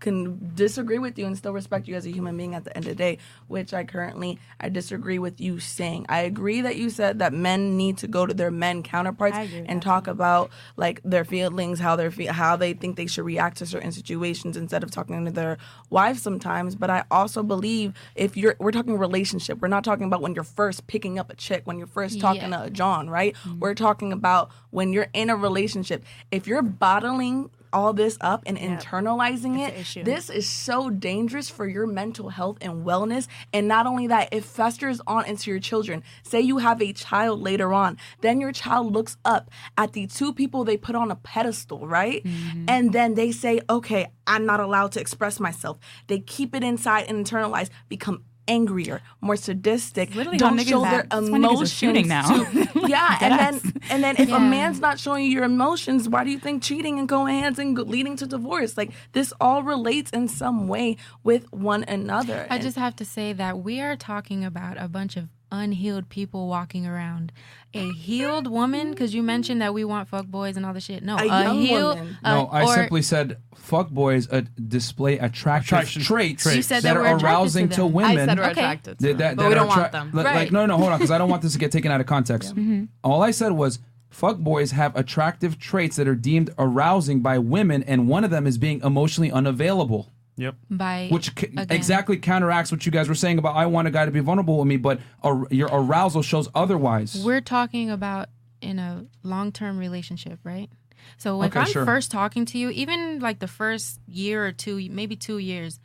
can disagree with you and still respect you as a human being at the end of the day, which I currently I disagree with you saying. I agree that you said that men need to go to their men counterparts and that. talk about like their feelings, how they're fe- how they think they should react to certain situations instead of talking to their wives sometimes. But I also believe if you're we're talking relationship, we're not talking about when you're first picking up a chick, when you're first talking Yeah. to John, right? We're talking about when you're in a relationship. If you're bottling all this up and internalizing It's it, this is so dangerous for your mental health and wellness. And not only that, it festers on into your children. Say you have a child later on, then your child looks up at the two people they put on a pedestal, right? Mm-hmm. And then they say, okay, I'm not allowed to express myself. They keep it inside and internalize, become angrier, more sadistic, literally don't show their niggas emotions. shooting now. to- yeah, and then and then if Yeah. a man's not showing you your emotions, why do you think cheating and going hands and leading to divorce? Like this all relates in some way with one another. I And- just have to say that we are talking about a bunch of unhealed people walking around. A healed woman, because you mentioned that we want fuck boys and all the shit. No, A a, young healed. woman. uh, no, I or- simply said fuck boys uh, display attractive Attraction traits, traits. Said that that are we're to arousing to, women. I said we're Okay. attracted to that, them, that, but we don't want attra- them. Like, like, Right. no, no, hold on, because I don't want this to get taken out of context. All I said was fuck boys have attractive traits that are deemed arousing by women, and one of them is being emotionally unavailable. Yep. by Which ca- exactly counteracts what you guys were saying about I want a guy to be vulnerable with me, but ar- your arousal shows otherwise. We're talking about in a long term relationship, right? So if Okay, I'm sure. first talking to you, even like the first year or two, maybe two years,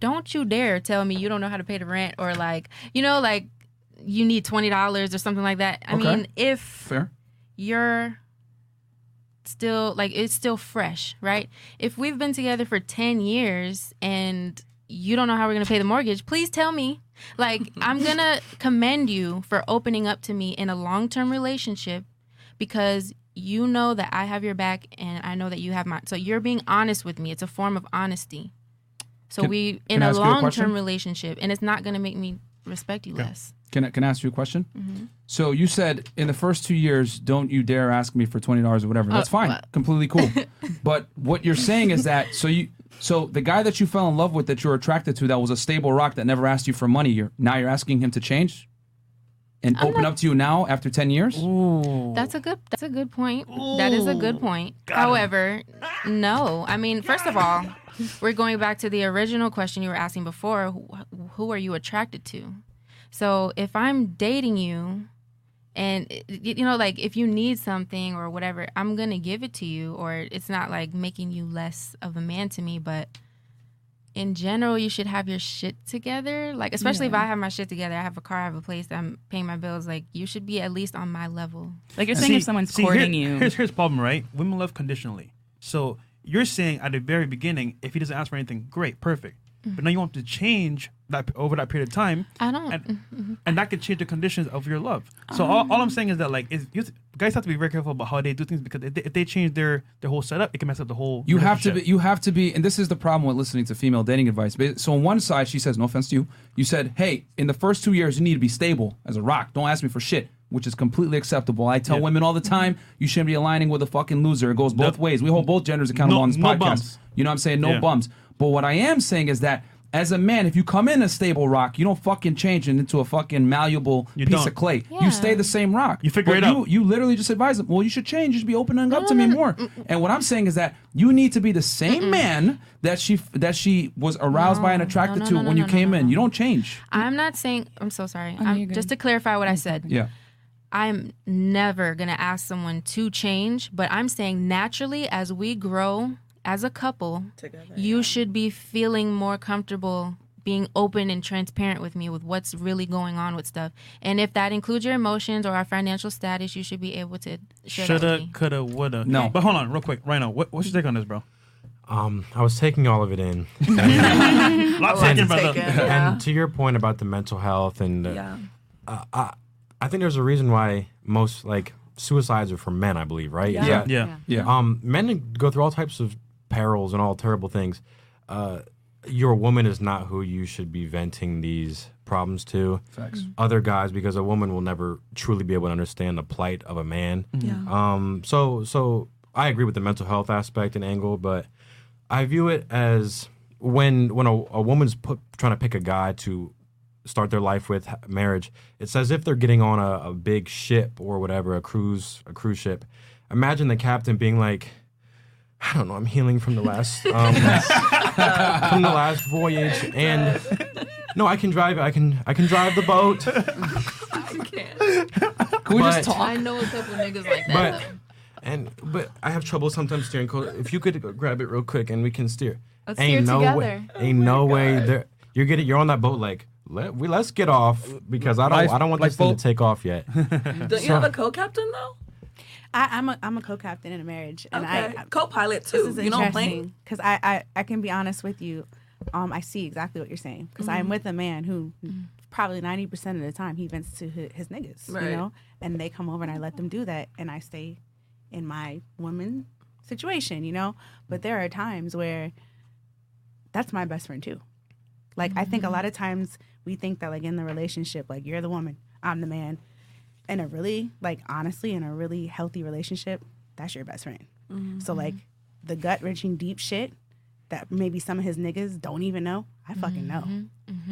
don't you dare tell me you don't know how to pay the rent or like, you know, like you need twenty dollars or something like that. I Okay. mean, if Fair. you're still like it's still fresh, right? If we've been together for 10 years and you don't know how we're going to pay the mortgage, please tell me. Like I'm going to commend you for opening up to me in a long-term relationship because you know that I have your back and I know that you have mine. So you're being honest with me. It's a form of honesty. So Can- we in a ask you a long-term relationship and it's not going to make me respect you less. Can I, can I ask you a question? Mm-hmm. So you said in the first two years, don't you dare ask me for twenty dollars or whatever. That's fine, well. completely cool. but what you're saying is that so you so the guy that you fell in love with that you're attracted to that was a stable rock that never asked you for money. You're now you're asking him to change and open up to you now after ten years. That's a good. That's a good point. That is a good point. However, no. I mean, first of all, we're going back to the original question you were asking before. Who, who are you attracted to? So if I'm dating you, and you know, like if you need something or whatever, I'm gonna give it to you. Or it's not like making you less of a man to me, but in general, you should have your shit together. Like, especially if I have my shit together, I have a car, I have a place, I'm paying my bills. Like, you should be at least on my level. Like you're saying, if someone's here- courting you, Here's here's the problem, right? Women love conditionally. So you're saying at the very beginning, if he doesn't ask for anything, great, perfect. Mm-hmm. But now you want to change that over that period of time, I don't. and mm-hmm, mm-hmm. and that could change the conditions of your love. So all, all I'm oh. saying is that like is you, guys have to be very careful about how they do things because if they, if they change their their whole setup, it can mess up the whole. You have to be. You have to be. And this is the problem with listening to female dating advice. So on one side, she says, "No offense to you." You said, "Hey, in the first two years, you need to be stable as a rock. Don't ask me for shit." which is completely acceptable. I tell Yeah. women all the time, you shouldn't be aligning with a fucking loser. It goes both No. ways. We hold both genders accountable No- on this no podcast. bumps. You know what I'm saying? No Yeah. bumps. But what I am saying is that as a man, if you come in a stable rock, you don't fucking change it into a fucking malleable You piece don't. of clay. Yeah. You stay the same rock. You figure But it you, out. You literally just advise them, well, you should change. You should be opening up to me mm. more. And what I'm saying is that you need to be the same man that she that she was aroused by and No, attracted no, to no, no, when you no, no, came no, in. You don't change. I'm not saying. I'm so sorry. Oh, I'm, just to clarify what I said. Yeah. I'm never gonna ask someone to change, but I'm saying naturally as we grow as a couple, Together, you should be feeling more comfortable being open and transparent with me with what's really going on with stuff. And if that includes your emotions or our financial status, you should be able to share that with Shoulda, me. coulda, woulda. No. But hold on, real quick, right now. What, what's your take on this, bro? Um, I was taking all of it in. Lots Lots taken, brother. taken. Yeah. And to your point about the mental health and uh, Yeah. uh, I, I think there's a reason why most like suicides are for men. I believe, right? Is Yeah. that- Yeah. Yeah. Um, men go through all types of perils and all terrible things. Uh, your woman is not who you should be venting these problems to. Facts. Other guys, because a woman will never truly be able to understand the plight of a man. Yeah. Um, so so I agree with the mental health aspect and angle, but I view it as when when a, a woman's put, trying to pick a guy to start their life with marriage, it's as if they're getting on a, a big ship or whatever, a cruise a cruise ship. Imagine the captain being like, I don't know, I'm healing from the last um, from the last voyage, and no, I can drive. I can I can drive the boat. can't. Can we just But- talk? I know a couple niggas like that. But and but I have trouble sometimes steering. Co- If you could grab it real quick and we can steer. Let's ain't steer no way. together. Ain't no way. There, you're getting. You're on that boat. Like let we let's get off because I don't. Life- I don't want life this thing boat? to take off yet. Don't you have a co-captain though? I, I'm a I'm a co-captain in a marriage, and I, Okay. Co-pilot this too. is You know, interesting because I, I I can be honest with you. Um, I see exactly what you're saying because I'm mm-hmm. with a man who mm-hmm. probably 90 percent of the time he vents to his, his niggas, Right. you know, and they come over and I let them do that, and I stay in my woman situation, you know. But there are times where that's my best friend too. Like I think a mm-hmm. lot of times we think that like in the relationship, like you're the woman, I'm the man. In a really like honestly in a really healthy relationship, that's your best friend. So mm-hmm. like the gut wrenching deep shit that maybe some of his niggas don't even know. I fucking know.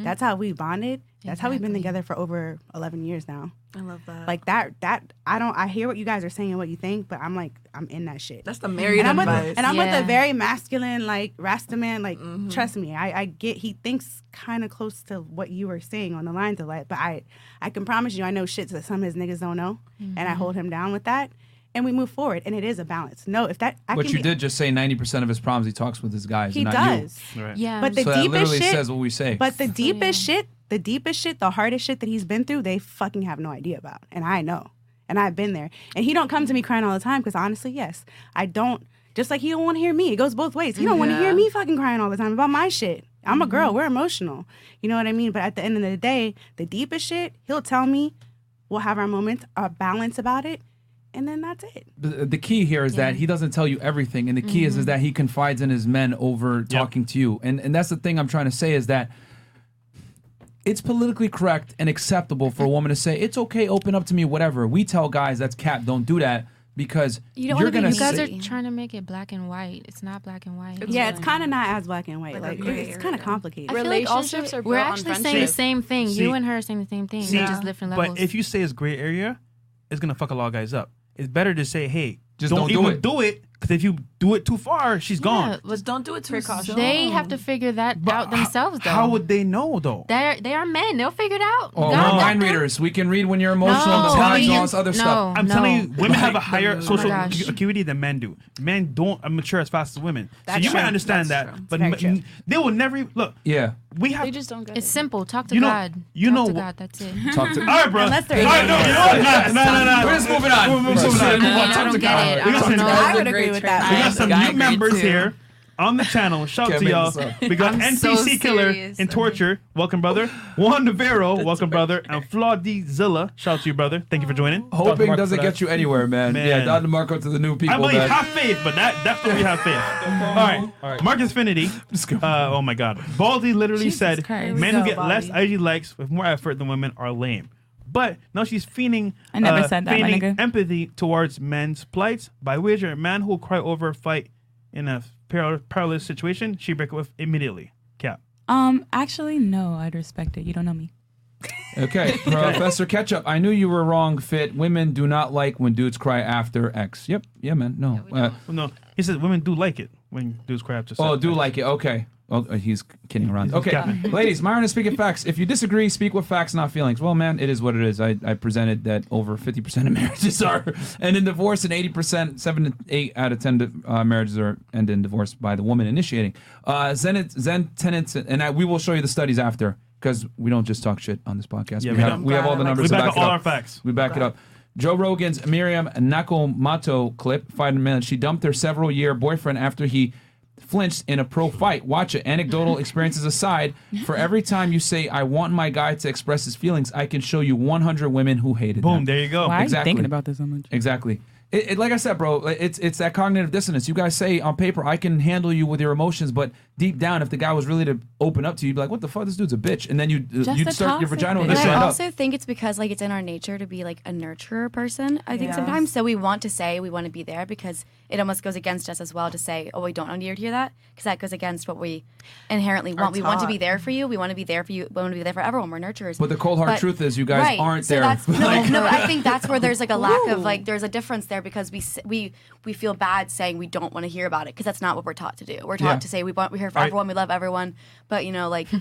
That's how we bonded. That's how we've been together for over eleven years now. I love that. Like that that I don't I hear what you guys are saying and what you think, but I'm like I'm in that shit that's the married and I'm, with, advice. and I'm with a very masculine, like Rasta man. Like, Mm-hmm. trust me, I, I get. He thinks kind of close to what you were saying on the lines of like, but I, I can promise you, I know shit that some of his niggas don't know, and Mm-hmm. I hold him down with that, and we move forward, and it is a balance. No, if that, I But can you be- did just say 90% of his problems he talks with his guys, he not does. Right. yeah, But the you. So that deepest literally shit, says what we say. but the deepest yeah. shit, the deepest shit, the hardest shit that he's been through, they fucking have no idea about, and I know, and I've been there. And he don't come to me crying all the time because honestly, yes, I don't. Just like he don't want to hear me. It goes both ways. He don't want to hear me fucking crying all the time about my shit. I'm a girl. Mm-hmm. We're emotional. You know what I mean? But at the end of the day, the deepest shit, he'll tell me. We'll have our moments, our balance about it, and then that's it. the, the key here is that he doesn't tell you everything and the key is, is mm-hmm. that he confides in his men over talking to you and and that's the thing i'm trying to say is that it's politically correct and acceptable for a woman to say it's okay open up to me whatever we tell guys that's cap don't do that because You don't are wanna be you guys say, are trying to make it black and white. It's not black and white. yeah, it's kind of not as black and white. Like Like, gray it's kind of complicated. I feel like Relationships are We're built on actually saying the same thing. See- you and her are saying the same thing. See, just different levels. But if you say it's gray area, it's gonna fuck a lot of guys up. It's better to say, hey, Just don't do even it. do it, because if you do it too far, she's yeah, gone. but Just don't do it too soon. they have to figure that But out themselves, though. How would they know though? They're they are men. They'll figure it out. oh God we're got mind them. readers we can read when you're emotional No, the vibes you- all this other no. stuff I'm telling you, women have a higher oh social my gosh. acu- acuity than men do. Men don't mature as fast as women. That's so you might true. understand That's that, true. but very m- they will never look. yeah We have They just don't get It's it. simple. Talk to You know- God. you Talk know to wh- God. That's it. talk to all right, bro. Unless they're all right, no, you know what? No, no, no, no. we're just moving on We're moving We're just on. moving I on. don't Talk to get God. it. I don't know. I would agree with that. We got some new members too. here on the channel. Shout out to y'all. We got I'm so NPC Killer serious. in Torture. Welcome, brother. Juan Navarro. Welcome, brother. And Flaudie Zilla. Shout out to you, brother. Thank you for joining. hoping doesn't get you anywhere man, Man. yeah Don DeMarco to the new people I believe man. have faith, but that definitely have faith. All right. All right. Marcus Finity. Uh, oh my God. Baldy literally Jesus said Christ. men who Go, get less Baldy. IG likes with more effort than women are lame. But now she's feigning. I never uh, said that, my feigning nigga. empathy towards men's plights. By wager, a man who will cry over a fight in a peril- perilous situation, she break up with immediately. Cap. Um, actually, no, I'd respect it. You don't know me. Okay, Professor Ketchup. I knew you were wrong. Fit. Women do not like when dudes cry after X. Yep. Yeah, man. No. Uh, Well, no, he says women do like it when dudes cry after. oh, sex. do like it. Okay. Oh, uh, he's kidding around. Okay, capping. ladies, Myron is speaking facts. If you disagree, speak with facts, not feelings. Well, man, it is what it is. I, I presented that over 50% of marriages are end in divorce, and 80%, 7 to 8 out of 10 uh, marriages are end in divorce by the woman initiating. Uh, Zen, Zen tenants, and I, we will show you the studies after because we don't just talk shit on this podcast. Yeah, we, we have, we have all the numbers We to back back up it all up. our facts. We back it up. Joe Rogan's Miriam Nakamoto clip, five minutes. She dumped her several year boyfriend after he flinched in a pro fight. Watch it. Anecdotal experiences aside, for every time you say, I want my guy to express his feelings, I can show you 100 women who hated Boom. him. There you go. Why are exactly. you thinking about this so much? Exactly. It, it, like I said, bro, it's it's that cognitive dissonance. You guys say on paper, I can handle you with your emotions, but deep down, if the guy was really to open up to you, you'd be like, "What the fuck? This dude's a bitch," and then you uh, Just you'd a start your vagina would bitch. But shut I up. also think it's because like it's in our nature to be like a nurturer person. I think Yes. sometimes so we want to say we want to be there because it almost goes against us as well to say, oh, we don't want you to hear that because that goes against what we inherently want. We want to be there for you. We want to be there for you. We want to be there for everyone. We're nurturers. But the cold hard But- truth is, you guys right. aren't so there. That's, no, Like- no, but I think that's where there's like a lack of like there's a difference there because we we we feel bad saying we don't want to hear about it because that's not what we're taught to do. We're taught Yeah. to say we want we're here for Are- everyone, we love everyone, but you know like.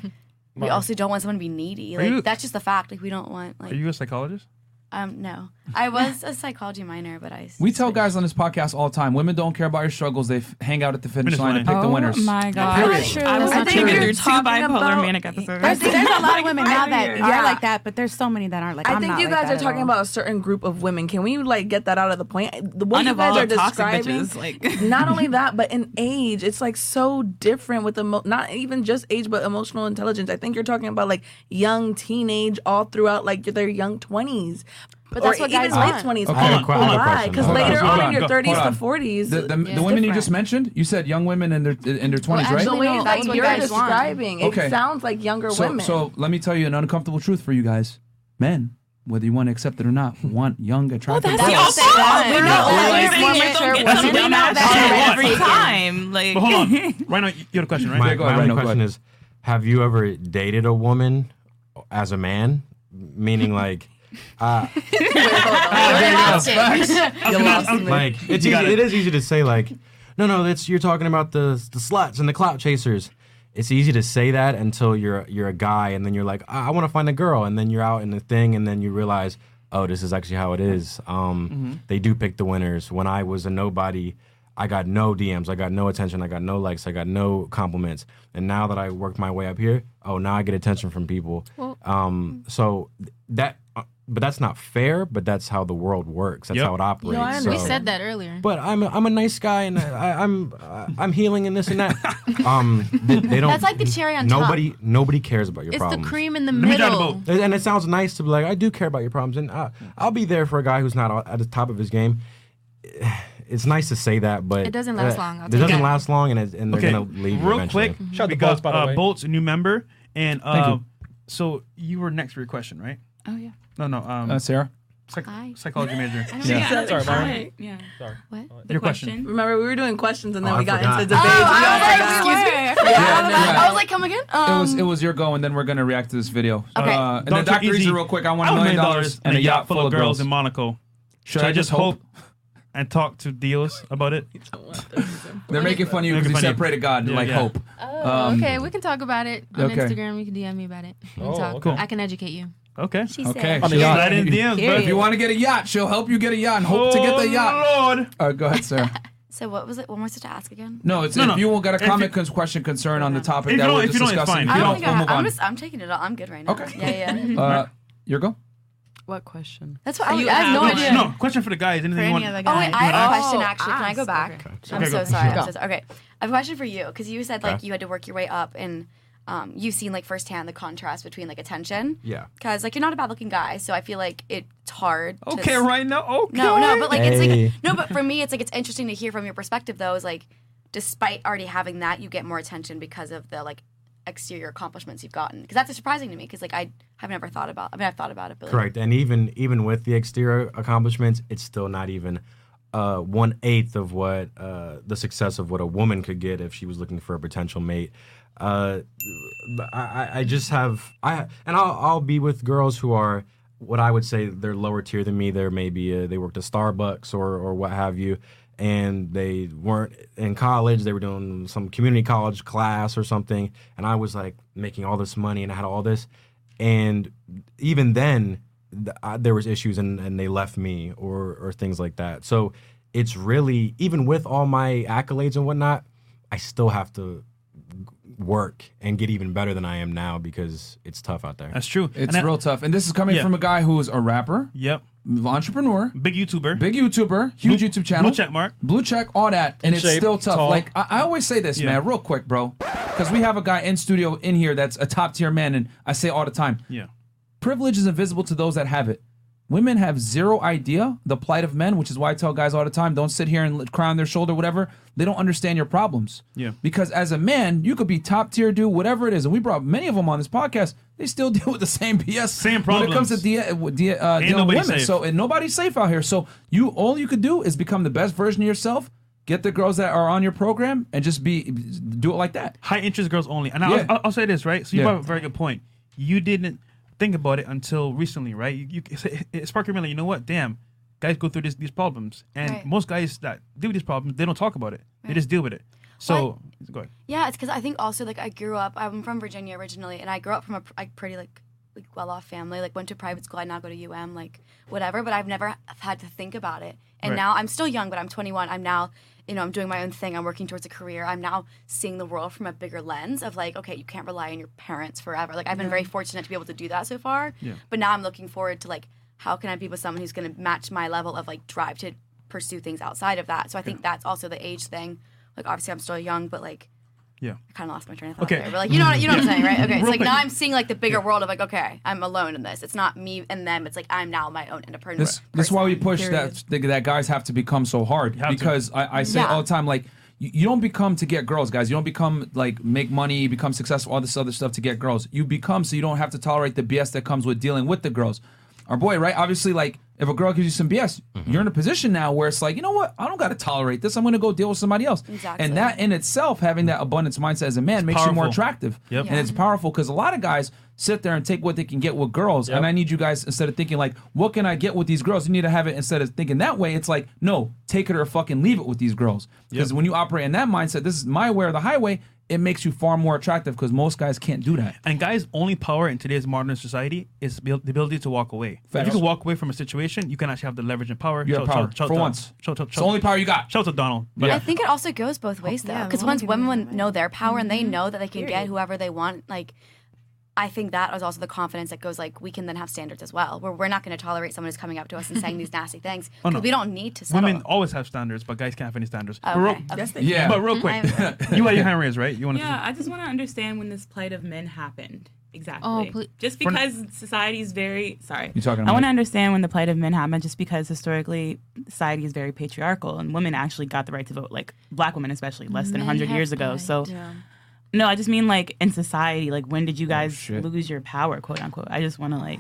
We also don't want someone to be needy. Like you- that's just the fact. Like we don't want like Are you a psychologist? um no. I was a psychology minor, but I We tell guys on this podcast all the time: women don't care about your struggles. They f- hang out at the finish Finish line and line. pick the oh winners. oh my god! Period. I was I watching your two bipolar about- manic episodes. There's, there's a lot of women now that think- are like that, but there's so many that aren't like. I I'm think not you like guys that are talking about a certain group of women. Can we like get that out of the point? The what you guys are describing, bitches, like- not only that, but in age, it's like so different with emo- not even just age, but emotional intelligence. I think you're talking about like young teenage, all throughout like their young twenties. But that's or what even guys late want. twenties. Okay. I have a que- I have a Why? question. Because Hold on, later hold on on, in your go- thirties hold to on. forties, The, the, the women you just mentioned, you said young women in their in their twenties, right? actually, the way no, that that's what you're guys want. describing, Okay. it sounds like younger So, women. so let me tell you an uncomfortable truth for you guys, men. Whether you want to accept it or not, want young, attractive that's girls. y'all. We We know know always always more more mature mature That's women. what We know I'm that every Hold time. Like, But hold on. right now, you have a question, right? My, Yeah, go my ahead, only Rhino, go question ahead. is: Have you ever dated a woman as a man? Meaning, like, uh, you lost me. like it's easy, it. it is easy to say like, no, no, that's you're talking about the the sluts and the clout chasers. It's easy to say that until you're you're a guy, and then you're like, I, I want to find a girl, and then you're out in the thing, and then you realize, oh, this is actually how it is. Um, Mm-hmm. They do pick the winners. When I was a nobody, I got no DMs, I got no attention, I got no likes, I got no compliments, and now that I worked my way up here, oh, now I get attention from people. um, so th- that, uh, but that's not fair. But that's how the world works. That's Yep. how it operates. I so. We said that earlier. But I'm a, I'm a nice guy and I, I'm uh, I'm healing and this and that. Um, they, they don't. That's like the cherry on top. nobody nobody cares about your It's problems. the cream in the me drive the middle. boat. And and it sounds nice to be like, I do care about your problems, and uh, I'll be there for a guy who's not at the top of his game. It's nice to say that, but It doesn't last uh, long, I'll It doesn't last long, and it, and they're Okay, gonna leave real eventually. quick. Shout out we to got Bolts, by the uh, way. Bolts, a new member, and Thank uh, you. so you were next for your question, right? oh yeah. No, no. Um, Uh, Sarah. psych- Hi. psychology major. I don't Yeah. know. Sorry, Byron. Right, Yeah. Sorry. What? The Your question. Remember, we were doing questions and then Oh, we I got forgot. into debate. Oh, I all was like, forgot. excuse me. I forgot Yeah, all about- yeah. I was like, come again? Um, it was it was your go, and then we're gonna react to this video. Okay. Uh, and then Dr. Dr. Easy, Easy, real quick. I want a million dollars and a yacht full of girls. in Monaco. Should Should I just hope? and talk to Dios about it? They're making fun of you because Making you fun said of pray to God. Yeah, like yeah. hope. Oh, Um, okay. We can talk about it on okay. Instagram. You can DM me about it. We can Oh, talk. okay. I can educate you. Okay. she Okay. said. On the yacht. slide in DMs, but if you want to get a yacht, she'll help you get a yacht and hope to get the yacht. Oh, Lord. All right, go ahead, Sarah. So what was it? What am I to ask again? No, it's No, if no. you got a If comment, you- con- question, concern on the topic If that you we're don't- if just you don't, it's discussing. fine. I you don't don't, think I we'll have, move I'm on. just I'm taking it all. I'm good right now. Okay. Yeah, yeah. Uh, your go. What question? That's what I, you I have no have- idea. No, question for the guys. Anything you want? Oh wait, I have a Oh, question actually. Can I go back? Okay. I'm Okay, so go. sorry. Go. I'm so sorry. Okay, I have a question for you because you said like Okay. you had to work your way up and um, you've seen like firsthand the contrast between like attention. Yeah. Because like you're not a bad looking guy, so I feel like it's hard. Okay, s- right now. Okay. No, no, but like it's like no, but for me, it's like it's interesting to hear from your perspective though. Is like, despite already having that, you get more attention because of the like exterior accomplishments you've gotten? Because that's surprising to me. Because like I have never thought about. I mean, I've thought about it, but like, Correct, and even even with the exterior accomplishments, it's still not even uh, one eighth of what uh, the success of what a woman could get if she was looking for a potential mate. Uh, I, I- just have I and I'll I'll be with girls who are what I would say they're lower tier than me. They're maybe uh, they worked at Starbucks or or what have you, and they weren't in college. They were doing some community college class or something, and I was like making all this money and I had all this, and even then th- I, there was issues and, and they left me or or things like that. So it's really even with all my accolades and whatnot, I still have to work and get even better than I am now because it's tough out there. That's true. It's And that- real tough. And this is coming Yeah. from a guy who is a rapper, Yep. entrepreneur, Big YouTuber. big YouTuber, huge YouTube channel. Blue check mark. Blue check, all that, and it's shape, still tough. tall. Like I, I always say this, Yeah. man, real quick, bro, because we have a guy in studio in here that's a top tier man, and I say all the time, Yeah. privilege is invisible to those that have it. Women have zero idea the plight of men, which is why I tell guys all the time, don't sit here and cry on their shoulder, whatever. They don't understand your problems. Yeah. Because as a man, you could be top tier dude, whatever it is, and we brought many of them on this podcast. They still deal with the same BS. Same problem. when it comes to problems. de- uh, de- uh, Ain't dealing with women. safe. So and nobody's safe out here. So you all you could do is become the best version of yourself. Get the girls that are on your program and just be do it like that. High interest girls only. And I'll, Yeah. I'll, I'll say this, right? So you Yeah. brought up a very good point. You didn't think about it until recently, right? You, you it, it sparked your mind, like, you know what? Damn, guys go through this, these problems. And Right. most guys that deal with these problems, they don't talk about it. They just deal with it. So, go ahead. Yeah, it's because I think also like I grew up. I'm from Virginia originally, and I grew up from a like pretty like like well-off family. Like went to private school. I now go to UM. Like whatever. But I've never had to think about it. And Right. now I'm still young, but I'm 21. I'm now you know I'm doing my own thing. I'm working towards a career. I'm now seeing the world from a bigger lens of like okay, you can't rely on your parents forever. Like I've been very fortunate to be able to do that so far. Yeah. But now I'm looking forward to like how can I be with someone who's going to match my level of like drive to pursue things outside of that. So I think that's also the age thing. Like obviously I'm still young, but like Yeah. I kind of lost my train of thought Okay. there. But like, you know what you know what I'm saying, right? Okay. It's Real like quick. now I'm seeing like the bigger world of like, okay, I'm alone in this. It's not me and them. It's like I'm now my own independent. This this is why we push Period. that that guys have to become so hard have to. because I, I say Yeah. all the time like you, you don't become to get girls, guys. You don't become like make money, become successful, all this other stuff to get girls. You become so you don't have to tolerate the BS that comes with dealing with the girls. Our boy, right? Obviously, like if a girl gives you some BS, mm-hmm. you're in a position now where it's like, you know what? I don't got to tolerate this. I'm going to go deal with somebody else. Exactly. And that in itself, having that abundance mindset as a man, makes you more attractive. Yep. And it's powerful because a lot of guys sit there and take what they can get with girls. Yep. And I need you guys instead of thinking like, what can I get with these girls? You need to have it instead of thinking that way. It's like, no, take it or fucking leave it with these girls. Because Yep. when you operate in that mindset, this is my way or the highway. It makes you far more attractive because most guys can't do that. And guys' only power in today's modern society is the the ability to walk away. If you can walk away from a situation, you can actually have the leverage and power. You have power shout- shout for out- once. Shout, shout, It's the only power you got. shout out to Donald. Yeah. I think it also goes both ways though, because the once women know their power and they Mm-hmm. know that they can get whoever they want, like. I think that is also the confidence that goes like we can then have standards as well. Where we're not going to tolerate someone who's coming up to us and saying these nasty things Oh, no. we don't need to settle. women always have standards, but guys can't have any standards. Oh, but real- okay. okay. Yes, Yeah. But real quick, you had your hand raised, right? You want to? Yeah, I just want to understand when this plight of men happened. Exactly. Oh, ple- just For- because society is very sorry. You talking to I want to understand when the plight of men happened, just because historically society is very patriarchal and women actually got the right to vote, like black women especially, less than Men 100 years ago. died. So no, I just mean like in society, like when did you guys shit. lose your power, quote unquote? I just want to like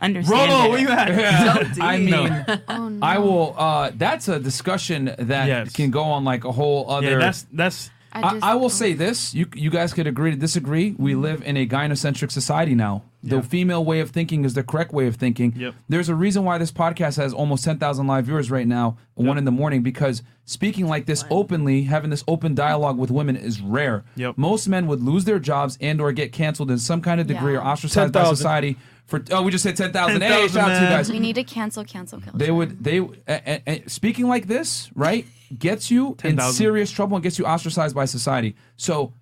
understand. Rollo, where you at? I mean, Oh no. I will. Uh, that's a discussion that Yes. can go on like a whole other. yeah, that's that's. I, just- I will say this: you you guys could agree to disagree. We live in a gynocentric society now. The Yeah. female way of thinking is the correct way of thinking. Yep. There's a reason why this podcast has almost ten thousand live viewers right now, one in the morning, because speaking like this openly, having this open dialogue with women is rare. Yep. Most men would lose their jobs and or get canceled in some kind of degree or Yeah. ostracized by society for. Oh, we just said ten thousand. Hey, shout out to you guys. we need to cancel cancel cancel. They would they a, a, a- speaking like this, right? Gets you in 10,000. serious trouble and gets you ostracized by society. So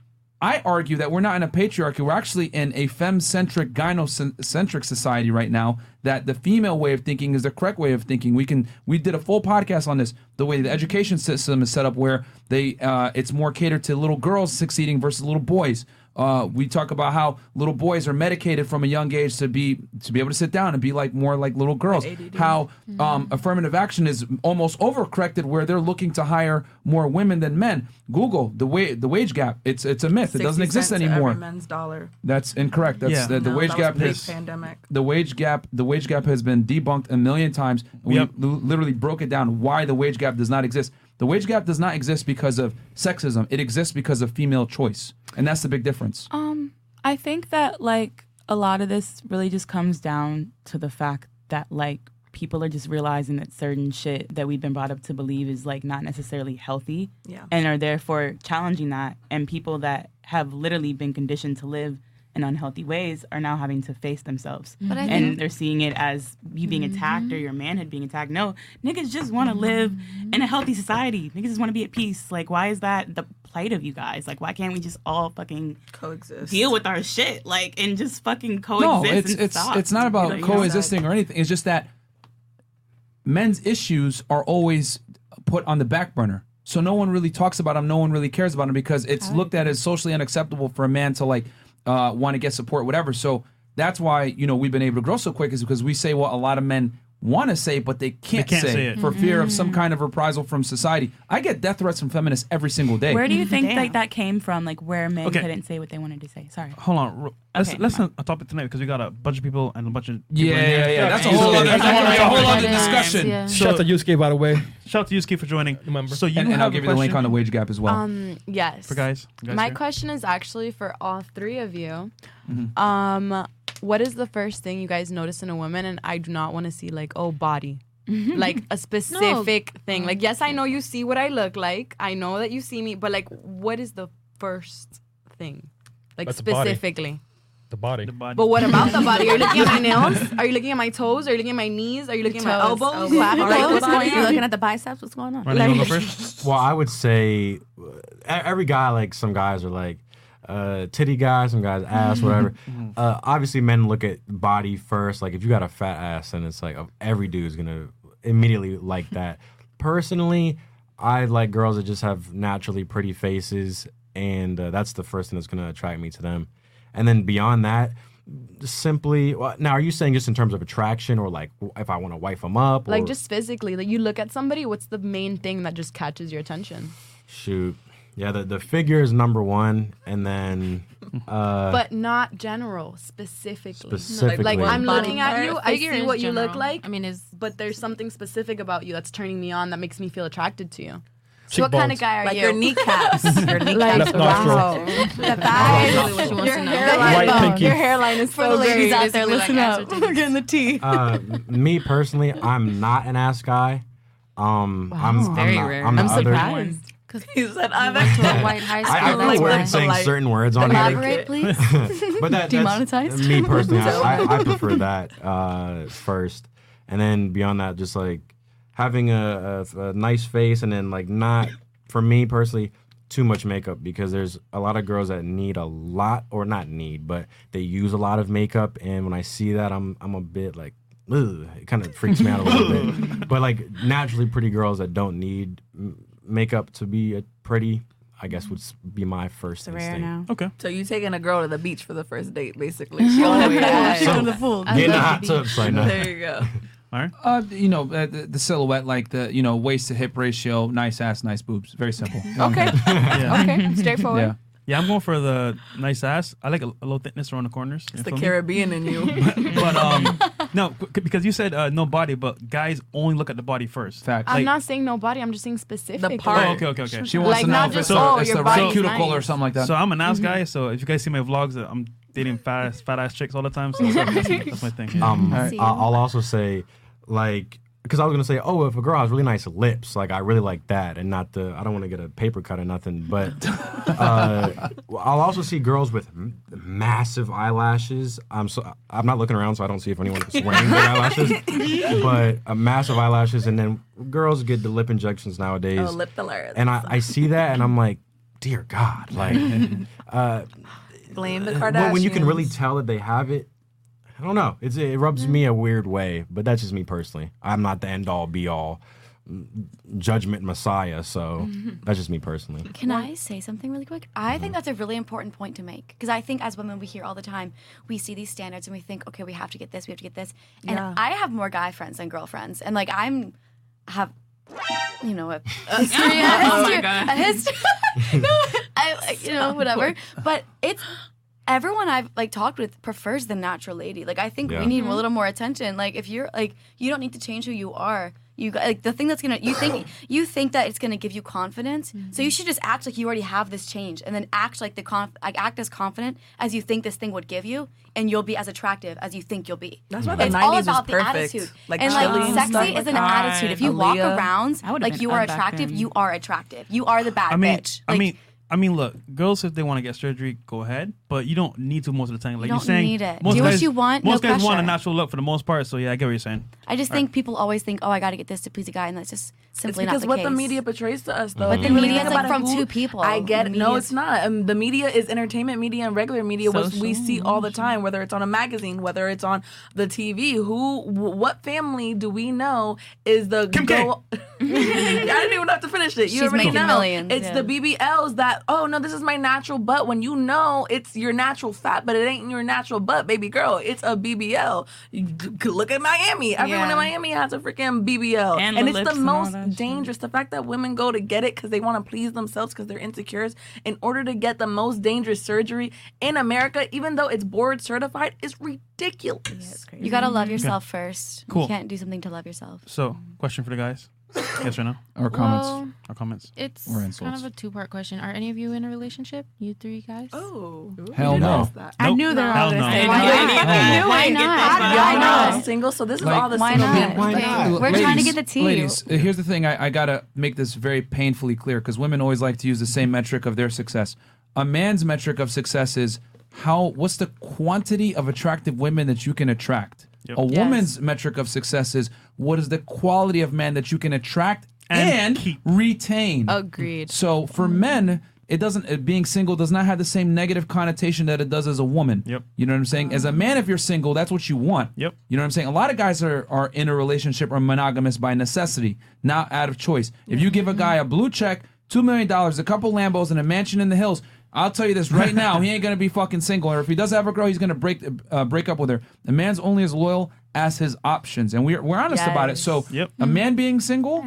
I argue that we're not in a patriarchy. We're actually in a femme-centric, gynocentric society right now. That the female way of thinking is the correct way of thinking. We can. We did a full podcast on this. The way the education system is set up, where they, uh, it's more catered to little girls succeeding versus little boys. Uh, we talk about how little boys are medicated from a young age to be to be able to sit down and be like more like little girls. How um, affirmative action is almost overcorrected, where they're looking to hire more women than men. Google the wa- the wage gap. It's it's a myth. It doesn't exist cents to anymore. Every men's dollar. That's incorrect. That's Yeah. the, the No, wage that was gap has pre-pandemic. the wage gap the wage gap has been debunked a million times. We Yep. li- literally broke it down why the wage gap does not exist. The wage gap does not exist because of sexism. It exists because of female choice, and that's the big difference. Um, I think that like a lot of this really just comes down to the fact that like people are just realizing that certain shit that we've been brought up to believe is like not necessarily healthy Yeah. and are therefore challenging that and people that have literally been conditioned to live in unhealthy ways are now having to face themselves But and think- they're seeing it as you being mm-hmm. attacked or your manhood being attacked no niggas just want to mm-hmm. live in a healthy society niggas just want to be at peace like why is that the plight of you guys like why can't we just all fucking Coexist. deal with our shit, like, and just fucking coexist? No, coexist. it's and it's stop. it's not about you know, coexisting or anything. It's just that men's issues are always put on the back burner. So no one really talks about them. No one really cares about them because it's looked at as socially unacceptable for a man to like uh, want to get support, whatever. So that's why you know we've been able to grow so quick is because we say what a lot of men want to say, but they can't, can't say, say it. for fear of some kind of reprisal from society. I get death threats from feminists every single day. Where do you think Damn. like that came from? Like where men Okay. couldn't say what they wanted to say. Sorry. Hold on. Let's Okay, let's never not talk about tonight because we got a bunch of people and a bunch of people yeah, in here. yeah, yeah. That's a whole other, that's a whole, Yeah. a whole other Yeah. discussion. Yeah. Shout out to Yusuke, by the way. Shout out to Yusuke for joining. Remember. So you And, and have I'll a give you the link question on the wage gap as well. Um, yes. for guys. guys My here? question is actually for all three of you. Mm-hmm. Um, what is the first thing you guys notice in a woman? And I do not want to see like, oh, body. like a specific thing. Like, yes, I know you see what I look like. I know that you see me, but like, what is the first thing? Like That's specifically. The body. The body. But what about the body? Are you looking at my nails? Are you looking at my toes? Are you looking at my knees? Are you looking at my elbows? elbows. Clavicle? Right, what's going on? Looking at the biceps. What's going on? Ronnie, you go first? Well, I would say uh, every guy, like some guys are like uh, titty guys, some guys ass, whatever. uh, obviously, men look at body first. Like if you got a fat ass, then it's like uh, every dude's gonna immediately like that. Personally, I like girls that just have naturally pretty faces, and uh, that's the first thing that's gonna attract me to them. And then beyond that. Simply well, now, are you saying just in terms of attraction, or like w- if I want to wife them up, Like or- just physically, like you look at somebody, what's the main thing that just catches your attention? Shoot. Yeah, the, the figure is number one, and then uh, but not general, specifically. Specifically. Like, I'm looking at you, I Figure see is what you look like, I mean, is but there's something specific about you that's turning me on that makes me feel attracted to you. So what kind of guy are Like you? your kneecaps. your kneecaps. Left nostril. wow. The thighs, really what she wants your hairline, White bone. pinky. your hairline is For so the ladies great. out there, Basically, like listen up. ascertain. We're getting the tea. uh, me personally, I'm not an ass guy. Um, I'm, I'm very not, rare. I'm, the I'm other- surprised. He said, I'm went to a white high school. I, I that's feel why. weird saying Like- certain words on here, Elaborate, please. but that, that's Demonetized? me personally. I, I, I prefer that uh, first, and then beyond that, just like having a, a, a nice face, and then like not for me personally too much makeup because there's a lot of girls that need a lot or not need, but they use a lot of makeup, and when I see that, I'm I'm a bit like. Ugh, it kind of freaks me out a little bit, but like naturally pretty girls that don't need m- makeup to be a pretty, I guess would be my first It's rare instinct. now. Okay. So you taking a girl to the beach for the first date, basically. Showing her ass. So- the pool. I Get in the love hot the tub, beach. so I know. There you go. All right. Uh, you know, uh, the, the silhouette, like the you know waist to hip ratio, nice ass, nice boobs, very simple. Okay. Yeah. okay. Straightforward. Yeah. Yeah, I'm going for the nice ass. I like a, a little thickness around the corners. You It's the feel me? Caribbean in you. But um, no, because you said uh, no body, but guys only look at the body first. Fact. I'm Like- not saying no body. I'm just saying specific. The part. Oh, okay, okay, okay. She wants Like, to know not if it's, just, the, oh, it's your the right body's cuticle or something like that. So I'm an ass guy. So if you guys see my vlogs, uh, I'm dating fat ass, fat ass chicks all the time. So that's, that's, that's my thing. yeah. Um, Alright. I'll also say, like, because I was gonna say, oh, if a girl has really nice lips, like I really like that, and not the. I don't want to get a paper cut or nothing, but uh, I'll also see girls with m- massive eyelashes. I'm so I'm not looking around, so I don't see if anyone is wearing big eyelashes, but uh, massive eyelashes, and then girls get the lip injections nowadays, oh, lip fillers. and I, I see that, and I'm like, dear God, like. uh, blame the when- Kardashians. when you can really tell that they have it I don't know. It's it rubs mm-hmm. me a weird way, but that's just me personally. I'm not the end all be all, judgment messiah. So mm-hmm. that's just me personally. Can I say something really quick? I think mm-hmm. that's a really important point to make because I think as women we hear all the time we see these standards and we think okay we have to get this we have to get this and Yeah. I have more guy friends than girlfriends and like I'm have you know a history, a Oh my history, God. a history. no, I you know whatever, but it's. Everyone I've like talked with prefers the natural lady. Like I think Yeah. we need a little more attention. Like if you're like you don't need to change who you are. You got- like the thing that's gonna you think you think that it's gonna give you confidence. So you should just act like you already have this change, and then act like the conf- like act as confident as you think this thing would give you, and you'll be as attractive as you think you'll be. That's why the it's 90s all was about the perfect. attitude. Like and like and sexy stuff is an that. attitude. If you walk around like you are attractive, you are attractive. You are the bad I mean, bitch. I mean, I mean, look, girls if they want to get surgery, go ahead, but you don't need to most of the time. Like don't are saying, need it. most Do what you want, no Most guys want a natural look for the most part. So yeah, I get what you're saying. I just think people always think, oh, I got to get this to please a guy, and that's just It's simply because not the what case. the media portrays to us, though. But the media think is, like, from who- two people. I get it. No, it's not. Um, the media is entertainment media and regular media, which we see all the time. Whether it's on a magazine, whether it's on the TV. Who? wh- What family do we know is the Kim go? I didn't even have to finish it. You She's already making know. millions, It's yeah. the BBLs that. Oh no, this is my natural butt. When you know it's your natural fat, but it ain't your natural butt, baby girl. It's a BBL. You look at Miami. Everyone Yeah. in Miami has a freaking BBL, And and, the it's the and most that shit. dangerous. The fact that women go to get it because they want to please themselves because they're insecure in order to get the most dangerous surgery in America, even though it's board certified, is ridiculous. You got to love yourself first. Cool. You can't do something to love yourself. So, question for the guys. Yes or no? Or comments. Well, Or comments? it's Or kind of a two part question. Are any of you in a relationship? You three guys? Oh, Hell no. I knew they were all Hell gonna no. say Why no. not? I knew Why not? Get Y'all this know Why I'm single, so this is all the Why not? Why not? We're trying to get the tea. Ladies, here's the thing. I, I gotta make this very painfully clear because women always like to use the same metric of their success. A man's metric of success is how what's the quantity of attractive women that you can attract. Yep. A Yes. woman's metric of success is what is the quality of man that you can attract And and, retain. Agreed. So for mm-hmm. men, it doesn't being single does not have the same negative connotation that it does as a woman. Yep. You know what I'm saying? As a man, if you're single, that's what you want. Yep. You know what I'm saying? A lot of guys are, are in a relationship or monogamous by necessity, not out of choice. If you give a guy a blue check, two million dollars, a couple Lambos, and a mansion in the hills, I'll tell you this right now, he ain't gonna be fucking single. Or if he does have a girl, he's gonna break uh, break up with her. A man's only as loyal as his options, and we're we're honest about it. So Yep. a man being single,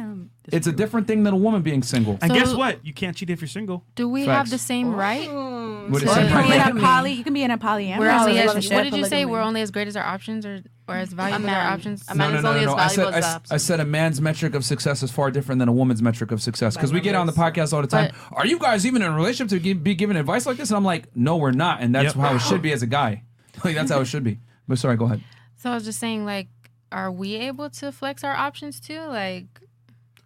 it's a different thing than a woman being single. And So- guess what? You can't cheat if you're single. Do we Facts. have the same right? What is So- it? You can be in a poly. You can be in a polyamorous We're only as, relationship. what did you say? We're only as great as our options, or or as valuable as options. A man is only as I said, valuable I, as s- I said a man's metric of success is far different than a woman's metric of success. Because we get on the podcast all the time. Are you guys even in a relationship to give, be giving advice like this? And I'm like, no, we're not. And that's Yep. how it should be as a guy. Like that's how it should be. But sorry, go ahead. So I was just saying, like, are we able to flex our options too? Like,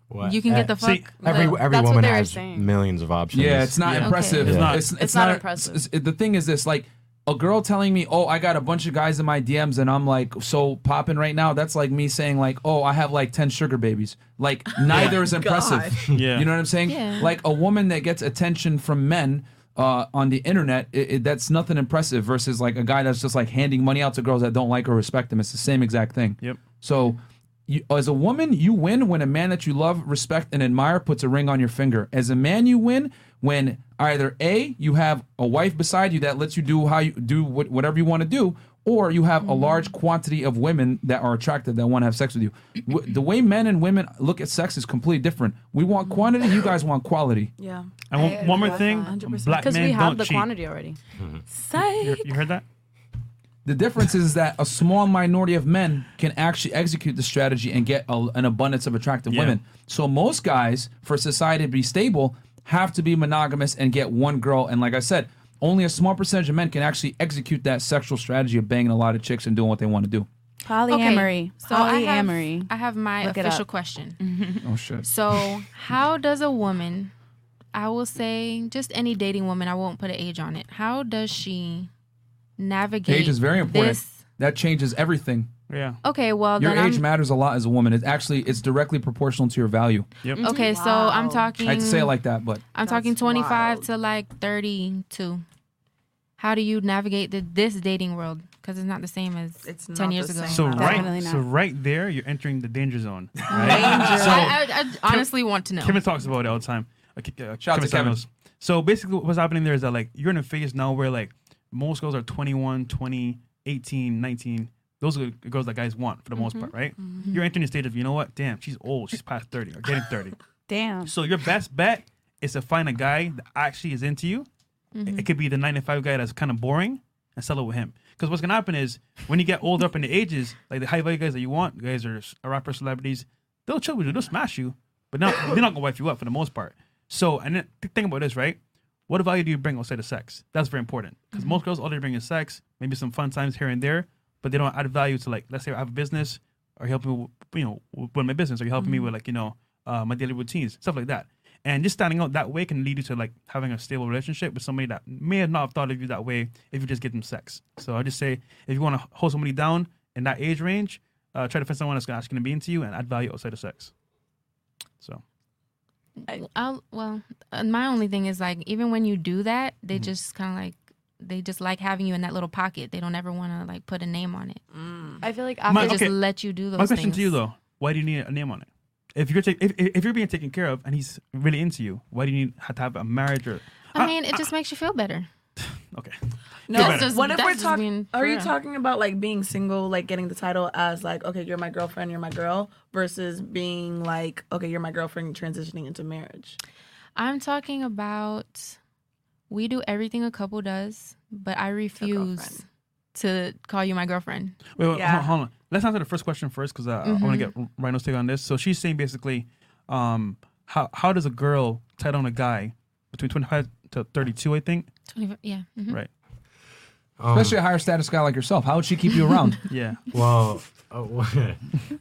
What? you can get the Eh, fuck. see, Every the- every woman they were has saying. millions of options. Yeah, it's not Yeah. impressive. Okay. It's not. It's, It's not a- impressive. it's- it- the thing is this, like a girl telling me, "Oh, I got a bunch of guys in my DMs," and I'm like, "So popping right now." That's like me saying, "Like, oh, I have like ten sugar babies." Like neither is impressive. Yeah. You know what I'm saying? Yeah. Like a woman that gets attention from men. Uh, on the internet, it, it, that's nothing impressive versus like a guy that's just like handing money out to girls that don't like or respect him. It's the same exact thing. Yep. So, you, as a woman, you win when a man that you love, respect, and admire puts a ring on your finger. As a man, you win when either a you have a wife beside you that lets you do how you do what, whatever you want to do, or you have a mm-hmm. large quantity of women that are attracted that want to have sex with you. The way men and women look at sex is completely different. We want mm-hmm. quantity. You guys want quality. Yeah. And one, one more thing, 100%. black Because men we have don't the cheat. quantity already. You, you heard that? The difference is that a small minority of men can actually execute the strategy and get a, an abundance of attractive Yeah. women. So most guys, for society to be stable, have to be monogamous and get one girl. And like I said, only a small percentage of men can actually execute that sexual strategy of banging a lot of chicks and doing what they want to do. polyamory. so I have, polyamory. I have my Look official question. Oh shit! So, how does a woman, I will say, just any dating woman, I won't put an age on it. How does she navigate? Age is very important. This? That changes everything. Yeah. Okay, well Your then age I'm matters a lot as a woman. It's actually it's directly proportional to your value. Yep. okay. So I'm Wow. talking. I hate to say it like that, but I'm talking That's 25 wild. to like 32. how do you navigate the, this dating world? Because it's not the same as It's 10 not years the ago. same. So Definitely right, not. so right there, you're entering the danger zone. So I, I, I honestly want to know. Kevin talks about it all the time. Uh, Ke- uh, Shout out to Kevin. Samuels. So basically, what's happening there is that like you're in a phase now where like most girls are 21, 20, 18, 19. Those are the girls that guys want for the most part, mm-hmm. right? Mm-hmm. You're entering the stage of you know what? Damn, she's old. She's past 30 or getting 30. Damn. So your best bet is to find a guy that actually is into you. It- It could be the 95 guy that's kind of boring and settle with him. Because what's gonna happen is when you get older up in the ages, like the high value guys that you want, guys are rapper celebrities, they'll chill with you, they'll smash you, but not they're not gonna wife you up for the most part. So and then th- think about this, right? What value do you bring outside of sex? That's very important because most girls all they bring is sex, maybe some fun times here and there, but they don't add value to like let's say I have a business or help me, with, you know, with my business or you helping me with like you know uh, my daily routines, stuff like that. And just standing out that way can lead you to like having a stable relationship with somebody that may not have thought of you that way if you just give them sex. So I just say if you want to hold somebody down in that age range, uh, try to find someone that's going to be into you and add value outside of sex. So I'll, well, my only thing is like even when you do that, Mm-hmm. they just kind of like they just like having you in that little pocket. They don't ever want to like put a name on it. Mm. I feel like They after My- just okay. let you do those. Things. My question to you though, why do you need a name on it? If you're take, if, if you're being taken care of and he's really into you, why do you need to have a marriage or I mean, it just makes you feel better. okay? No, That's just- what if that's we're talking? being Are you talking about like being single, like getting the title as like, okay, you're my girlfriend, you're my girl, versus being like, okay, you're my girlfriend, transitioning into marriage? I'm talking about we do everything a couple does, but I refuse to call you my girlfriend. Wait, wait Yeah. hold, hold on. Let's answer the first question first because uh, I want to get Rhino's take on this. So she's saying basically, um, how how does a girl tie down a guy between 25 to 32? I think 25, yeah. mhm. right. Um, Especially a higher status guy like yourself. How would she keep you around? Yeah. Well, uh,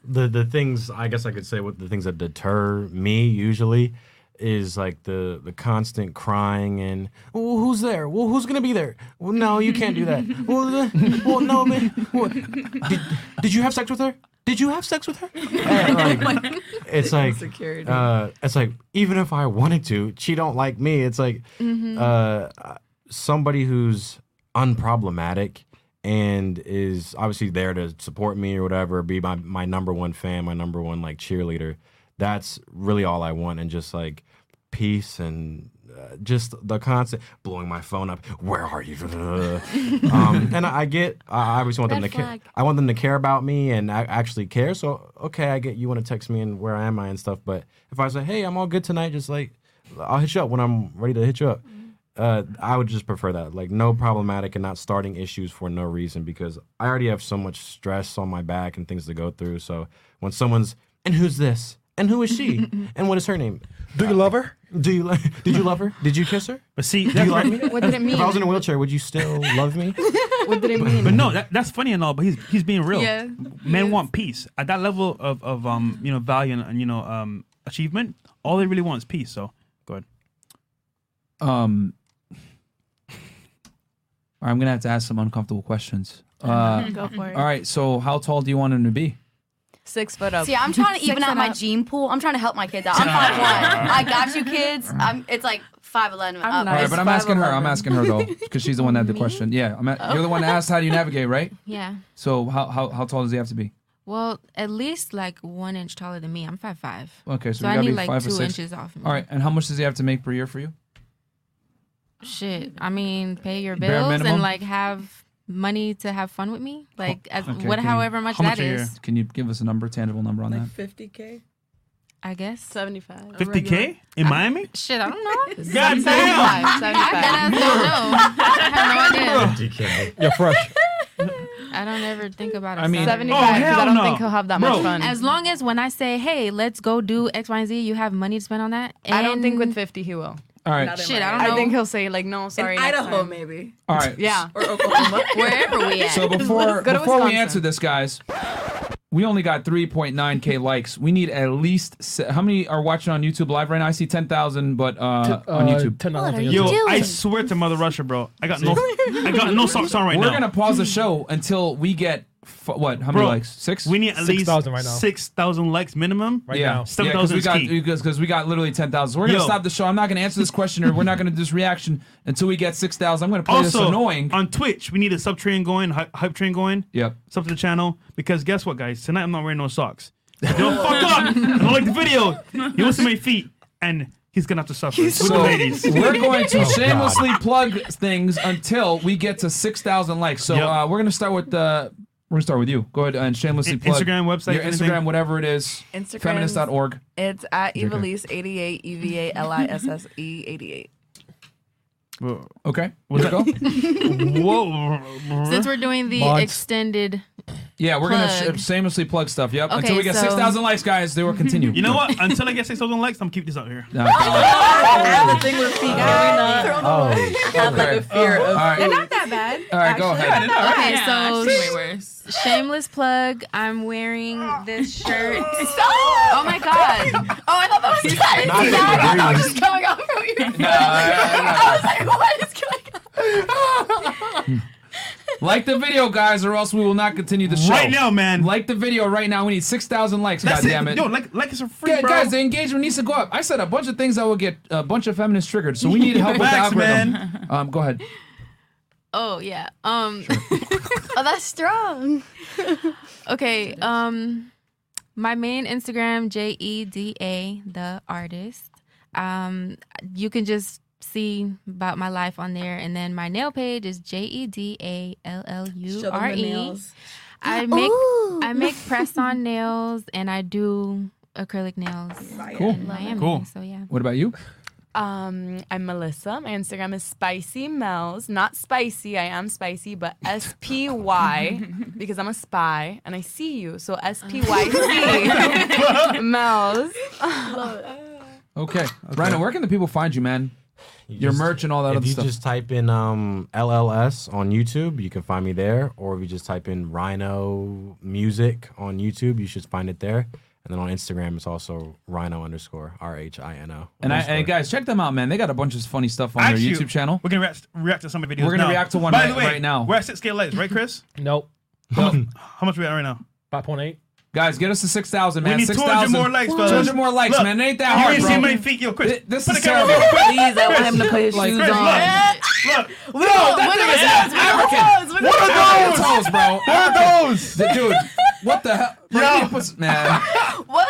the the things I guess I could say what the things that deter me usually is like the the constant crying and well, who's there? Well, who's gonna be there? Well, no, you can't do that. well, the, well, no, man. Well, did, did you have sex with her? Did you have sex with her? And, like, it's like Insecurity. uh, it's like even if I wanted to, she don't like me. It's like uh, somebody who's unproblematic and is obviously there to support me or whatever, be my, my number one fan, my number one like cheerleader. That's really all I want, and just like peace and uh, just the constant blowing my phone up. Where are you? um, and I, I get, I obviously want them Red to care. I want them to care about me and I actually care. So okay, I get you want to text me and where am I and stuff. But if I say, hey, I'm all good tonight, just like I'll hit you up when I'm ready to hit you up. Uh, I would just prefer that, like no problematic and not starting issues for no reason because I already have so much stress on my back and things to go through. So when someone's and who's this and who is she and what is her name? Do you love her? Do you li- did you love her? Did you kiss her? But see, Do that's you love me? What did it mean? If I was in a wheelchair, would you still love me? what did it mean? But no, that, that's funny and all, but he's he's being real. Yeah. Men want peace at that level of, of um you know value and, and you know um achievement. All they really want is peace. So go ahead. Um, I'm gonna have to ask some uncomfortable questions. Uh, Go for it. all right. So, how tall do you want him to be? Six foot up. See, I'm trying to even Six out my up. gene pool. I'm trying to help my kids out. I'm five one. I got you, kids. I'm. It's like five eleven. Up. All right, but I'm asking her. I'm asking her though, because she's the one that had the question. Yeah, I'm at, oh. you're the one that asked how do you navigate, right? yeah. So, how how, how tall does he have to be? Well, at least like one inch taller than me. I'm five five. Okay, so, So we I gotta need be like five or two six. inches off. Me. All right, and how much does he have to make per year for you? Shit. I mean, pay your bills and like have money to have fun with me. Like as, okay, what, can however much how much that is. Can you give us a number, tangible number on like that? fifty k. I guess. 75. Fifty k in Miami. Shit, I don't know. God damn. 75. I 75. don't know. I have no idea. DK. You're fresh. I don't ever think about it. I mean- 75 Oh, hell I don't no. think he'll have that Bro. much fun. as long as when I say, "Hey, let's go do X, Y, and Z," you have money to spend on that. I don't think with 50 he will. All right, Shit, I don't know. I think he'll say like, no, sorry. In next Idaho, time. maybe. all right. Yeah. Or Oklahoma. wherever we at. So before Go to before we Wisconsin. answer this, guys, we only got 3.9k likes. We need at least se- how many are watching on YouTube live right now? I see 10,000, but uh, on YouTube. Ten dollars. What are you YouTube. Yo, I swear to Mother Russia, bro. I got no, I got no socks on right now. We're now. gonna pause the show until we get F- what? How many Bro, likes? Six. We need at least 6,000 right now. six thousand likes minimum. Right yeah, now. yeah, Seven because thousand we is got key. because because we got literally ten thousand. We're gonna Yo. stop the show. I'm not gonna answer this question, or we're not gonna do this reaction until we get six thousand. I'm gonna play this Also, annoying. on Twitch, we need a sub train going, hy- hype train going. Yep. Sub to the channel because guess what, guys? Tonight I'm not wearing no socks. Don't fuck up. I don't like the video. He wants to my feet, and he's gonna have to suffer with the So ladies. we're going to Oh, God. shamelessly plug things until we get to six thousand likes. So Yep. uh, we're gonna start with the. We're gonna start with you. Go ahead and shamelessly plug Instagram, website, your anything? Instagram, whatever it is. Instagram. Feminist.org. It's at Okay. Evalisse88, E V A L I S S E 88. Whoa. Okay. Where's it go? Whoa. Since we're doing the Mods. extended, Yeah, we're gonna Plug. sh- shamelessly plug stuff. Yep. Okay, Until we get so- six thousand likes, guys, they will continue. You know what? Until I get six thousand likes, I'm keep this out here. Oh, no, the thing with feet Oh, have like a fear of All right. They're not that bad. All right, go ahead. okay, Yeah, so I've seen way worse. shameless plug. I'm wearing this shirt. Oh my god! Oh, I thought that was Kennedy. Not I thought that was just coming out from you. No, I- I was like, what is going on? like the video, guys, or else we will not continue the show. Right now, man. Like the video right now. We need six thousand likes. That's God damn it. Yo, like, like it's a free, Yeah, bro. guys, the engagement needs to go up. I said a bunch of things that will get a bunch of feminists triggered, so we need help with the Facts, algorithm. man. Um, go ahead. Oh yeah. Um. Oh, that's strong. Okay. Um, my main Instagram J E D A the artist. Um, you can just see about my life on there, and then my nail page is J E D A L L U R E. I make Ooh. I make press on nails, and I do acrylic nails Cool. Miami. Cool. So yeah. What about you? Um, I'm Melissa. My Instagram is Spicy Mel's. Not spicy. I am spicy, but S P Y because I'm a spy and I see you. So S P Y C Mel's. Okay. Rhino, where can the people find you, man? You Your just- merch and all that If other you stuff. just type in um, LLS on YouTube, you can find me there. Or if you just type in Rhino Music on YouTube, you should find it there. And then on Instagram, it's also Rhino underscore R H I N O. and I, and guys, check them out, man. They got a bunch of funny stuff on Actually, their YouTube channel. We're gonna react, react to some of the videos. We're gonna now. react to one By right- the way, right now. We're at six scale likes, right, Chris? Nope. How much we at right now? 5.8. Guys, get us to six thousand, man. we need six 200 thousand more likes, fellas. 200 more likes, Look, man. It ain't that you hard, ain't bro. seen my feet, yo, Chris. Thi- this put is the camera terrible. real quick. Please, I want him to put his Like, shoes Chris, on. look, look. No, that thing is African. What are African those? toes, bro. What are those? The- Dude, what the hell? Bro, you Yo. need to put- man. What?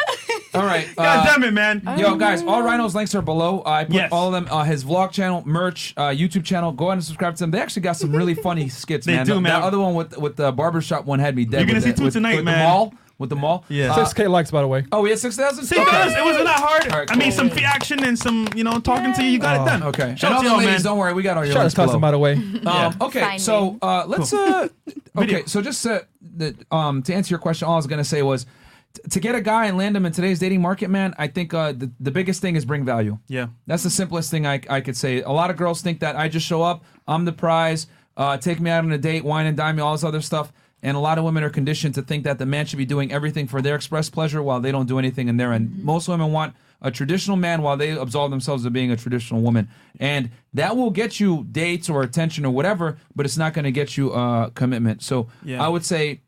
All right. God uh, damn it, man. Yo, guys, all Rhino's links are below. Uh, I put Yes. all of them. Uh, his vlog channel, merch, uh, YouTube channel. Go ahead and subscribe to them. They actually got some really funny skits, They man. do, The- man. That other one with with the barbershop one had me dead. You're gonna with see two tonight, man. The mall, with the mall. Yeah. Uh, 6K likes, by the way. oh, we had six thousand. See, fellas, it wasn't that hard. All right, I mean, cool. some feet action and some, you know, talking to you. You got Oh, it done. Okay. Shout out to the y'all, ladies, man. don't worry, we got all your Shout out links to Custom, by the way. Um, okay, Sign so uh, let's. Uh, okay, so just uh, the, um, to answer your question, all I was gonna say was t- to get a guy and land him in today's dating market, man. I think uh, the the biggest thing is bring value. Yeah. That's the simplest thing I, I could say. A lot of girls think that I just show up, I'm the prize, uh, take me out on a date, wine and dine me, all this other stuff. And a lot of women are conditioned to think that the man should be doing everything for their express pleasure while they don't do anything in their end. Most women want a traditional man while they absolve themselves of being a traditional woman. And that will get you dates or attention or whatever, but it's not going to get you uh, commitment. So Yeah. I would say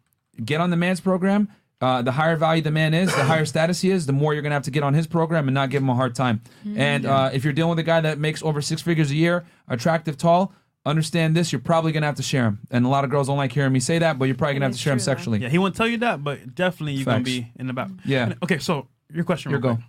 get on the man's program. Uh, the higher value the man is, the higher status he is, the more you're gonna have to get on his program and not give him a hard time. And uh, if you're dealing with a guy that makes over six figures a year, attractive, tall, understand this: you're probably gonna have to share him. And a lot of girls don't like hearing me say that, but you're probably gonna have to share him true, though. sexually. Yeah, he won't tell you that, but definitely you're gonna Facts. be in the back. Yeah. Okay, so your question. Here real go. quick.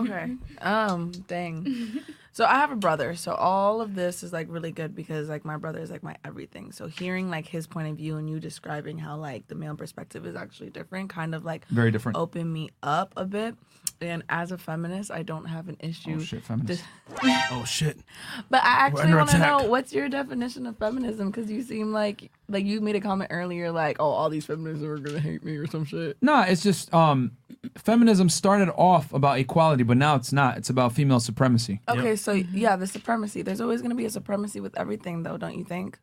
Okay. Um, dang. So I have a brother. So all of this is like really good because like my brother is like my everything. So hearing like his point of view and you describing how like the male perspective is actually different kind of like Very different. opened me up a bit. And as a feminist, I don't have an issue. Oh shit, feminist. Oh shit. But I actually want to know what's your definition of feminism? Because you seem like like you made a comment earlier, like, oh, all these feminists are gonna hate me or some shit. No, it's just um, feminism started off about equality, but now it's not. It's about female supremacy. Okay, so yeah, the supremacy. There's always gonna be a supremacy with everything, though, don't you think?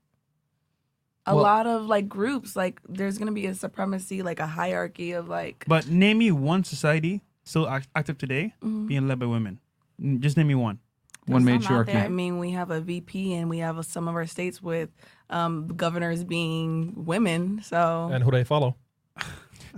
A Well- lot of like groups, like there's gonna be a supremacy, like a hierarchy of like. But name me one society still act- active today Mm-hmm. being led by women. Just name me one. One There's some out matriarchy. there. I mean, we have a VP and we have some of our states with um, governors being women. So And who do they follow?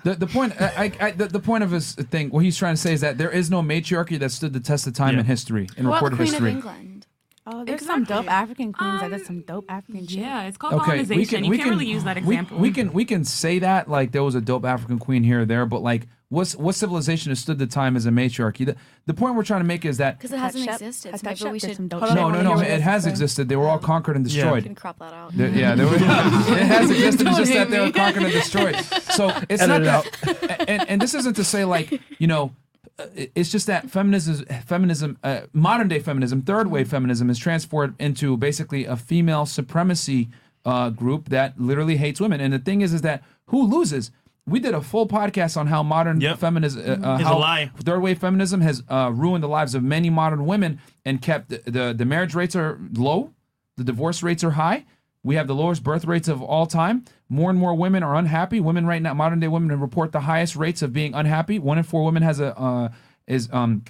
The, the point I, I, I, the, the point of his thing, what he's trying to say is that there is no matriarchy that stood the test of time Yeah. in history, in What recorded Queen history. of England? Oh, there's some dope African queens that did some dope African shit. Yeah, it's called Okay, colonization. we can you can't can really use that we- example. We, can we can say that like there was a dope African queen here or there, but like what's what civilization has stood the time as a matriarchy? The, the point we're trying to make is that Because it hasn't Hatshep- existed. So Hatshep maybe we should. some dope Hold on, shit. no, no, no, it, has existed. They were all conquered and We destroyed. can crop that out. There- yeah, there were, it has existed. It's just that they were conquered and destroyed. So it's Edit not it that. And, and this isn't to say like you know, uh, it's just that feminism, feminism, uh, modern day feminism, third wave feminism, is transformed into basically a female supremacy uh, group that literally hates women. And the thing is, is that who loses? We did a full podcast on how modern Yep. feminism, uh, uh, a how lie. third wave feminism has uh, ruined the lives of many modern women and kept the, the the marriage rates are low, the divorce rates are high. We have the lowest birth rates of all time. More and more women are unhappy. Women right now, modern day women, report the highest rates of being unhappy. One in four women has a uh, is um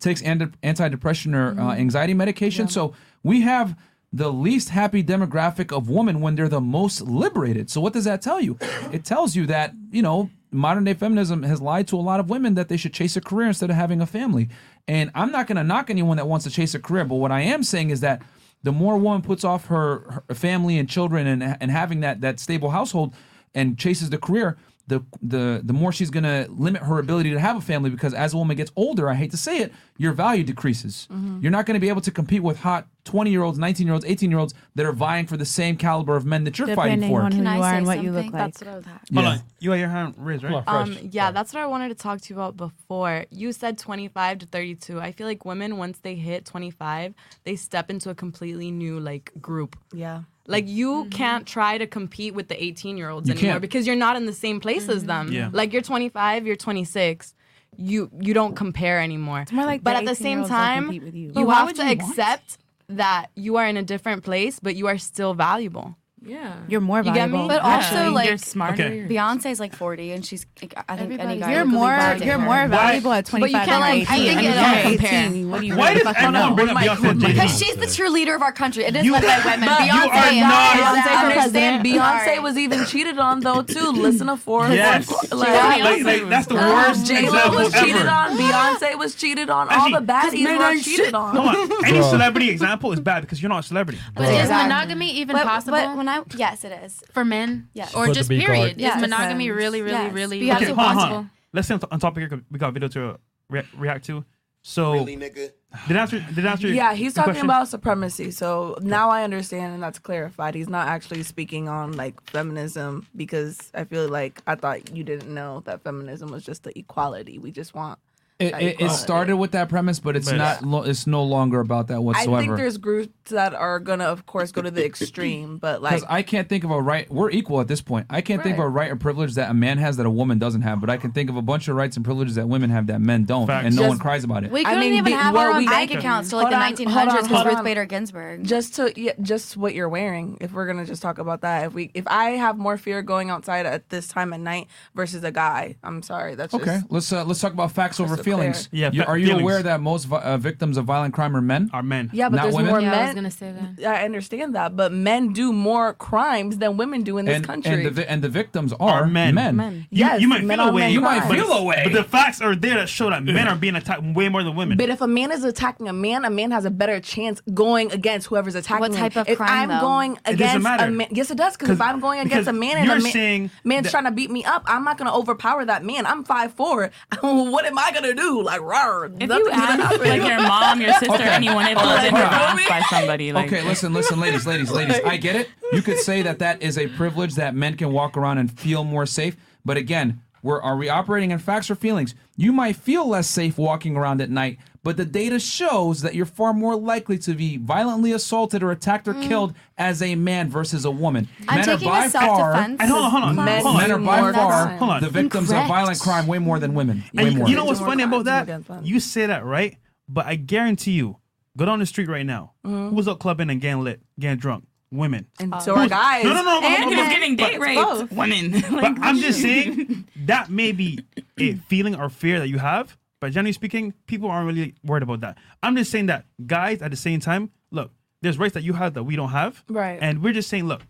takes anti- antidepressant or uh, anxiety medication. So we have the least happy demographic of women when they're the most liberated. So what does that tell you? It tells you that you know modern day feminism has lied to a lot of women that they should chase a career instead of having a family. And I'm not going to knock anyone that wants to chase a career, but what I am saying is that the more a woman puts off her, her family and children and and having that that stable household and chases the career, the the the more she's gonna limit her ability to have a family because as a woman gets older, I hate to say it, your value decreases. You're not gonna be able to compete with hot 20 year olds, 19 year olds, 18 year olds that are vying for the same caliber of men that you're fighting Depending for. on who Can you I are say and what you look something? like. That's what I was Hold Yeah. on. You had your hand raised, right? Um, fresh. yeah, that's what I wanted to talk to you about before. You said 25 to 32. I feel like women, once they hit 25, they step into a completely new like group. yeah. Like you mm-hmm. can't try to compete with the 18 year olds anymore can't. because you're not in the same place as mm-hmm. them. Yeah. Like you're 25, you're 26. You you don't compare anymore. It's more like but the at the same time, you. you have to you want? accept that you are in a different place, but you are still valuable. Yeah. You're more You get valuable. me? But Yeah. also, you're smarter. Okay. Beyonce's like 40, and she's. I think any guy You're more you're her. more valuable at But you 25 can't, than like, 18. I think and it if don't compare. what do you Why does fucking everyone know? bring up Beyonce and my- Because she's the true leader of our country. It is You- led by women. But you are not- is Beyonce, our understand, president. Beyonce was even cheated on though too. Listen to Forrest. Yes. Like, Like, like, that's the um, worst J Lo was cheated on. Beyonce was cheated on. All the baddies were cheated on. Come on. Any celebrity example is bad because you're not a celebrity. But is monogamy even possible but when I yes, it is. for men? Yes. Or Put just period? Yeah, is monogamy depends. really, really, Yes. really, Beyonce Okay, really hold on, hold on. Let's stay on, on topic here. 'cause We got a video to re- react to. So Really, nigga? did I answer? Did I answer? Yeah, he's talking question? about supremacy. So now I understand, and that's clarified. He's not actually speaking on like feminism because I feel like I thought you didn't know that feminism was just the equality. We just want. It, it, it started with that premise, but it's But- not. Lo- it's no longer about that whatsoever. I think there's groups that are gonna, of course, go to the extreme, but like Because I can't think of a right. We're equal at this point. I can't think of a right or privilege that a man has that a woman doesn't have. But I can think of a bunch of rights and privileges that women have that men don't, Facts. and no Just- one cries about it. We I couldn't mean, even be- have were our own we bank accounts till like Hold the on, hold 1900s on, because hold Ruth on. Bader Ginsburg. just to yeah, just what you're wearing. If we're gonna just talk about that, if we if I have more fear going outside at this time at night versus a guy, I'm sorry. That's Okay, just, let's uh, let's talk about facts over to feelings. clear. Yeah, You- fa- are you feelings. aware that most vi- uh, victims of violent crime are men? Are men? yeah, but Not there's women? more Yeah, I was men. gonna say that. I understand that, but men do more crimes than women do in this and, country. and the vi- and the victims are, Are men. Men. You, Yes, you might men feel on away. men You might crimes. feel away. But the facts are there that show that men are being attacked way more than women. But if a man is attacking a man, a man has a better chance going against whoever's attacking What him. type of if crime, I'm though? going doesn't against matter. a man, yes, it does. Because if 'Cause- I'm going against a man and you're a man, saying man's that- trying to beat me up, I'm not gonna overpower that man. I'm five four. what am I gonna do? Like, rawr, If you ask like your mom, your sister, Okay. anyone, if they'll Okay. been Okay. harassed by somebody, like okay, listen, listen, ladies, ladies, ladies. I get it. You could say that that is a privilege that men can walk around and feel more safe. But again, we're, are we operating in facts or feelings? You might feel less safe walking around at night, but the data shows that you're far more likely to be violently assaulted or attacked or killed as a man versus a woman. Mm. I'm men are by a far. And hold on, hold on. Men hold on. men are by far. Hold on. the victims Incorrect. of violent crime way more than women. Way And more. you know what's funny about that? You say that right, but I guarantee you, go down the street right now. Mm-hmm. Who's up clubbing and getting lit, getting drunk? Women. and so are guys. No, no, no. and but- who's but- getting date it's raped? both. Women. But Like, I'm just saying that may be a feeling or fear that you have, But generally speaking, people aren't really worried about that. I'm just saying that guys at the same time, look, there's rights that you have that we don't have. Right. And we're just saying, look,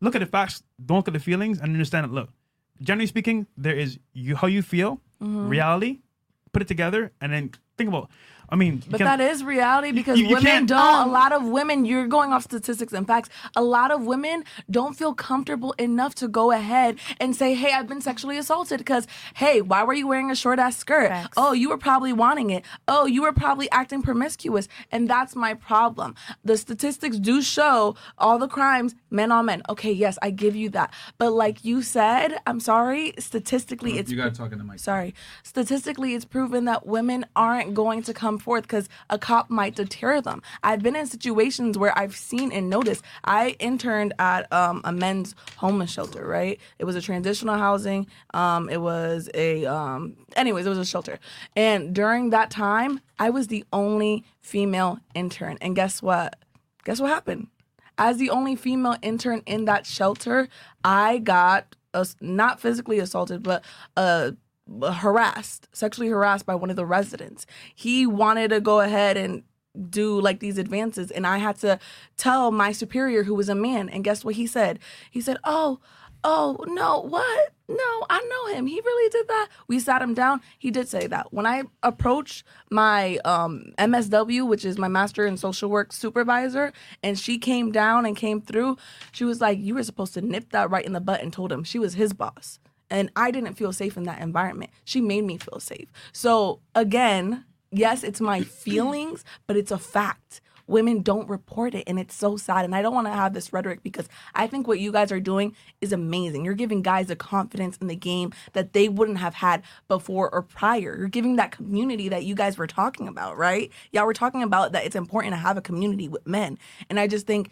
look at the facts, don't look at the feelings, and understand that, look, generally speaking, there is you how you feel, Mhm. reality, put it together, and then think about I mean, But can- that is reality because you- you women don't. Um, a lot of women, you're going off statistics and facts. A lot of women don't feel comfortable enough to go ahead and say, "Hey, I've been sexually assaulted." Because, hey, why were you wearing a short ass skirt? Oh, you were probably wanting it. Oh, you were probably acting promiscuous, and that's my problem. The statistics do show all the crimes, men on men. Okay, yes, I give you that. But like you said, I'm sorry. Statistically, it's you got talking to talk in the mic. sorry statistically it's proven that women aren't going to come forth because a cop might deter them. I've been in situations where i've seen and noticed. I interned at um, a men's homeless shelter right? It was a transitional housing um, it was a um, anyways it was a shelter. And during that time i was the only female intern. And guess what? Guess what happened? As the only female intern in that shelter, I got ass- not physically assaulted, but uh, harassed, sexually harassed by one of the residents. He wanted to go ahead and do like these advances, and I had to tell my superior, who was a man, and guess what he said? He said, "Oh." Oh no, what? No, I know him. He really did that. We sat him down. He did say that. When I approached my um, MSW, which is my master in social work supervisor, and she came down and came through, she was like, You were supposed to nip that right in the butt and told him she was his boss. And I didn't feel safe in that environment. She made me feel safe. So, again, yes, it's my feelings, but it's a fact. Women don't report it, and it's so sad. And I don't want to have this rhetoric because I think what you guys are doing is amazing. You're giving guys a confidence in the game that they wouldn't have had before or prior. You're giving that community that you guys were talking about, right? Y'all were talking about that it's important to have a community with men. And I just think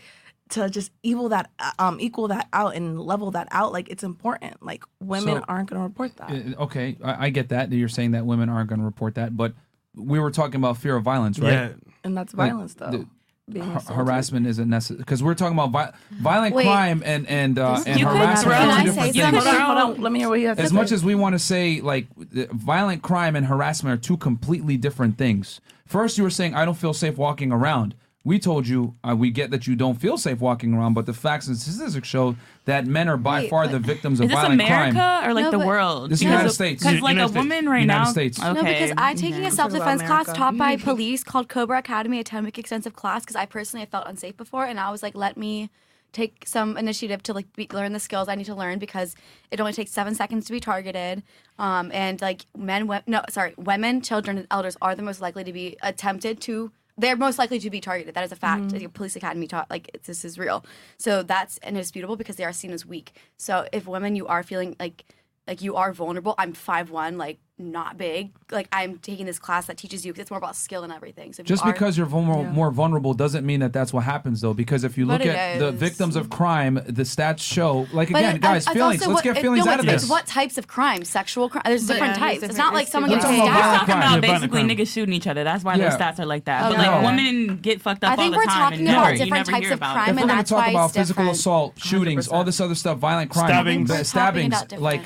to just equal that um equal that out and level that out like it's important like women So- aren't going to report that Uh, Okay, I, I get that. that You're saying that women aren't going to report that, but we were talking about fear of violence, right? Yeah. and that's Like, violence though the- being har- harassment isn't necessary because we're talking about vi- violent Wait. crime and and uh, This- and You could harassment. throw- are two Can I different say things. something? Hold on, hold on. Let me hear what he has to As say. much as we want to say like violent crime and harassment are two completely different things. First, you were saying I don't feel safe walking around. We told you uh, we get that you don't feel safe walking around, but the facts and statistics show that men are by Wait, far but- the victims Is of this violent America crime. or like No, the but- world? This is United States. Because like United a States. woman right United now. States. No, because I'm taking Yeah. a self defense class taught by police called Cobra Academy, a 10 week extensive class, because I personally have felt unsafe before. And I was like, let me take some initiative to like be, learn the skills I need to learn because it only takes seven seconds to be targeted. Um, and like men, we- no, sorry, women, children, and elders are the most likely to be attempted to. They're most likely to be targeted. That is a fact. Mm-hmm. The police academy taught like it's, this is real. So that's indisputable because they are seen as weak. So if women, you are feeling like like you are vulnerable. I'm five one, like not big. Like I'm taking this class that teaches you because it's more about skill and everything. So if you Just are- because you're vulnerable, more vulnerable doesn't mean that that's what happens, though. Because if you But look it at the victims of crime, the stats show, like But again, it- guys, feelings. Let's what- get it- feelings no, out of it's this. What types of crime? Sexual crime. There's But different yeah, types. there's It's not like someone We're gets talking about We're stabbed. talking crime. about basically crime. niggas shooting each other. That's why Yeah. those stats are like that. Oh, but like No. women get fucked up I think the we're time. talking about different types of crime, it. if we're and going to that's talk why about physical assault, shootings, all this other stuff, violent crime, Stabbings. the We're stabbings, like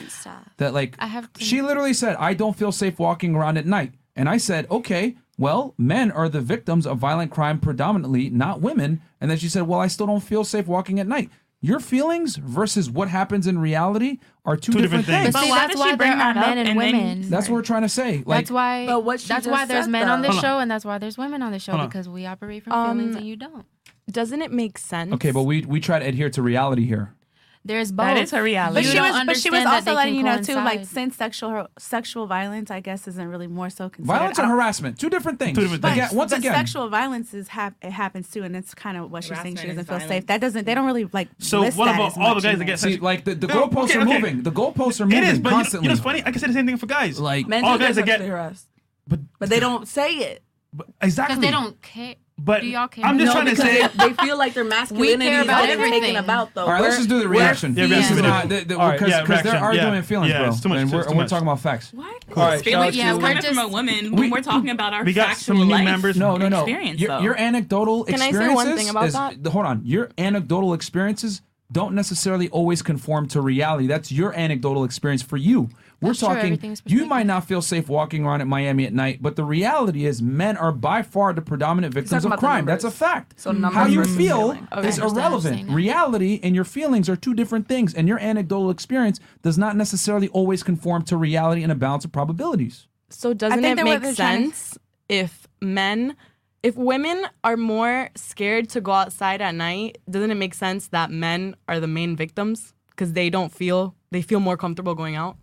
that, like I have she literally said, "I don't feel safe walking around at night," and I said, "Okay." Well, men are the victims of violent crime predominantly, not women. And then she said, Well, I still don't feel safe walking at night. Your feelings versus what happens in reality are two, Two different, different things. things. But But see, why that's does why she bring there are that up men and and then- women. That's what we're trying to say. Like, that's why. But what she that's just why there's said, men on though- this Hold on. show, and that's why there's women on this show Hold on. because we operate from Um, feelings and you don't. Doesn't it make sense? okay, but we we try to adhere to reality here. There's both. That is her reality. But You she don't was, but she was also letting can you know too, like since sexual sexual violence, I guess, isn't really more so considered. Violence I and harassment, two different things. Two different But, things. Again, once but again, sexual violence is hap- it happens too, and it's kind of what she's saying. She doesn't feel violence. safe. That doesn't. They don't really like. So list what that about as all the guys in that get see, like the, the No, goalposts okay, are okay. moving. The goalposts are moving It is, but you, constantly. you know, it's funny. I can say the same thing for guys. Like, Men all do guys get that get harassed, but, but they don't say it. but exactly because they don't care. But Do y'all care? I'm just no, trying to say. they, they feel like their masculinity is about getting taken everything. about though. All right, let's just do the reaction. Yeah, This is reaction. not because All right, yeah, they're arguing Yeah. feelings, Yeah, bro, it's too much, and we're, too and we're much. talking about facts. What? All right, Feelings yeah, is we're coming from a woman we- when we're talking about our we got factual some new life members. No, no, no. experience, Your, though. your anecdotal Can I say experiences. one thing about is, that? Hold on. Your anecdotal experiences don't necessarily always conform to reality. That's your anecdotal experience for you. We're That's true, talking. everything's You might not feel safe walking around at Miami at night, but the reality is, men are by far the predominant victims of crime. That's a fact. So numbers How you feel. Okay. is I understand what you're irrelevant. Reality and your feelings are two different things, and your anecdotal experience does not necessarily always conform to reality and a balance of probabilities. So doesn't it make they're trying to- sense if men, if women are more scared to go outside at night? Doesn't it make sense that men are the main victims because they don't feel they feel more comfortable going out?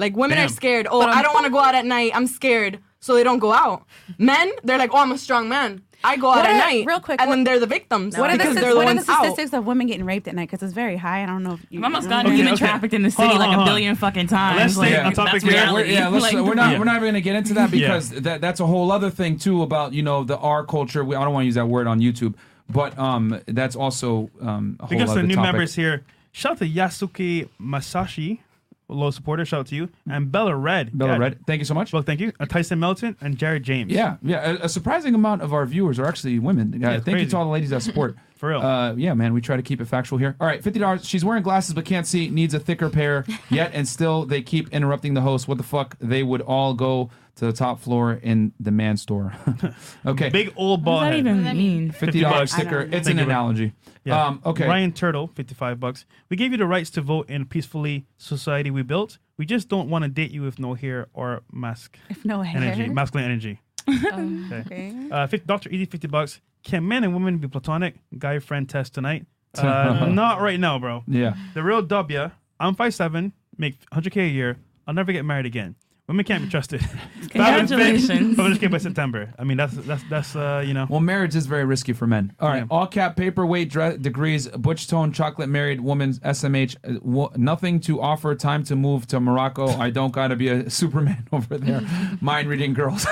Like women are scared. Oh, I don't want to go out at night. I'm scared, so they don't go out. Men, they're like, oh, I'm a strong man. I go out What at are- night. real quick, and what- then they're the victims What are the, because the what are the ones out. statistics of women getting raped at night? Because it's very high. I don't know if you. I'm almost you gotten. Okay, human okay. trafficked in the city Hold on, like a hold on. billion fucking times. Let's stay like, on topic that's here. Yeah, reality. we're, yeah, let's, Like, we're not Yeah. we're not even gonna get into that Yeah. because that that's a whole other thing too about you know the R culture. We, I don't want to use that word on YouTube, but um that's also um a whole We got other some new topic. members here. Shout out to Yasuke Masashi, a low supporter. Shout out to you. And Bella Red. Bella. Red, thank you so much. Well, thank you. Uh, Tyson Melton and Jared James. Yeah, yeah. A, a surprising amount of our viewers are actually women. Uh, thank you to all the ladies that support. For real. Uh, yeah, man. We try to keep it factual here. All right, fifty dollars. She's wearing glasses but can't see. Needs a thicker pair. Yet and still, they keep interrupting the host. What the fuck? They would all go to the top floor in the man store. okay, Big old What ball does that even mean? fifty dollars bucks. sticker. I don't know. It's Thank an analogy. Yeah. Um, okay. Ryan Turtle, 55 bucks. We gave you the rights to vote in a peacefully society we built. We just don't want to date you with no hair or mask If no hair. energy, masculine energy. Okay. Uh, 50, Dr. Easy, 50 bucks. Can men and women be platonic? Guy friend test tonight. Uh, not right now, bro. Yeah. The real W. I'm 5'7", make 100K a year. I'll never get married again. Women can't be trusted. Congratulations. 100K by September. I mean, that's, that's, that's uh, you know. Well, marriage is very risky for men. All right, Yeah. all cap, paperweight, dre- degrees, butch tone, chocolate married woman, SMH, uh, wo- nothing to offer, time to move to Morocco. I don't gotta be a Superman over there. mind reading girls.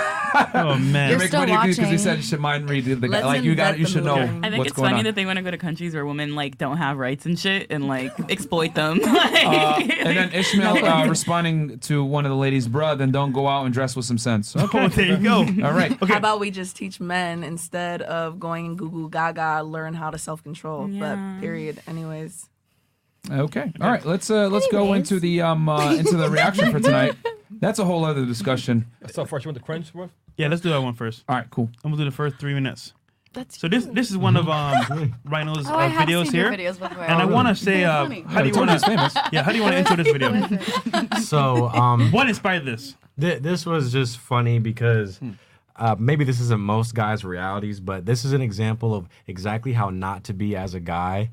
Oh, man. You're still money because we watching. said you should mind read the guy. Let's Like you got, invent you the should know movie. I think what's it's going funny on. that they want to go to countries where women like don't have rights and shit and like exploit them. Uh, Like- and then Ishmael uh, responding to one of the ladies, bruh, then don't go out and dress with some sense. Okay, there you go. all right. Okay. How about we just teach men instead of going and goo goo gaga, learn how to self control? Yeah. But period. Anyways. Okay. All right. Let's uh let's go into the um uh, into the reaction for tonight. That's a whole other discussion. So first, you want the crunch one? Yeah, let's do that one first. All right. Cool. I'm gonna do the first three minutes. That's So this this is one of um Rhino's Oh, uh, videos here, videos before. and I want to say, They're uh, funny. how do you wanna, it's famous. Yeah, how do you want to intro this video? So, um, What inspired this? Th- this was just funny because uh, maybe this isn't most guys' realities, but this is an example of exactly how not to be as a guy,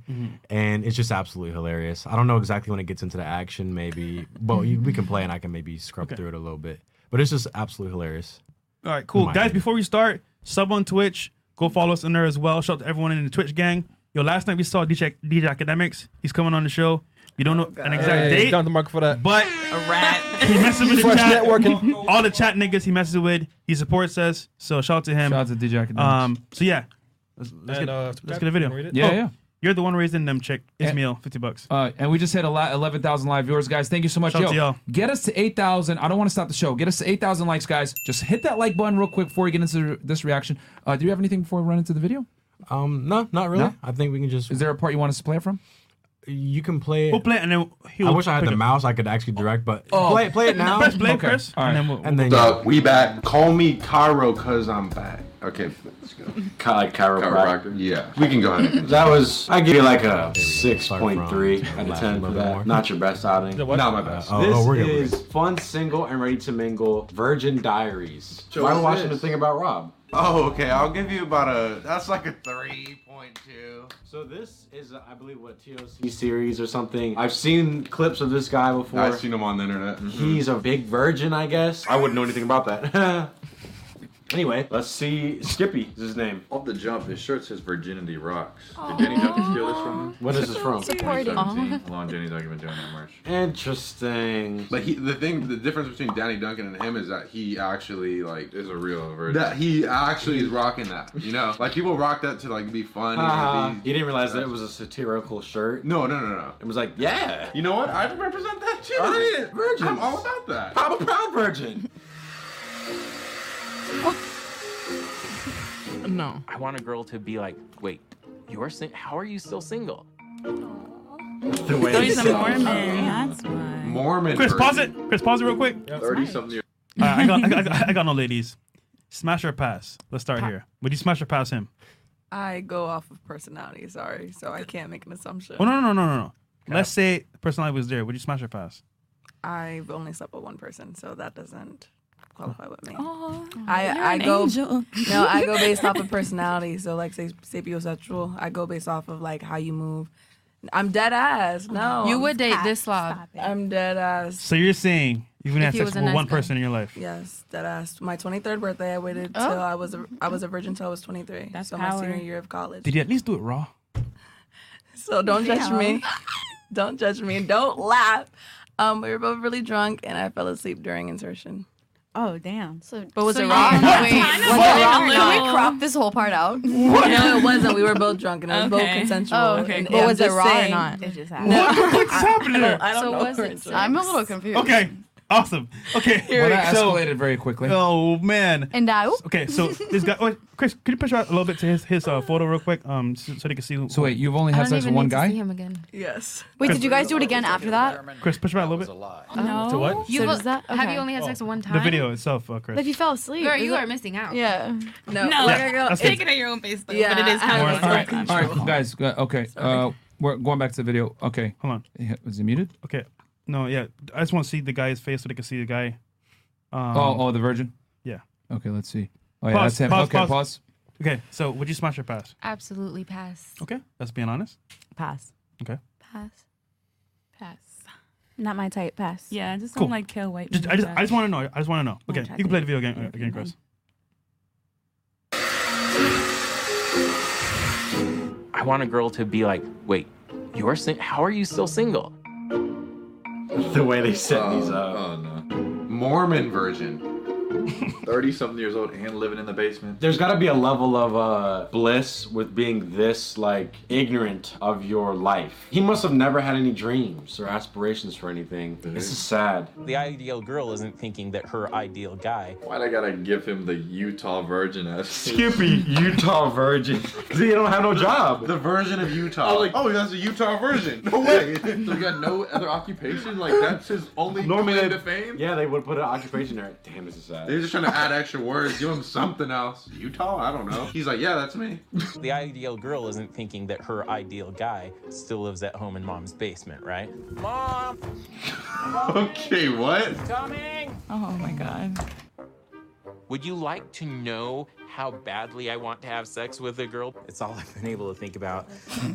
and it's just absolutely hilarious. I don't know exactly when it gets into the action, maybe, but you, we can play and I can maybe scrub through it a little bit. But it's just absolutely hilarious. All right, cool, guys. God. Before we start, sub on Twitch. Go follow us on there as well. Shout out to everyone in the Twitch gang. Yo, last night we saw DJ, DJ Akademiks. He's coming on the show. We don't know an exact Hey, date, down the market for that. but a rat. he messes with the Fresh chat. networking. All the chat niggas he messes with, he supports us. So shout out to him. Shout out to DJ Akademiks. Um, so yeah, let's, let's And, get uh, let's get a video. yeah, oh, yeah. You're the one raising them, chick. And- Ismail, fifty bucks. Uh, and we just hit a lot, 11,000 live viewers, guys. Thank you so much. Shout out Yo, to y'all. get us to 8,000. I don't want to stop the show. Get us to 8,000 likes, guys. Just hit that like button real quick before we get into this reaction. Uh, do you have anything before we run into the video? Um, no, not really. No? I think we can just. Is there a part you want us to play it from? You can play. We'll play it and then he'll I wish I had the it. mouse. I could actually direct, but Oh. play, play it now. Press play, Okay. Chris, All right. and then we'll. and then we back. Call me Cairo cause I'm back. Okay, let's go. Ki- like chiropractor. Chiropractor. Yeah, we can go ahead. That was. I give you like a six Start point three from out of ten for little bit more. that. Not your best outing. The? Not my best. Oh, this oh, we're is good. fun, single, and ready to mingle. Virgin Diaries. So Why are what's we watching this? the thing about Rob? Oh, okay. I'll give you about a. That's like a three point two. So this is, uh, I believe, what TLC series or something. I've seen clips of this guy before. I've seen him on the internet. Mhm. He's a big virgin, I guess. I wouldn't know anything about that. anyway, let's see. Skippy is his name. Off the jump, his shirt says "Virginity Rocks." Did Danny Duncan steal this from him? What is this from? 2017. How long Danny Duncan been doing that merch? Interesting. But he, the thing, the difference between Danny Duncan and him is that he actually like Is a real virgin. that he actually is rocking that. You know, like people rock that to like be funny. Uh, and you be, didn't realize that it was a satirical shirt. no, no, no, no. It was like, yeah, You know what? I represent that too. All right, virgins. I'm all about that. I'm a proud virgin. No. I want a girl to be like, wait, you're sing- how are you still single? The way Thirty they some set Mormon. That's why. Mormon. Chris, pause it. Chris, pause it real quick. Thirty something years. All right, I got, I got, I got, I got no ladies. Smash or pass? Let's start here. Would you smash or pass him? I go off of personality. Sorry, so I can't make an assumption. Oh no, no, no, no, no, no. Let's say personality was there. Would you smash or pass? I've only slept with one person, so that doesn't qualify with me. Oh, I you're I an go angel. no, I go based off of personality. So like say sapiosexual, I go based off of like how you move. I'm dead ass. No, You would date this slob. I'm dead ass. So you're saying you've been If had sex with nice one guy. person in your life? Yes, dead ass. My 23rd birthday, I waited Oh. till I was a I was a virgin till I was 23. That's so my senior year of college. Did you at least do it raw? So don't judge me. don't judge me. Don't laugh. Um, we were both really drunk, and I fell asleep during insertion. Oh damn. So, But was so it you- raw? Wait, Kind of was was it it raw? a Can we crop this whole part out? No, it wasn't. We were both drunk, and it was both consensual. Oh, okay, and cool. I'm But was it just raw or not? It just happened. What's happening there? I don't So know. was it I'm a little confused. Okay, awesome. Okay, Well, that so escalated very quickly. oh man. And now, Okay, so this guy. Wait, Chris, could you push out a little bit to his his uh, photo real quick, um, so, so they can see. So wait, you've only I had don't sex with even one need to see guy? him again. Yes. wait, did you guys do it again after that? Chris, push back a little bit. No. To what? You've, does that- Have okay. you only had sex with one time? The video itself, uh, Chris. Like you fell asleep. Girl, Is you it- are missing out. Yeah. No. No, like Yeah, I go, that's Take it at your own pace, though. Yeah, but it is I- kind All of right, All right, like all right, guys. uh, Okay, uh, we're going back to the video. Okay, Hold on. Yeah, was he muted? Okay. No, yeah. I just want to see the guy's face so they can see the guy. Um, oh, oh, the virgin. Yeah. Okay, let's see. Oh yeah, Pause, that's him. pause, okay, pause. pause. Okay, so would you smash or pass? Absolutely pass. Okay, that's being honest. Pass. Okay. Pass. Pass. Not my type. Pass. Yeah, I just Cool. don't like kill white. Just, I just, I just want to know. I just want to know. Okay, you can play the video game uh, again, Chris. I want a girl to be like, wait, you're sing- how are you still single? the way they set oh, these up. Oh no. Mormon version. 30 something years old and living in the basement. There's got to be a level of uh, bliss with being this like ignorant of your life. He must have never had any dreams or aspirations for anything. Mm-hmm. This is sad. The ideal girl isn't thinking that her ideal guy. Why'd I gotta give him the Utah virgin as Skippy Utah virgin? Cause he don't have no job. The version of Utah. I was like, oh, that's a Utah version. No way. so he got no other occupation. Like that's his only Normally, claim to fame. Yeah, they would put an occupation there. Damn, this is sad. They're just trying to add extra words, give him something else. Utah? I don't know. He's like, yeah, that's me. The ideal girl isn't thinking that her ideal guy still lives at home in mom's basement, right? Mom, okay, what? coming! Oh my god. Would you like to know how badly I want to have sex with a girl? It's all I've been able to think about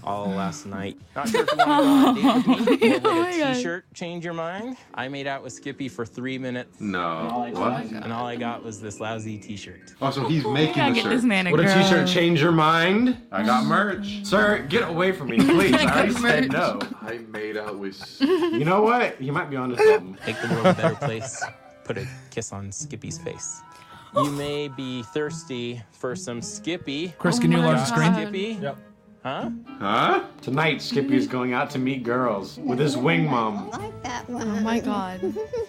all last night. Not sure if you want to go on a date with me. Or oh a t-shirt change your mind? I made out with Skippy for three minutes. No. What? And all I got was this lousy t-shirt. Oh, so he's making the get shirt. this man a Would a girl. t-shirt change your mind? I got merch. Sir, get away from me, please. I already said no. I made out with. You know what? You might be onto something. Make the world a better place. Put a kiss on Skippy's face. You may be thirsty for some Skippy. Chris, can you oh Got enlarge the screen? Skippy? Yep. Huh? Huh? Tonight, Skippy is going out to meet girls with his wing mom. I like that one. Oh my god.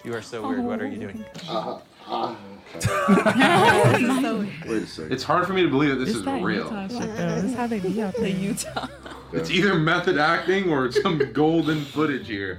You are so weird. What are you doing? Uh-huh. Uh-huh. Wait a second. It's hard for me to believe that this is real. This is how they be out there. Utah. It's either method acting or some golden footage here.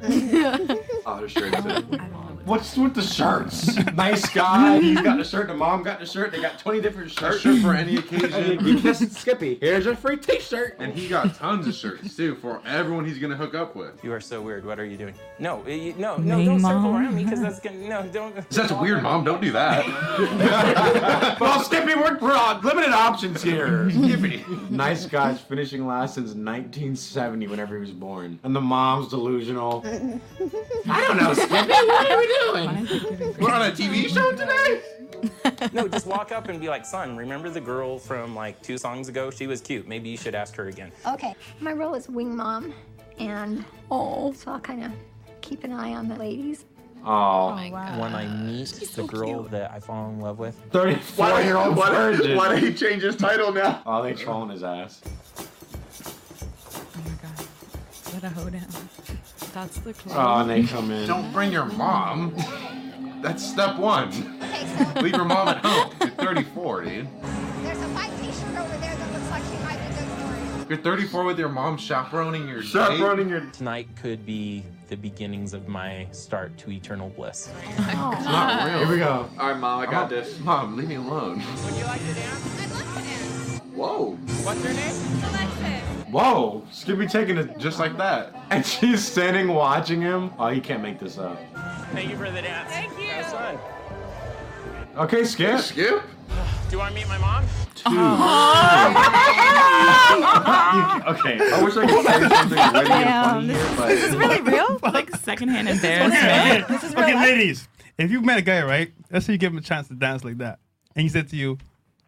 Oh, the shirt's in. What's with the shirts? nice guy. He's got a shirt. The mom got the shirt. They got 20 different shirts. shirt for any occasion. you kissed Skippy. Here's a free t-shirt. And he got tons of shirts too for everyone he's gonna hook up with. You are so weird. What are you doing? No, you, no, no, Main don't circle around me because that's gonna. No, don't. That's a weird, mom. Don't do that. well, Skippy, we're, we're on limited options here. Skippy. nice guy's finishing last since 1970 whenever he was born. And the mom's delusional. I don't know, Skippy. What are we doing? We're on a TV show today. No, just walk up and be like, son, remember the girl from like two songs ago? She was cute. Maybe you should ask her again. Okay, my role is wing mom, and Oh. so I'll kind of keep an eye on the ladies. Oh, When I meet the girl that I fall in love with, 34 year old Why, virgin. why did he change his title now? Oh, they trolling his ass. Oh my god. What a hoedown. That's the club. Oh, and they come in. Don't bring your mom. That's step one. Okay, so Leave your mom at home. You're 34, dude. there's a white t-shirt over there that looks like she might be good for you. You're 34 with your mom chaperoning your Chaperoning date? your. Tonight could be the beginnings of my start to eternal bliss. It's oh, not real. Here we go. All right, mom, I got Oh. this. Mom, leave me alone. Would you like to dance? Whoa. What's your name? Whoa, Skippy taking it just like that. And she's standing watching him. Oh, he can't make this up. Thank you for the dance. Thank you. Have fun. Okay, Skip. Skip? Do you want to meet my mom? okay, I wish I could say something witty and funny here, but Is this really real? like secondhand Okay, embarrassment. This is okay, real ladies, if you met a guy, right? Let's say you give him a chance to dance like that, and he said to you,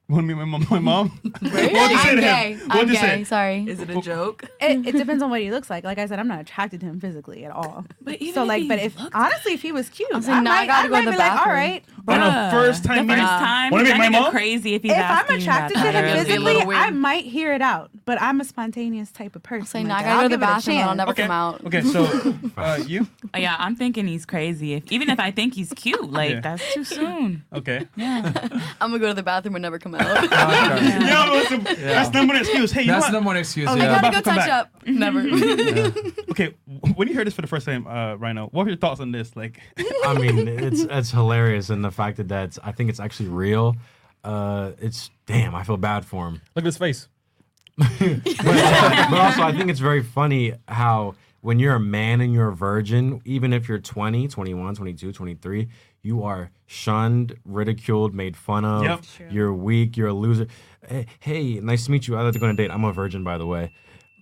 "Want to meet my mom?" My mom. what would you say I'm to gay. him? I'm What would you gay. say? Sorry. Is it a joke? It, it depends on what he looks like. Like I said, I'm not attracted to him physically at all. But even so if like, he but if looked- honestly, if he was cute, I'm saying, I now I might, gotta I go to might the be like, all bathroom. right. On a first time the meeting. first time, Wanna meet you're my mom? crazy if he's If I'm asking you attracted that. to him That'll be a physically, little weird. I might hear it out. But I'm a spontaneous type of person. saying, like now I that. gotta go to the give it a bathroom and I'll chance. never Okay. come out. Okay, so uh, you? Oh, yeah, I'm thinking he's crazy. If even if I think he's cute, like Yeah. that's too soon. Okay. Yeah. I'm gonna go to the bathroom and never come out. Okay. Yeah, but that's, the- that's number one excuse. Hey, you That's know the what? one excuse. I yeah. gotta go touch back. up. Never. Okay, when you heard this for the first time, uh, Rhino, what were your thoughts on this? Like, I mean, it's it's hilarious, and the fact that that's I think it's actually real. Uh, it's damn. I feel bad for him. Look at his face. but, but also, I think it's very funny how when you're a man and you're a virgin, even if you're 20, 21, 22, 23, you are shunned, ridiculed, made fun of. Yep. You're weak. You're a loser. Hey, hey, nice to meet you. I'd like to go on a date. I'm a virgin, by the way.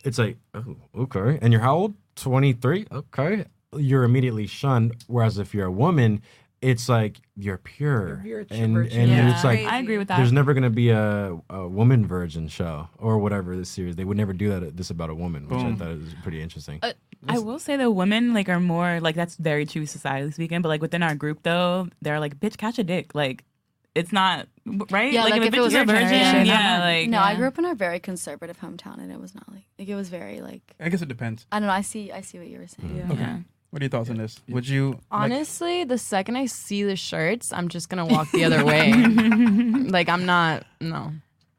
It's like, oh, okay. And you're how old? 23? Okay. You're immediately shunned. Whereas if you're a woman, it's like you're pure. You're a and virgin. and Yeah. it's like I agree with that. there's never gonna be a, a woman virgin show or whatever this series. They would never do that. This about a woman, which Boom. I thought was pretty interesting. Uh, I will say the women like are more like that's very true societally speaking, but like within our group though, they're like, bitch, catch a dick. Like it's not right. Yeah, like, if, if it was a a virgin, generation. yeah, like no, I grew up in a very conservative hometown, and it was not like like it was very like I guess it depends. I don't know. I see I see what you were saying. Mm. Yeah. Yeah. What are your thoughts on this? Would you like- Honestly, the second I see the shirts, I'm just gonna walk the other way. like I'm not. No,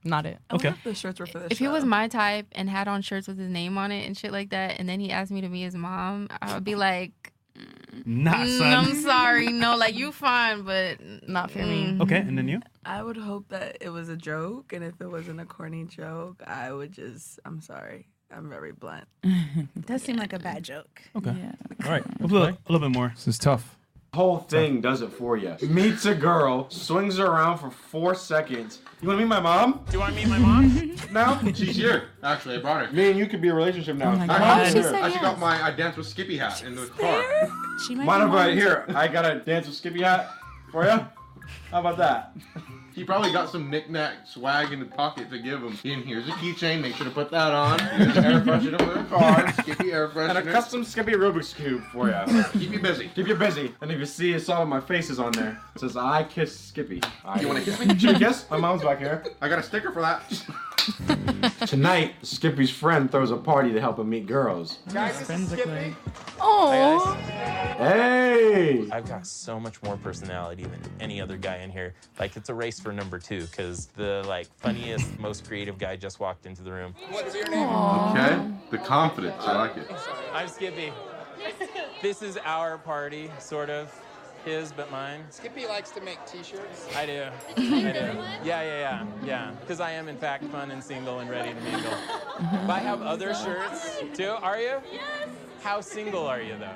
not it. I wonder Okay. if the shirts were for the If he was my type and had on shirts with his name on it and shit like that, and then he asked me to meet his mom, I would be like, Nah, "Mm, son. I'm sorry, no, like you fine, but Not for me. mm." Okay, and then you? I would hope that it was a joke, and if it wasn't a corny joke, I would just. I'm sorry. I'm very blunt. It does seem like a bad joke. Okay. Yeah. All right. A little, a little bit more. This is tough. Whole thing does it for you. Meets a girl, swings her around for four seconds. You want to meet my mom? Do you want to meet my mom? no, She's here. Actually, I brought her. Me and you could be a relationship now. Oh my I, God. I, She said I just got my I dance with Skippy hat in the car. She might Mind be if I here? I got a dance with Skippy hat for you. How about that? He probably got some knick-knack swag in the pocket to give him. And here's a keychain. Make sure to put that on. Here's air freshener for the car. Skippy air And a custom Skippy Rubik's Cube for you. Keep you busy. Keep you busy. And if you see, it's all of my faces on there. It says, I kiss Skippy. I You wanna kiss me? Should we kiss? My mom's back here. I got a sticker for that. Tonight, Skippy's friend throws a party to help him meet girls. Forensically. Oh, Hey! I've got so much more personality than any other guy in here. Like it's a race for number two because the like funniest, most creative guy just walked into the room. What's your name? Okay. The confidence. I like it. I'm Skippy. This is our party, sort of. His, but mine. Skippy likes to make t-shirts. I do. I do. Yeah, yeah, yeah, yeah. Because I am in fact fun and single and ready to mingle. But I have other shirts too. Are you? Yes. How single are you though?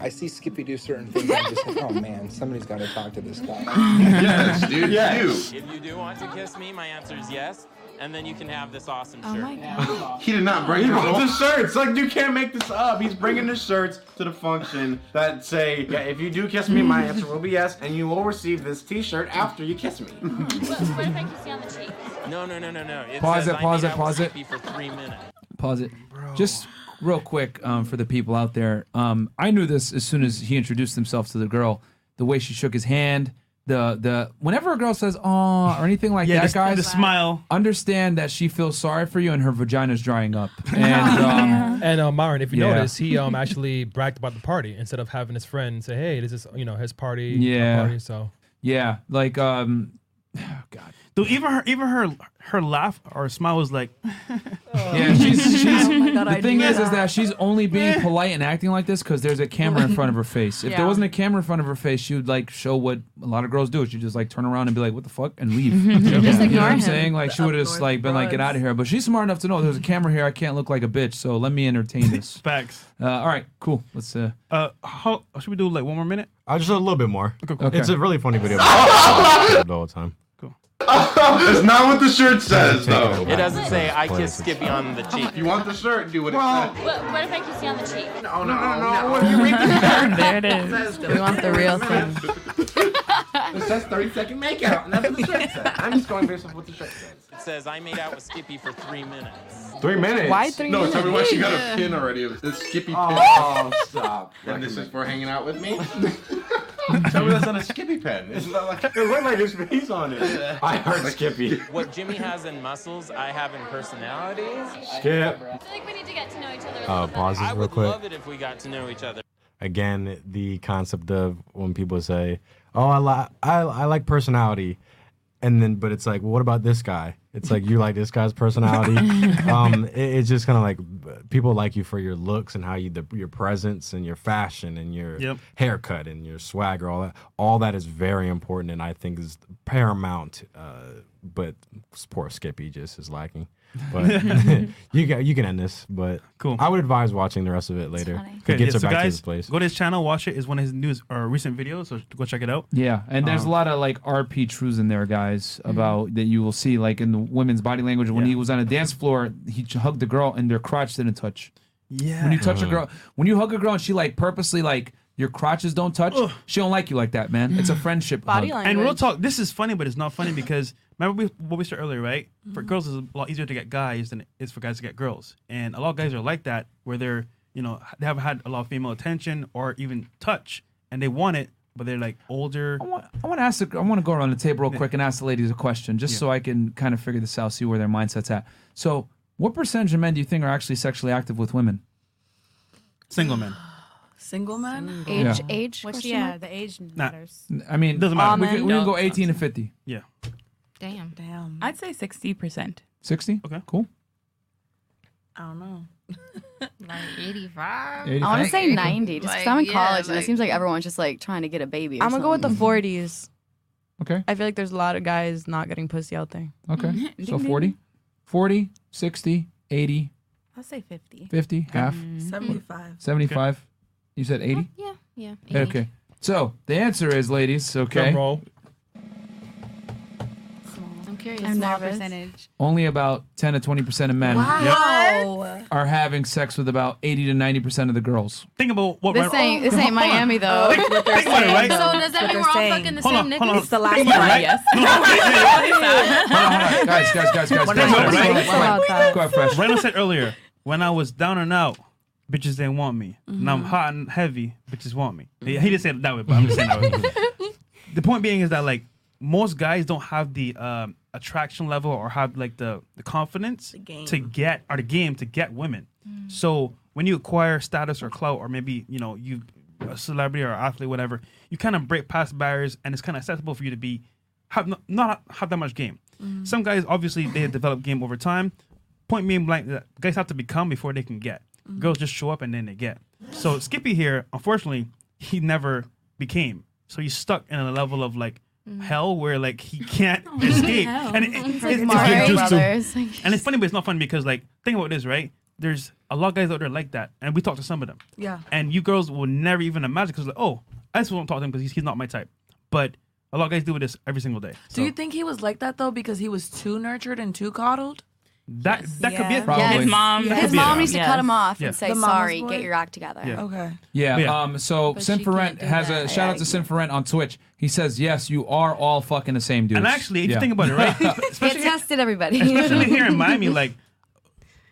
I see Skippy do certain things. I'm just like, oh man, somebody's got to talk to this guy. Yes, dude. Yes. You. If you do want to kiss me, my answer is yes. And then you can have this awesome shirt. oh shirt. my god. He did not bring He his brought own. the shirts. Like you can't make this up. He's bringing the shirts to the function that say, "Yeah, if you do kiss me, my answer will be yes, and you will receive this T-shirt after you kiss me." No, no, no, no, no. It Pause says it, pause made it, pause it. For three minutes. Pause it. Bro. Just real quick um, for the people out there. Um, I knew this as soon as he introduced himself to the girl. The way she shook his hand. The the whenever a girl says "oh" or anything like Yeah, that, the, guys, the smile. understand that she feels sorry for you and her vagina's drying up. And um, And uh, Myron, if you Yeah. notice, he um actually bragged about the party instead of having his friend say, "Hey, this is you know his party." Yeah. party, so yeah, like um, oh God, Dude, even her, even her, her laugh or smile was like, Yeah, she's, she's Oh my God, the I thing knew is, is that. that she's only being polite and acting like this because there's a camera in front of her face. If there Yeah. wasn't a camera in front of her face, she would like show what a lot of girls do. She'd just like turn around and be like, "What the fuck," and leave. Just you know what ignore I'm him. saying? Like she would have just like been like, "Get out of here." But she's smart enough to know there's a camera here. I can't look like a bitch, so let me entertain this. Facts. Uh, all right, cool. Let's. Uh, uh, how should we do like one more minute? Uh, just a little bit more. Okay, cool. It's a really funny video. All the whole time. That's not what the shirt says, though. It doesn't say I kissed Skippy on the cheek. If you want the shirt? Do what it Well, says. What, what if I kiss you on the cheek? No, no, no, no. If you read the shirt, There it is. We want the real thing. It says 30 second makeout, and that's what the shirt says. I'm just going based off what the shirt says. It says I made out with Skippy for three minutes. Three minutes? Why three no, tell me why she got a minutes? pin already. The Skippy pin. Oh, stop. And this is for hanging out with me? tell me that's not a Skippy pen. It's not like It looked like his face on it. I heard Skippy. What Jimmy has in muscles, I have in personality. Skip. I feel like we need to get to know each other. Uh, pauses I real would quick. love it if we got to know each other. Again, the concept of when people say, "Oh, I like I, I like personality," and then but it's like, well, what about this guy? It's like you like this guy's personality. um, it- it's just kind of like people like you for your looks and how you the, your presence and your fashion and your Yep. haircut and your swagger. All that all that is very important and I think is paramount. Uh, but poor Skippy just is lacking. But you got you can end this. But Cool. I would advise watching the rest of it later. It Okay, gets yeah, her so back to guys, his place. go to his channel, watch it. Is one of his news or recent videos, so go check it out. Yeah, and there's Um, a lot of like RP truths in there, guys, about that you will see like in the women's body language. When he was on a dance floor, he ch- hugged the girl and their crotch didn't touch. Yeah. When you touch a Uh. girl, when you hug a girl and she like purposely like your crotches don't touch, she don't like you like that, man. It's a friendship Body hug. And real talk, this is funny, but it's not funny because remember we, what we said earlier, right? For mm-hmm. girls, it's a lot easier to get guys than it is for guys to get girls. And a lot of guys are like that, where they're, you know, they haven't had a lot of female attention or even touch, and they want it, but they're like older. I want, I want to ask. The, I want to go around the table real quick and ask the ladies a question, just so I can kind of figure this out, see where their mindset's at. So, what percentage of men do you think are actually sexually active with women? Single men. Single men? Age- Yeah. age? What's, question yeah, the age Nah. matters. I mean, Doesn't matter. We can, we can go 18 to 50. Yeah. Damn. Damn. I'd say sixty percent. 60? Okay. Cool. I don't know. Like 85? I want to say 90 just because I'm in Like, college yeah, and it like- seems like everyone's just like trying to get a baby. Or I'm gonna go with the something. 40s. Okay. I feel like there's a lot of guys not getting pussy out there. Okay. Ding, So ding. 40, 40, 60, 80, I'll say 50. 50, half, mm-hmm. 75. 75. You said 80? Yeah, yeah. Okay. So the answer is, ladies, okay, Drum roll. I'm curious. I'm Small nervous. percentage. only about 10 to 20% of men Wow. are having sex with about 80 to 90% of the girls. Think about what. This ain't this ain't Miami though. Think, think about it, right? So does that mean we're all fucking the Hold same on, niggas? hold on. It's the last Think about it, one. right? Yes. Hold on, wait, wait, wait. Hold on, hold on. Guys, guys, guys, guys, guys. Think about it, guys, right? guys, guys, guys. Go ahead, Fresh. Reno said earlier, when I was down and out, bitches didn't want me. Now I'm mm-hmm. hot and heavy, bitches want me. He mm-hmm. he didn't say it that way, but I'm just saying that way. the point being is that like most guys don't have the um, attraction level or have like the, the confidence game. to get or the game to get women. Mm. So when you acquire status or clout or maybe you know you a celebrity or athlete whatever, you kind of break past barriers and it's kind of acceptable for you to be have not, not have that much game. Mm. Some guys obviously they develop game over time. Point being blank, that guys have to become before they can get. Mm-hmm. Girls just show up and then they get. So Skippy here, unfortunately, he never became. So he's stuck in a level of like Mm. hell where like he can't escape. And it, it, Like it's Mario like- Brothers. and it's funny, but it's not funny because like think about this, right? There's a lot of guys out there like that, and we talk to some of them. Yeah. And you girls will never even imagine because like, oh, I just won't talk to him because he's, he's not my type. But a lot of guys do this every single day. Do you think he was like that though because he was too nurtured and too coddled? That that could be it. Probably. His mom. That His could be it. mom needs to Yes. cut him off Yeah. and say sorry, get your act together. Yeah. Okay. Yeah. Yeah. Um. So But she can't Sinforent has a shout out to Sinforent on Twitch. He says, "Yes, you are all fucking the same dude. And actually, if Yeah. you think about it, right? Get especially, tested, everybody. especially here in Miami, like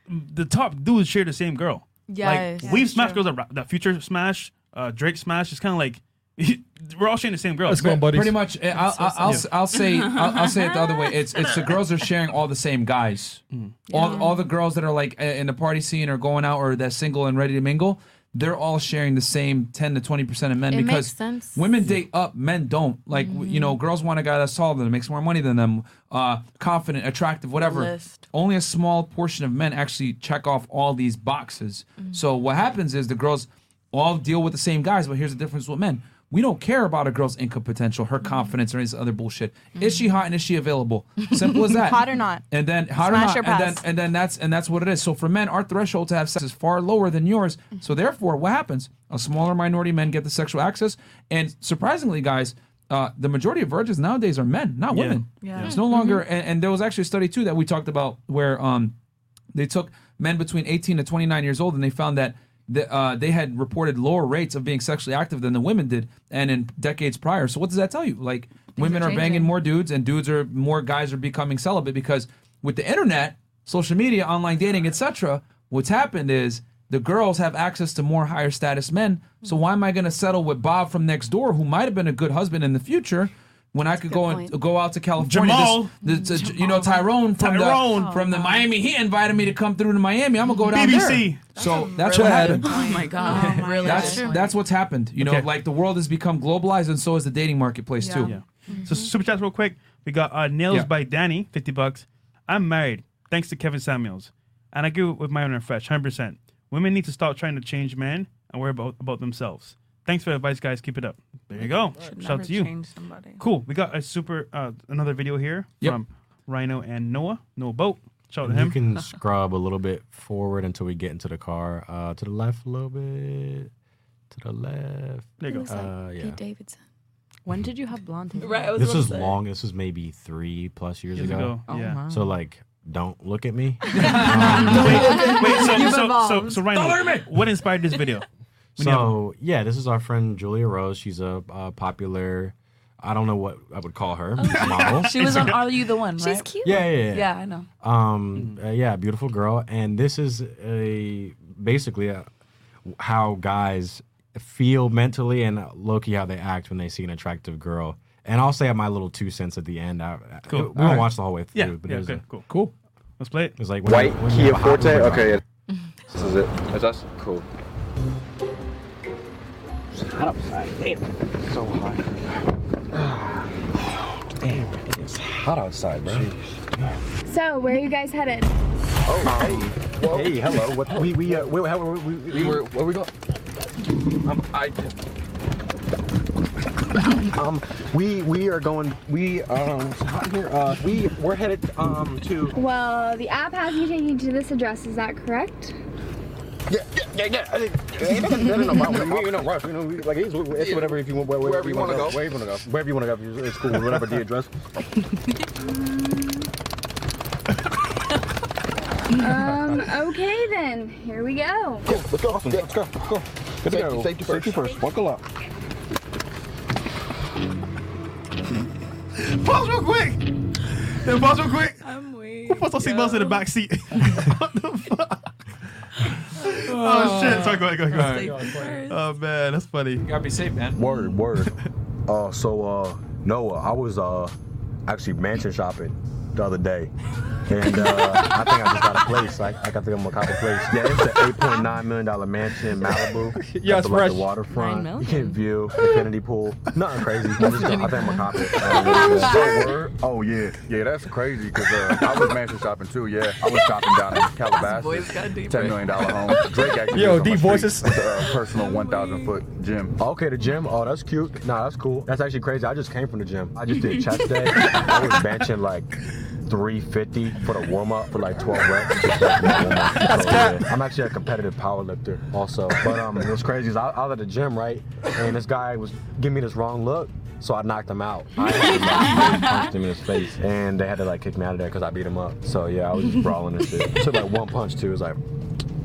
the top dudes share the same girl. Yes. Like we've smashed girls that, ra- Future smash, uh, Drake smash. It's kind of like we're all sharing the same girl. Let's go, buddies. Pretty much, eh, I'll, I'll, I'll, I'll say I'll, I'll say it the other way. It's it's the girls are sharing all the same guys. Mm. All all the girls that are like in the party scene or going out or that single and ready to mingle. they're all sharing the same 10 to 20 percent of men It because makes sense. women date up, men don't. Like w you know, girls want a guy that's taller than them, makes more money than them, uh, confident, attractive, whatever. list. Only a small portion of men actually check off all these boxes. So what happens is the girls all deal with the same guys, but here's the difference with men. We don't care about a girl's income potential, her confidence, or any of this other bullshit. Is she hot and is she available? Simple as that. Hot or not. And then hot Smash or or not, and then and then that's and that's what it is. So for men, our threshold to have sex is far lower than yours. So therefore, what happens? A smaller minority of men get the sexual access, and surprisingly, guys, uh, the majority of virgins nowadays are men, not Yeah. women. Yeah. It's no longer. And, and there was actually a study too that we talked about where um, they took men between 18 to 29 years old, and they found that. The, uh, they had reported lower rates of being sexually active than the women did, and in decades prior. So what does that tell you? Like women are are, banging more dudes, and dudes are more guys are becoming celibate because with the internet, social media, online dating, etc. What's happened is the girls have access to more higher status men. So why am I going to settle with Bob from next door, who might have been a good husband in the future? When I could go and go out to California, Jamal. This, this- you know Tyrone from Tyrone. the from the Miami he invited me to come through to Miami. I'm gonna go down BBC. there. So That's that's a what happened. Oh my god. Oh, really That's good that's what's happened. You know, Okay. like the world has become globalized, and so is the dating marketplace Yeah. too. Yeah. So super chats real quick. We got uh, nails Yeah. by Danny, fifty bucks. I'm married, thanks to Kevin Samuels, and I agree with Myron fresh, hundred percent. Women need to stop trying to change men and worry about about themselves. Thanks for the advice, guys. Keep it up. There you go. Should Shout out to you. somebody. Cool. We got a super uh, another video here Yep. from Rhino and Noah. Noah Boat. Shout out to You can scrub a little bit forward until we get into the car. Uh, to the left a little bit. To the left. There you go. was? Uh, yeah. Pete Davidson. When did you have blonde hair? Right, was This about is long. This is maybe three plus years, Years ago. ago. Oh, yeah. wow. So like, don't look at me. Wait, so, You've so, so, so Rhino, what inspired this video? When have- So yeah, this is our friend Julia Rose. She's a, uh popular. I don't know what I would call her model. She was on Are You the One, right? She's cute. Yeah, yeah, yeah. Yeah, I know. Um, uh, yeah, beautiful girl, and this is a basically a, how guys feel mentally and low key how they act when they see an attractive girl. And I'll say my little two cents at the end. I, I- Cool. We won't Alright. watch the whole way through, yeah, but yeah, there's okay, a, cool. Cool. Let's play it. it's like when White you- when Kia have a hot Forte. Okay, on. this is it. That's us. Cool. It's hot outside. Damn, it's so hot. Damn, it's hot outside, bro. So, where are you guys headed? Oh, hey, hey, hello. What we we uh, we, how, we, we, we were where we going? Um, I. Um, we we are going. We um, it's hot here. Uh, we we're headed um to. Well, the app has you taking to this address. Is that correct? Yeah, yeah, yeah, yeah. I think, ain't nothing better than about- we ain't in no rush. You know, we, like it's, it's whatever if you want, wherever, Wherever you wanna go. Wherever you want to go. Wherever you want to go. It's cool. Whatever the address. um. Okay then. Here we go. Cool. Let's go. Awesome. Let's go. Let's go. Good to go. Safety first. Safety first. Buckle up. Pause real quick. Yeah, pause real quick. I'm waiting. Who puts our seatbelts in the back seat? what the fuck? Oh shit! Sorry, go ahead, go ahead, go ahead. Oh man, that's funny. You gotta be safe, man. Word, word. uh, so uh, Noah, I was uh actually mansion shopping the other day, and uh, I think I just got a place. I, I got to I'm gonna cop a place. Yeah, it's an eight point nine million dollar mansion in Malibu. Yeah, it's Got the, like, fresh. the waterfront. You can view infinity pool. Nothing crazy. I, just, I think I'm gonna cop it. Uh, Oh. Oh yeah, yeah, that's crazy because uh, I was mansion shopping too. Yeah, I was shopping down in Calabasas, voice got deeper. ten million dollar home. Drake actually Yo, lives on deep my voices. street. A personal one thousand foot gym. Okay, the gym. Oh, that's cute. Nah, that's cool. That's actually crazy. I just came from the gym. I just did chest day. I was benching like 350 for the warm up for like 12 reps. Like. So, yeah, I'm actually a competitive power lifter also. But um, what's crazy is I, I was at the gym, right? And this guy was giving me this wrong look. So I knocked him out. I had to, like, really punched him in his face, and they had to like kick me out of there because I beat him up. So yeah, I was just brawling and shit. Took like one punch too. It was like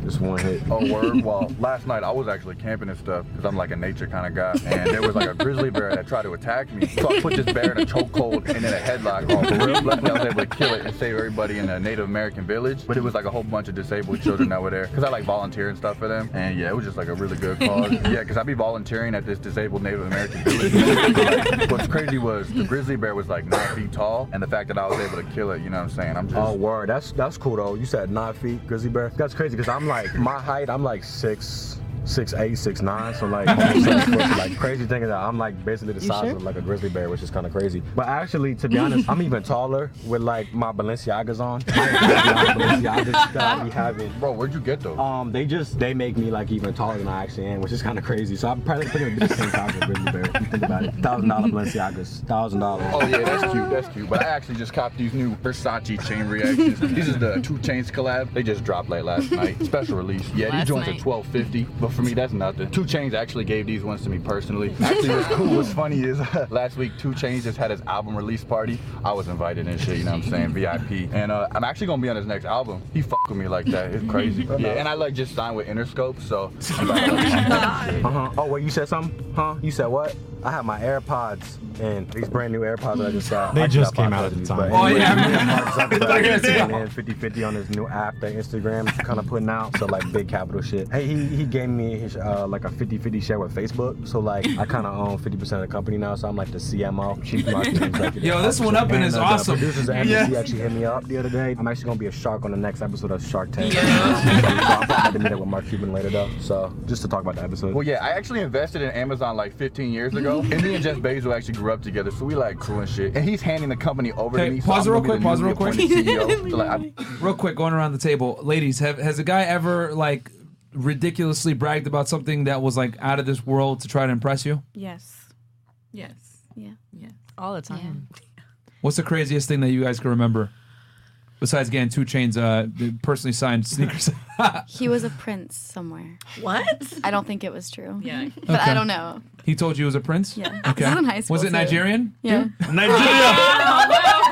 just one hit. Oh, word. Well, last night I was actually camping and stuff because I'm like a nature kind of guy. And there was like a grizzly bear that tried to attack me. So I put this bear in a chokehold and then a headlock. Oh, for real? Luckily, I was able to kill it and save everybody in a Native American village. But it was like a whole bunch of disabled children that were there because I like volunteer and stuff for them. And yeah, it was just like a really good cause. Yeah, because I'd be volunteering at this disabled Native American village. Like, what's crazy was the grizzly bear was like nine feet tall, and the fact that I was able to kill it. You know what I'm saying? I'm just. Oh, word. That's that's cool though. You said nine feet, grizzly bear. That's crazy because I'm like my height. I'm like six six eight, six nine. So like, almost seven foot. So, like crazy thing is that I'm like basically the You size sure? of like a grizzly bear, which is kind of crazy. But actually, to be honest, I'm even taller with like my Balenciagas on. Balenciagas that I be having. Bro, where'd you get those? Um, they just they make me like even taller than I actually am, which is kind of crazy. So I'm probably pretty much the same size as a grizzly bear. If you think about it, thousand dollar Balenciagas, thousand dollars. Oh yeah, that's cute. That's cute. But I actually just copped these new Versace chain reactions. These is the 2 Chainz collab. They just dropped late last night. Special release. Yeah, Last these joints night. are twelve fifty. But for me, that's nothing. 2 Chainz actually gave these ones to me personally. Actually, what's cool, what's funny is last week 2 Chainz just had his album release party. I was invited and shit. You know what I'm saying? VIP. And uh, I'm actually gonna be on his next album. He fuck with me like that. It's crazy. Yeah, and I like just signed with Interscope, so. Uh huh. Oh wait, you said something? Huh? You said what? I have my AirPods and these brand new AirPods that I just got. They I just came out at the time. but Oh, anyway, yeah. me and Mark Zuckerberg Yeah. and then 50 on his new app that Instagram kind of putting out. So like big capital shit. Hey, he, he gave me his, uh, like a 50-50 share with Facebook. So like I kind of own 50% of the company now. So I'm like the CMO, Chief Marketing Executive. Yo, this one up in And, is the awesome. Producers at Yeah. NBC actually hit me up the other day. I'm actually gonna be a shark on the next episode of Shark Tank. so I'm about to meet up with Mark Cuban later though. So just to talk about the episode. Well, yeah, I actually invested in Amazon like 15 years ago, and me and Jeff Bezos actually grew up together, so we like cool and shit. And he's handing the company over Hey, to me. pause I'm real quick. Pause real quick. CEO. So, like, real quick, going around the table, ladies, have has a guy ever like ridiculously bragged about something that was like out of this world to try to impress you? Yes. Yes. Yeah. Yeah. All the time. What's the craziest thing that you guys can remember? Besides getting 2 Chainz, uh, personally signed sneakers. He was a prince somewhere. What? I don't think it was true. Yeah. But Okay. I don't know. he told you he was a prince. Yeah. Okay. This was in high school, Was it too. Nigerian? Yeah.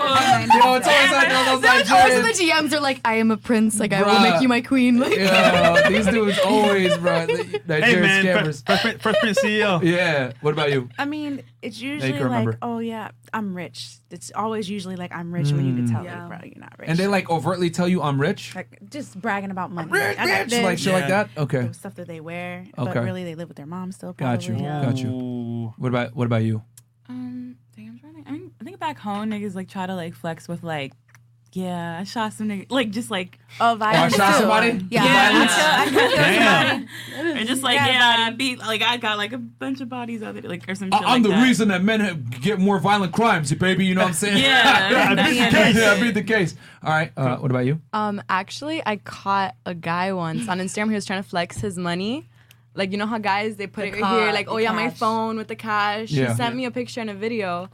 Yo, it's always like those Always Nigerian. the GMs are like, I am a prince. Like, I will Bruh. make you my queen. Like, Yeah, these dudes always, bro. the Nigerian Hey man, scammers. first, first, Prince- first Prince CEO. Yeah. What about you? I mean, it's usually like, remember. oh yeah, I'm rich. It's always usually like I'm rich when you can Mm. tell Yeah. like, bro, you're not rich. And they like overtly tell you I'm rich. like just bragging about money. rich, I got rich, this, like shit like that. Okay. the stuff that they wear, Okay. but really they live with their mom still. Got you. probably. Got you. What about what about you? Um, dang, I'm trying to. I mean, I think back home niggas like try to like flex with like, yeah, I shot some nigga, like just like, oh, Oh, I shot somebody. yeah, Violence? I killed, I killed Damn. somebody, or just like Got yeah, I beat like I got like a bunch of bodies out there, like or some shit I- I'm like the that. reason that men have, get more violent crimes, baby. You know what I'm saying? Yeah, I beat the case. Yeah, I beat the case. All right. Uh, what about you? Um, actually, I caught a guy once on Instagram. He was trying to flex his money. Like you know how guys they put The it right ca- here, like the oh yeah, my phone with the cash. Yeah. He sent me a picture and a video,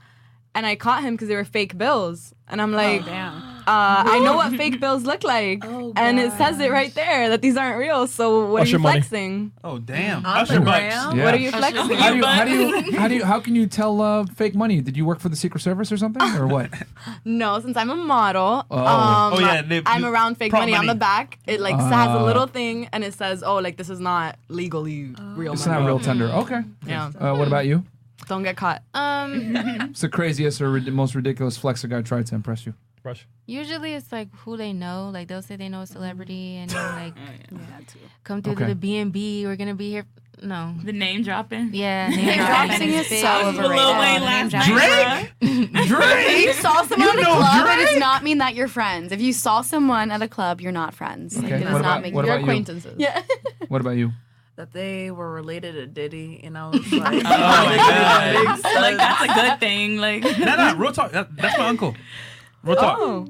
and I caught him because they were fake bills. And I'm like, damn. uh, I know what fake bills look like, Oh, and it says it right there that these aren't real. So what Usher are you money. flexing? Oh damn. Usher bucks. Yeah. What are you flexing? How do you how do you how do you how can you tell uh, fake money? Did you work for the Secret Service or something or what? No, since I'm a model, Oh. um, Oh, yeah, they- I'm around fake prop money. on the back. It like has a Ah. little thing, and it says, "Oh, like this is not legally real It's money." not real tender. Okay. Yeah. Uh, what about you? Don't get caught. um, What's the craziest or rid- most ridiculous flex a guy tried to impress you? Rush. Usually it's like who they know. Like they'll say they know a celebrity and then like come through Okay. to the B and B. We're gonna be here. No. The name dropping. Yeah. Name dropping is big. so overrated. Lil Wayne Name last dropping. night. If you saw someone You at a know club, Drake? it does not mean that you're friends. If you saw someone at a club, you're not friends. Like, Okay, it does what not about- make what you're about you? acquaintances. Yeah. What about you? That they were related to Diddy, and I was like, Oh my god. like that's a good thing. Like No, no, real talk. That, that's my uncle. Real talk. Oh.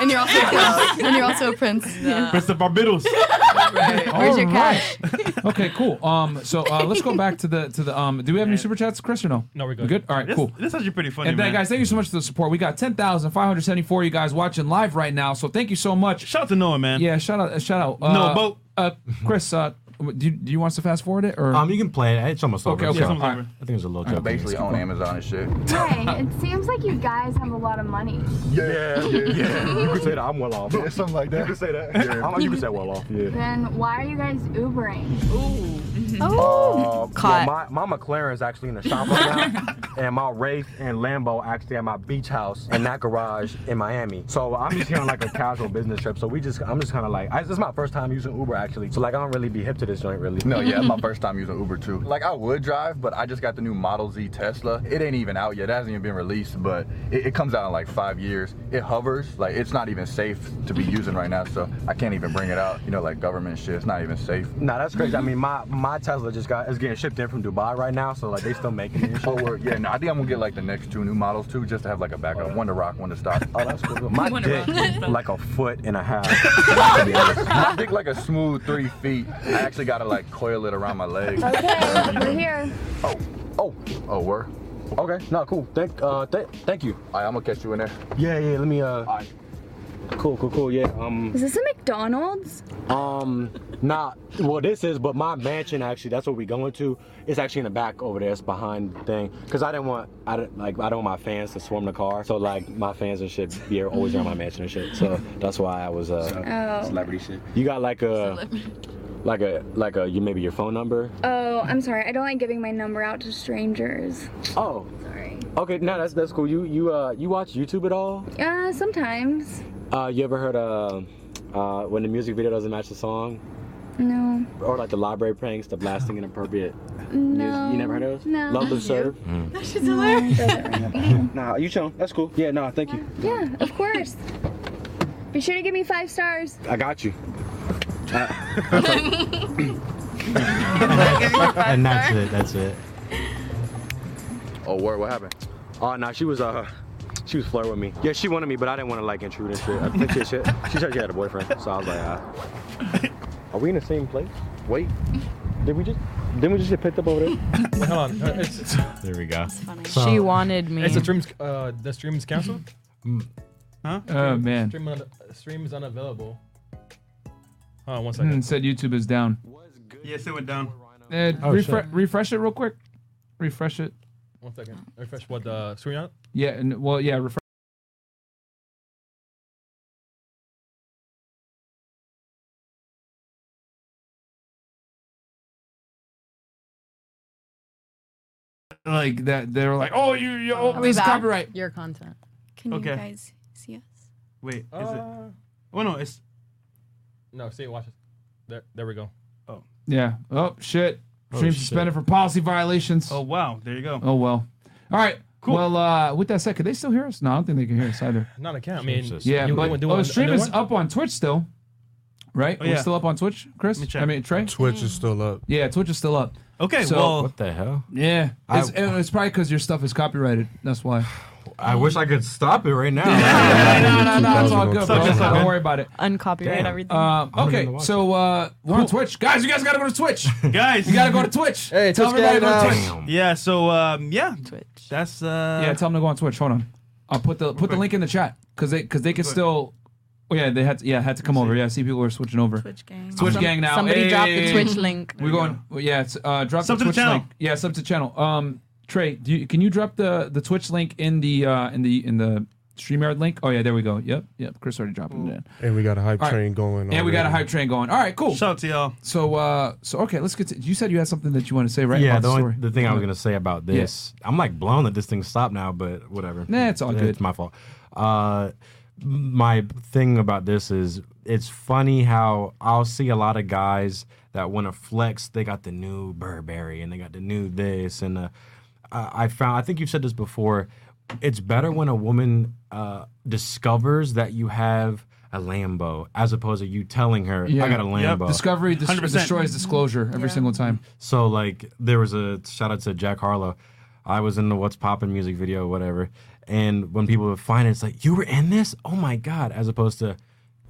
and you're also a prince. and you're also a prince. Yeah. Prince of Barbados. Where's your cash? right. okay, cool. Um, so uh, let's go back to the to the um. Do we have any super chats, Chris, or no? No, we're good. We good. All right, This, cool. this is actually pretty funny, And then, man. guys, thank you so much for the support. We got 10,574 you guys watching live right now. So thank you so much. Shout out to Noah, man. Yeah, shout out. uh, Shout out. No, Uh, boat. Uh, Chris, uh, do you, do you want us to fast forward it? or Um, you can play it. It's almost Okay, over. okay. So, All right. I think it's a little I joke. basically own Amazon and shit. Hey, it seems like you guys have a lot of money. Yeah, yeah, yeah. You could say that I'm well off. Yeah, something like that. You could say that. Yeah. I'm- you could say well off. Yeah. Then why are you guys Ubering? Ooh. Oh. Uh, Caught. my, my McLaren is actually in the shop right now, and my Wraith and Lambo actually at my beach house in that garage in Miami. So I'm just here on like a casual business trip. So we just, I'm just kind of like, I, this is my first time using Uber actually. So like I don't really be hip to this joint really. No, yeah, my first time using Uber too. Like I would drive, but I just got the new Model Z Tesla. It ain't even out yet. It hasn't even been released, but it, it comes out in like five years. It hovers. Like it's not even safe to be using right now, so I can't even bring it out. You know, like government shit. It's not even safe. Nah, that's crazy. I mean, my my Tesla just got is getting shipped in from Dubai right now, so like they still making it. Oh, word. yeah. No, I think I'm gonna get like the next two new models too, just to have like a backup. One to rock, one to stop. Oh, that's cool. My dick like a foot and a half. to be. My dick like a smooth three feet. I actually gotta like coil it around my leg. Okay, we're here. Oh, oh, oh, we're. Okay, no, cool. Thank, uh, th- thank you. Alright, I'm gonna catch you in there. Yeah, yeah. Let me. Uh. Cool, cool, cool. Yeah. Um. Is this a McDonald's? Um, nah. Well, this is, but my mansion actually. That's what we going to. It's actually in the back over there. It's behind the thing. Cause I didn't want, I didn't like, I don't want my fans to swarm the car. So like, my fans and shit be always around my mansion and shit. So that's why I was uh. Oh. Celebrity shit. You got like a, like a, like a, you maybe your phone number. Oh, I'm sorry. I don't like giving my number out to strangers. Oh. Sorry. Okay, no, that's that's cool. You you uh you watch YouTube at all? Uh, sometimes. Uh, you ever heard uh, uh when the music video doesn't match the song? No. Or like the library pranks, the blasting inappropriate No. music. You never heard of those? No. Love to serve. That shit's hilarious. Nah, you chilling? That's cool. Yeah, no, thank you. yeah, of course. Be sure to give me five stars. I got you. And that's it. That's it. Oh, word. What happened? Oh, no, she was uh, she was flirting with me. Yeah, she wanted me, but I didn't want to like intrude and shit. I think she, she, she said she had a boyfriend, so I was like, uh, are we in the same place? Wait, did we just? Didn't we just get picked up over there? Wait, hold on. Uh, It's, There we go. She wanted me. It's the streams. Uh, the stream is canceled. Huh? Oh man. Stream, un- stream is unavailable. Hold on one second. Hmm, said YouTube is down. Yes, it went down. Uh, Oh, refre- shit. refresh it real quick. Refresh it. One second. Refresh what the screen on? Yeah, and well, yeah, refresh. Like that, they were like, "Oh, you, you oh, Are we this is back? copyright." Your content. Can Okay. you guys see us? Wait, is it? Uh, Oh no, it's No, see, watch it. There, there we go. Oh. Yeah. Oh shit. Oh, Stream shit. suspended for policy violations. Oh wow, there you go. Oh well. All right. Cool. Well, uh, with that said, could they still hear us? No, I don't think they can hear us either. Not a count. I mean, Yeah, you- but you wanna do oh, the stream is one? up on Twitch still, right? Oh, We're still up on Twitch, Chris. Let me check. I mean Trey. Twitch is still up. Yeah, Twitch is still up. Okay, So- well, What the hell? Yeah, I- it's, it's probably because your stuff is copyrighted. That's why. I wish I could stop it right now. no, no, no, it's all good, bro. It's. Don't worry about it. Uncopyright Damn. everything. Um, okay, so uh, we're on Twitch, guys. You guys gotta go to Twitch. guys, You gotta go to Twitch. Hey, tell Twitch everybody to gang go to. Twitch. yeah. So um, yeah, Twitch. that's uh, Yeah, tell them to go on Twitch. Hold on, I'll put the put the link in the chat because they because they can still. Oh yeah, they had to, yeah had to come over. Yeah, I see people are switching over. Twitch gang. Twitch Some- gang now. Somebody drop the Hey. Twitch link. We're going. Yeah, it's, uh, drop Sub the to the Twitch channel. link. Yeah, sub to channel. Um, Trey, do you, can you drop the the Twitch link in the uh in the in the Streamyard link? Oh yeah, there we go. Yep, yep. Chris already dropped it in. And we got a hype All right. train going. And we got a already. hype train going. All right, cool. Shout out to y'all. So uh, so okay, let's get to. You said you had something that you want to say, right? Yeah, about the, the only, story. the thing I was gonna say about this, I'm like blown that this thing stopped now, but whatever. Nah, it's all good. It's my fault. Uh, my thing about this is it's funny how I'll see a lot of guys that want to flex. They got the new Burberry and they got the new this and uh, I I found I think you've said this before. It's better when a woman uh, discovers that you have a Lambo as opposed to you telling her Yeah. I got a Yep, Lambo. Discovery dis- destroys disclosure every single time. So like there was a shout out to Jack Harlow. I was in the What's Poppin' music video, whatever. And when people would find it, it's like, you were in this? Oh my god! As opposed to,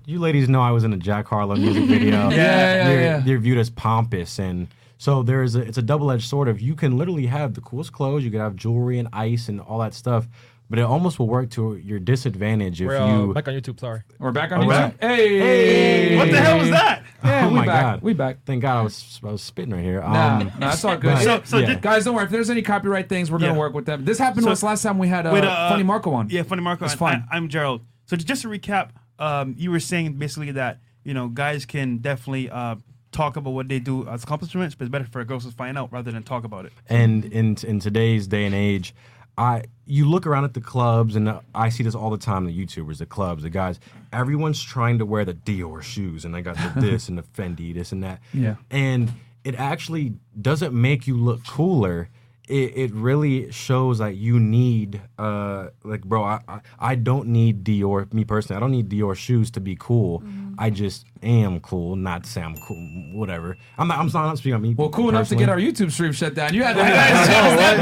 you ladies know I was in a Jack Harlow music video. Yeah, yeah, you're, yeah. You're viewed as pompous, and so there is a. It's a double edged sword of you can literally have the coolest clothes, you can have jewelry and ice and all that stuff, but it almost will work to your disadvantage if We're uh, you. back on YouTube. Sorry. We're back on Oh, YouTube. right. Hey, What the hell was that? Yeah, oh we my back. god! We back. Thank God I was I was spitting right here. Nah, Um, nah, that's all good. but- So- so yeah. did- Guys, don't worry. If there's any copyright things, we're gonna Yeah. work with them. This happened So- to us last time we had uh, Wait, uh, Funny Marco on. Yeah, funny Marco. It's and fun. I, am Gerald. So just to recap, um, you were saying basically that you know guys can definitely uh, talk about what they do as accomplishments, but it's better for a girls to find out rather than talk about it. And in in today's day and age, I you look around at the clubs, and I see this all the time. The YouTubers, the clubs, the guys, everyone's trying to wear the Dior shoes, and they got the this and the Fendi, this and that. Yeah. and it actually doesn't make you look cooler. It, it really shows that you need, uh, like, bro, I, I, I don't need Dior, me personally, I don't need Dior shoes to be cool. I just am cool, not to say I'm cool, whatever. I'm not, I'm not, I'm speaking on me. Well, cool enough to get our YouTube stream shut down. You had to. Yeah. The channel's that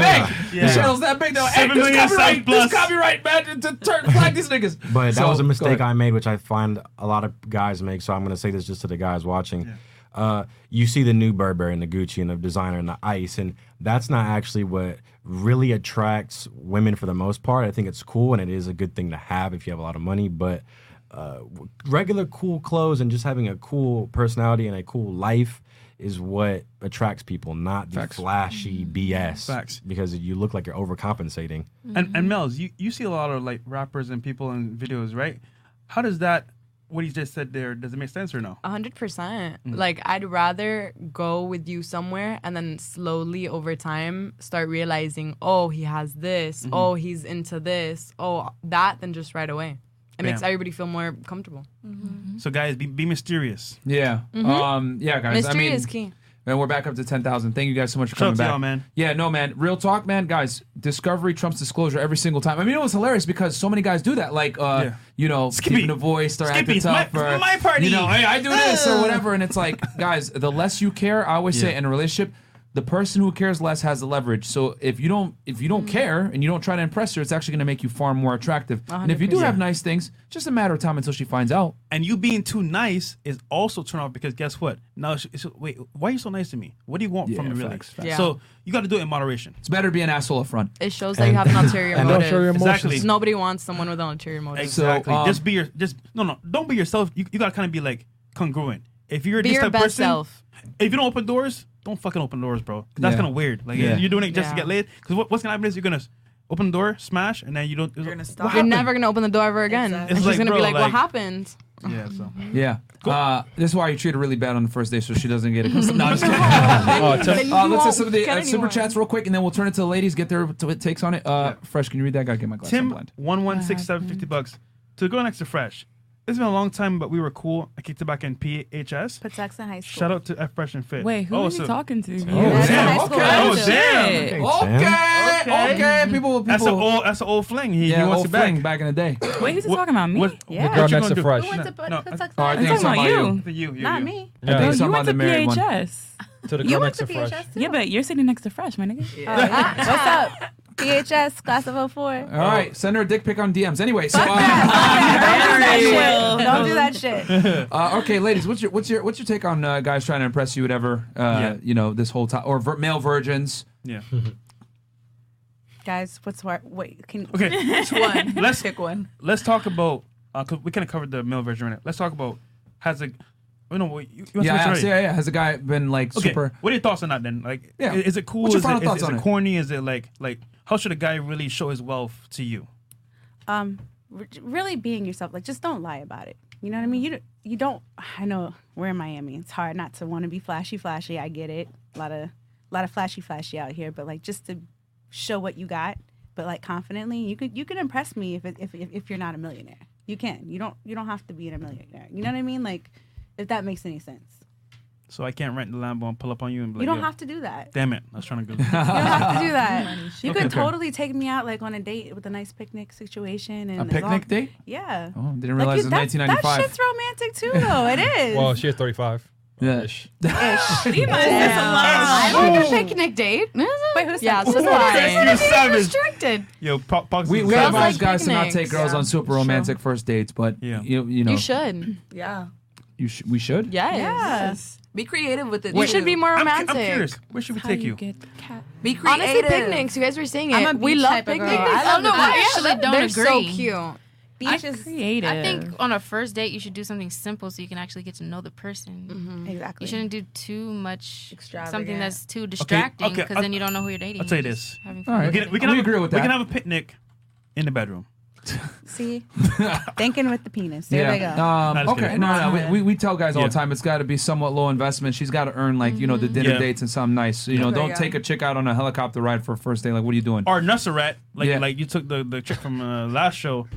big. Yeah. The channel's that big. though. Hey, Seven this copyright, plus. this copyright, man, to turn flag these niggas. But that was a mistake. I made, which I find a lot of guys make. So I'm going to say this just to the guys watching. Uh, you see the new Burberry and the Gucci and the designer and the ice, and that's not actually what really attracts women for the most part. I think it's cool and it is a good thing to have if you have a lot of money, but uh, regular cool clothes and just having a cool personality and a cool life is what attracts people, not the flashy BS. Facts. Because you look like you're overcompensating. And and Mel's, you, you see a lot of like rappers and people in videos, right? How does that what he just said there, does it make sense or no? A hundred percent. Mm. Like I'd rather go with you somewhere and then slowly over time start realizing, oh, he has this, Mhm. oh, he's into this, oh, that, than just right away. It makes everybody feel more comfortable. So guys, be, be mysterious. Yeah. Mhm. Um. Yeah, guys. Mystery I mean, is key. Man, we're back up to ten thousand. Thank you guys so much for coming to back, y'all, man. Yeah, no, man. Real talk, man. Guys, discovery trumps disclosure every single time. I mean, it was hilarious because so many guys do that. Like, uh, Yeah. you know, Skippy. keeping the voice, start Skippy, acting it's my- tough, or my party. You know, hey, I do this or whatever. And it's like, guys, the less you care, I always say in a relationship. The person who cares less has the leverage. So if you don't, if you don't care and you don't try to impress her, it's actually going to make you far more attractive. And if you do have nice things, just a matter of time until she finds out. And you being too nice is also turn off because guess what? Now, she, she- wait, why are you so nice to me? What do you want from Yeah, me, really? facts, facts. So you got to do it in moderation. It's better to be an asshole up front. It shows that you have an ulterior and motive. don't show your emotions. Exactly. Nobody wants someone with an ulterior motive. Exactly. um, just be your, just no, no. Don't be yourself. You, you got to kind of be like congruent. If you're Be this your type best person, self. if you don't open doors, don't fucking open doors, bro. 'Cause That's Yeah. kind of weird. Like Yeah. you're doing it just to Yeah. get laid. Because what, what's gonna happen is you're gonna s- open the door, smash, and then you don't. You're gonna stop. You're never gonna open the door ever again. It's And she's like, gonna bro, be like, like- "What happened?" Yeah. So. Yeah. Uh, this is why you treat her really bad on the first day, so she doesn't get it. No, I'm just kidding. Oh, uh, let's You hit some of the uh, super anyone. chats real quick, and then we'll turn it to the ladies, get their t- takes on it. Uh, Fresh, can you read that? I Gotta get my glasses. I'm Tim blind. one one six seven fifty bucks to go next to Fresh. It's been a long time, but we were cool. I kicked it back in PHS. Patuxent High School. Shout out to F Fresh and Fit. Wait, who oh, is he talking to? Oh, Yeah. damn. High Okay. Oh, shit. damn. Okay. Okay. okay. People. people. That's an people- old. That's an old fling. He, Yeah, he wants old it back. fling back in the day. Wait, who's he What- talking about me? what- Yeah. what girl you next gonna? Fresh. Who went to No, Pat- Patuxent Oh, I High think I'm talking about about you. You, you, Not you. me. I think Yeah. No, you went to the married one. PHS. To the girl next to to Fresh. Yeah, but you're sitting next to Fresh, my nigga. What's up? PHS class of 04. All right, send her a dick pic on DMs. Anyway, so Don't do uh, that shit. Don't do that shit. uh, okay, ladies, what's your what's your what's your take on uh, guys trying to impress you, whatever? Uh, Yeah. You know, this whole time or vir- male virgins. Yeah. Guys, what's what? Wait, can Okay. Which one? Let's pick one. Let's talk about. Uh, 'cause we kind of covered the male version. Right now. Let's talk about has a. Oh, no, wait, you, you Yeah, yeah, yeah, yeah, yeah. Has a guy been like Okay. super? What are your thoughts on that then? Like, Yeah. i- is it cool? What's your is final it, is- thoughts is on it it? corny? Is it like like how should a guy really show his wealth to you? um re- really being yourself like just don't lie about it. You know what i mean? You don't you don't i know we're in miami. It's hard not to want to be flashy flashy. I get it. A lot of a lot of flashy flashy out here but like just to show what you got but like confidently you could you could impress me if if, if if you're not a millionaire. You can. You don't you don't have to be a millionaire. You know what i mean? Like if that makes any sense So I can't rent the Lambo and pull up on you and be like, you don't "Yo, have to do that Damn it! I was trying to go. you don't have to do that. You Okay. could totally take me out like on a date with a nice picnic situation and A as picnic long- date? Yeah. Oh, didn't realize you- it's that- 1995. That shit's romantic too, though. It is. Well, she is 35. Yeah. Ish. Ish. I like a picnic date. Wait, who's Yeah, that? so do I. that? You It's savage. restricted. Yo, pop, pop, We, we Girls advise like guys to not picnics. take girls Yeah. on super romantic first dates, but Yeah. you you know You should. Yeah. you sh- we should. Yes. Yes. Be creative with it. You too. should be more I'm, cu- romantic. I'm curious. Where should we take you? Be creative. Honestly, picnics. You guys were saying it. I'm a we love type picnics. girl. I I don't know the why. beach. actually don't They're agree. so cute. Beach is creative. I think on a first date you should do something simple so you can actually get to know the person. Mm-hmm. exactly. You shouldn't do too much Extravagant. something that's too distracting because okay, I'll- then you don't know who you're dating. I'll tell you this. just having All fun. right. We can, we can We have, agree with We that. can have a picnic in the bedroom. See, thinking with the penis. There they go. Um, okay. No, no, we, we, we tell guys all the time it's got to be somewhat low investment. She's got to earn like you know the dinner Yeah. dates and something nice. You know, There don't you take a chick out on a helicopter ride for a first day. Like, what are you doing? Or Nusr-Et, like Yeah. like you took the the chick from uh, last show.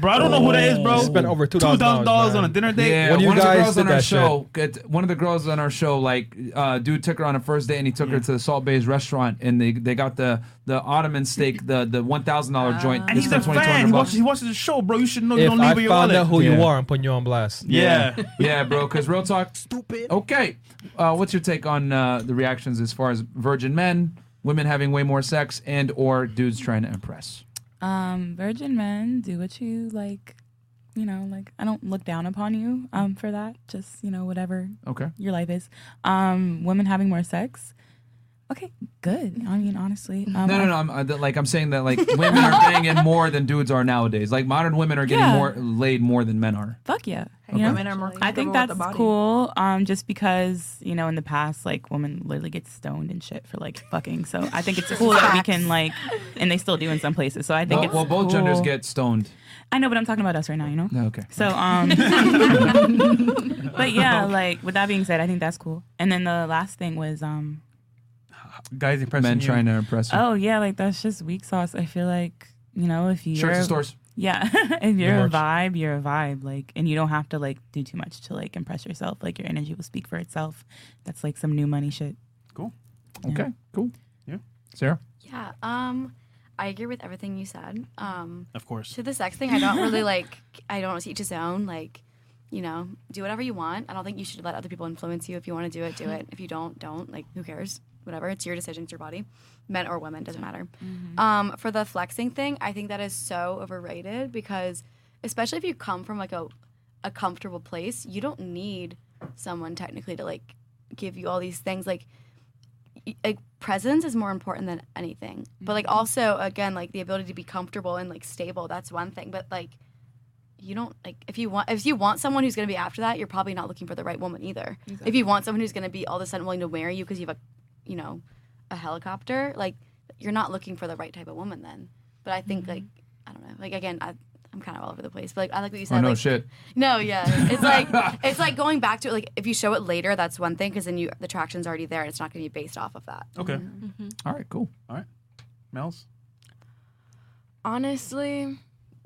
Bro, I don't know who that is, bro. You spent over $2,000 on a dinner date. Yeah, When you one of the girls on our show, get- one of the girls on our show, like, uh, dude took her on a first date and he took her to the Salt Bays restaurant and they they got the the Ottoman steak, the the one thousand dollar joint. And he's a fan. He watches, he watches the show, bro. You should know you If don't I leave with your found wallet. out who you are, I'm putting you on blast. Yeah. yeah, bro. Because real talk, stupid. Okay, uh, what's your take on uh, the reactions as far as virgin men, women having way more sex, and or dudes trying to impress? Um, virgin men, do what you like. You know, like I don't look down upon you um for that. Just you know, whatever. Okay. Your life is. Um, women having more sex. Okay, good. I mean, honestly. Um, no, no, no. I'm uh, th- like I'm saying that like women are getting in more than dudes are nowadays. Like modern women are getting Yeah. more laid more than men are. Fuck yeah. Okay. You know? Women are more I think comfortable with that's the body. cool. Um, just because you know, in the past, like women literally get stoned and shit for like fucking. So I think it's cool that we can like, and they still do in some places. So I think Well, it's well, both genders cool. get stoned. I know, but I'm talking about us right now. You know. Okay. So um, but yeah, like with that being said, I think that's cool. And then the last thing was um, Guys impressing Men you. trying to impress you. oh yeah, like that's just weak sauce. I feel like you know if you Shirts and stores. Yeah, if you're a vibe, you're a vibe. Like, and you don't have to like do too much to like impress yourself. Like your energy will speak for itself. That's like some new money shit. Cool. Okay. Cool. Yeah. Sarah. Yeah. Um, I agree with everything you said. Um, Of course. To the sex thing, I don't really like. I don't want to each his own. Like, you know, do whatever you want. I don't think you should let other people influence you. If you want to do it, do it. If you don't, don't. Like, who cares? Whatever. It's your decision. It's your body. Men or women doesn't matter. Um, for the flexing thing, I think that is so overrated because, especially if you come from like a, a comfortable place, you don't need someone technically to like give you all these things. Like, like presence is more important than anything but like also again like the ability to be comfortable and like stable that's one thing but like you don't like if you want if you want someone who's going to be after that you're probably not looking for the right woman either if you want someone who's going to be all of a sudden willing to marry you because you have a you know a helicopter like you're not looking for the right type of woman then but i think mm-hmm. like i don't know like again I, i'm kind of all over the place but like i like what you oh, said Oh no like, shit. no, yeah, it's like it's like going back to it. Like if you show it later, that's one thing because then you the traction's already there and it's not going to be based off of that. Okay. Mm-hmm. Mm-hmm. All right. Cool. All right. Mel's. Honestly,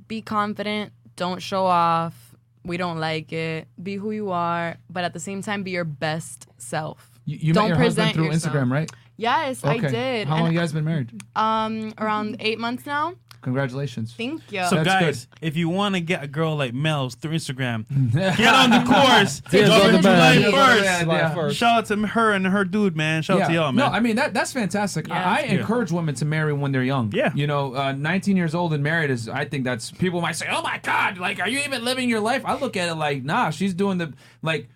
be confident. Don't show off. We don't like it. Be who you are, but at the same time, be your best self. You, you don't met your husband through yourself. Instagram, right? Yes, I Okay. did. How long And, you guys been married? Um, around eight months now. Congratulations. Thank you. So That's guys, if you want to get a girl like Mel's through Instagram, get on the course. Deals on July the band. Deals on the 1st. yeah. Shout out to her and her dude, man. Shout out to y'all, man. No, I mean that that's fantastic. I, I Yeah. encourage women to marry when they're young. Yeah. You know, uh, 19 years old and married is I think that's people might say, "Oh my god, like are you even living your life?" I look at it like, "Nah, she's doing the like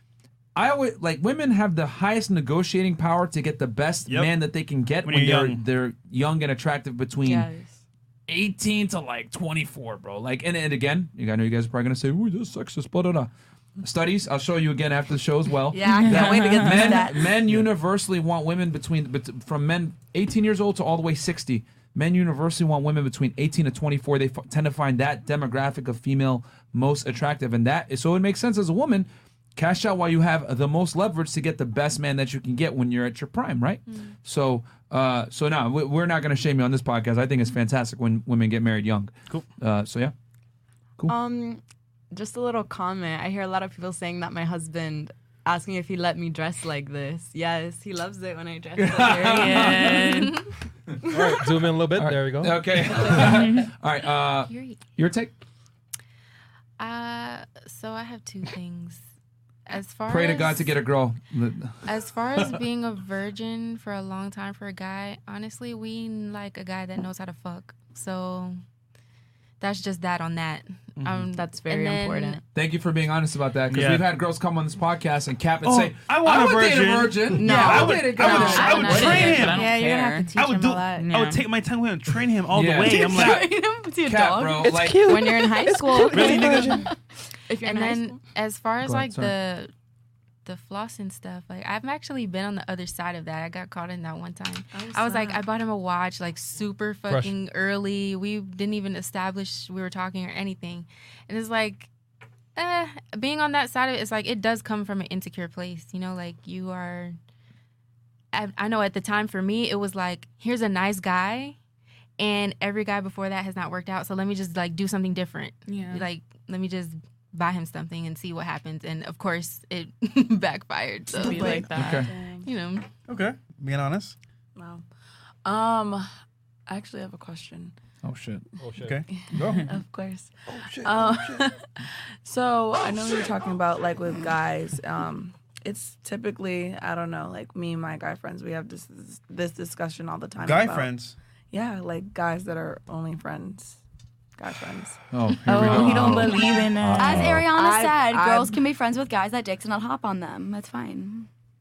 I always like women have the highest negotiating power to get the best Yep. man that they can get When when, you're they're young. they're young and attractive between Yes. 18 to like 24, bro. Like, and, and again, you- I know you guys are probably gonna say, "Ooh, this is sexist," blah blah blah. Studies, I'll show you again after the show as well. Yeah, I can't wait to get the men, stats. men universally want women between bet- from men 18 years old to all the way 60. Men universally want women between 18 to 24. They f- tend to find that demographic of female most attractive, and that so it makes sense as a woman. Cash out while you have the most leverage to get the best man that you can get when you're at your prime, right? So, uh, so now we- we're not going to shame you on this podcast. I think it's fantastic when women get married young. Cool. Uh, so yeah, Cool. Um, just a little comment. I hear a lot of people saying that my husband asked me if he let me dress like this. Yes, he loves it when I dress like this. All right, zoom in a little bit. There we go. Okay. All right. Uh, Period. your take. Uh, so I have two things. As far Pray to God to get a girl. As far as being a virgin for a long time for a guy, honestly, we like a guy that knows how to fuck. So that's just that on that. Um, That's very then- important. Thank you for being honest about that because Yeah. we've had girls come on this podcast and cap and Oh, say, I want a would date virgin." a virgin. No, yeah, I I would- would date a I would- girl. I would train him. Yeah, you're gonna have to teach I would him do. all that. I would take my time with him, train him all Yeah. the way. I'm like, to a Cat, dog. bro, It's like- cute when you're in high school. Really, nigga? If you're and then school. as far as Go like sorry. the the flossing stuff. Like I've actually been on the other side of that. I got caught in that one time. Oh, I was like. I bought him a watch like super Fresh. fucking early. We didn't even establish we were talking or anything, and it's like. Eh, being on that side of it, it's like it does come from an insecure place, you know. Like you are, I, I know at the time for me, it was like, here's a nice guy, and every guy before that has not worked out. So let me just like do something different. Yeah. Like let me just buy him something and see what happens. And of course, it backfired. So Be like that. Okay. you know. Okay, being honest. Wow. Um, I actually have a question. Oh shit. Oh shit. Okay, go. of course. Oh shit. Um, so I know you're talking about like with guys. Um, it's typically I don't know, like me and my guy friends. We have this this discussion all the time. Guy about- friends. Yeah, like guys that are only friends. Guy friends. Oh, here Oh, we go. you don't believe in it. As Ariana I- said, I- girls can be friends with guys that dicks and not hop on them. That's fine.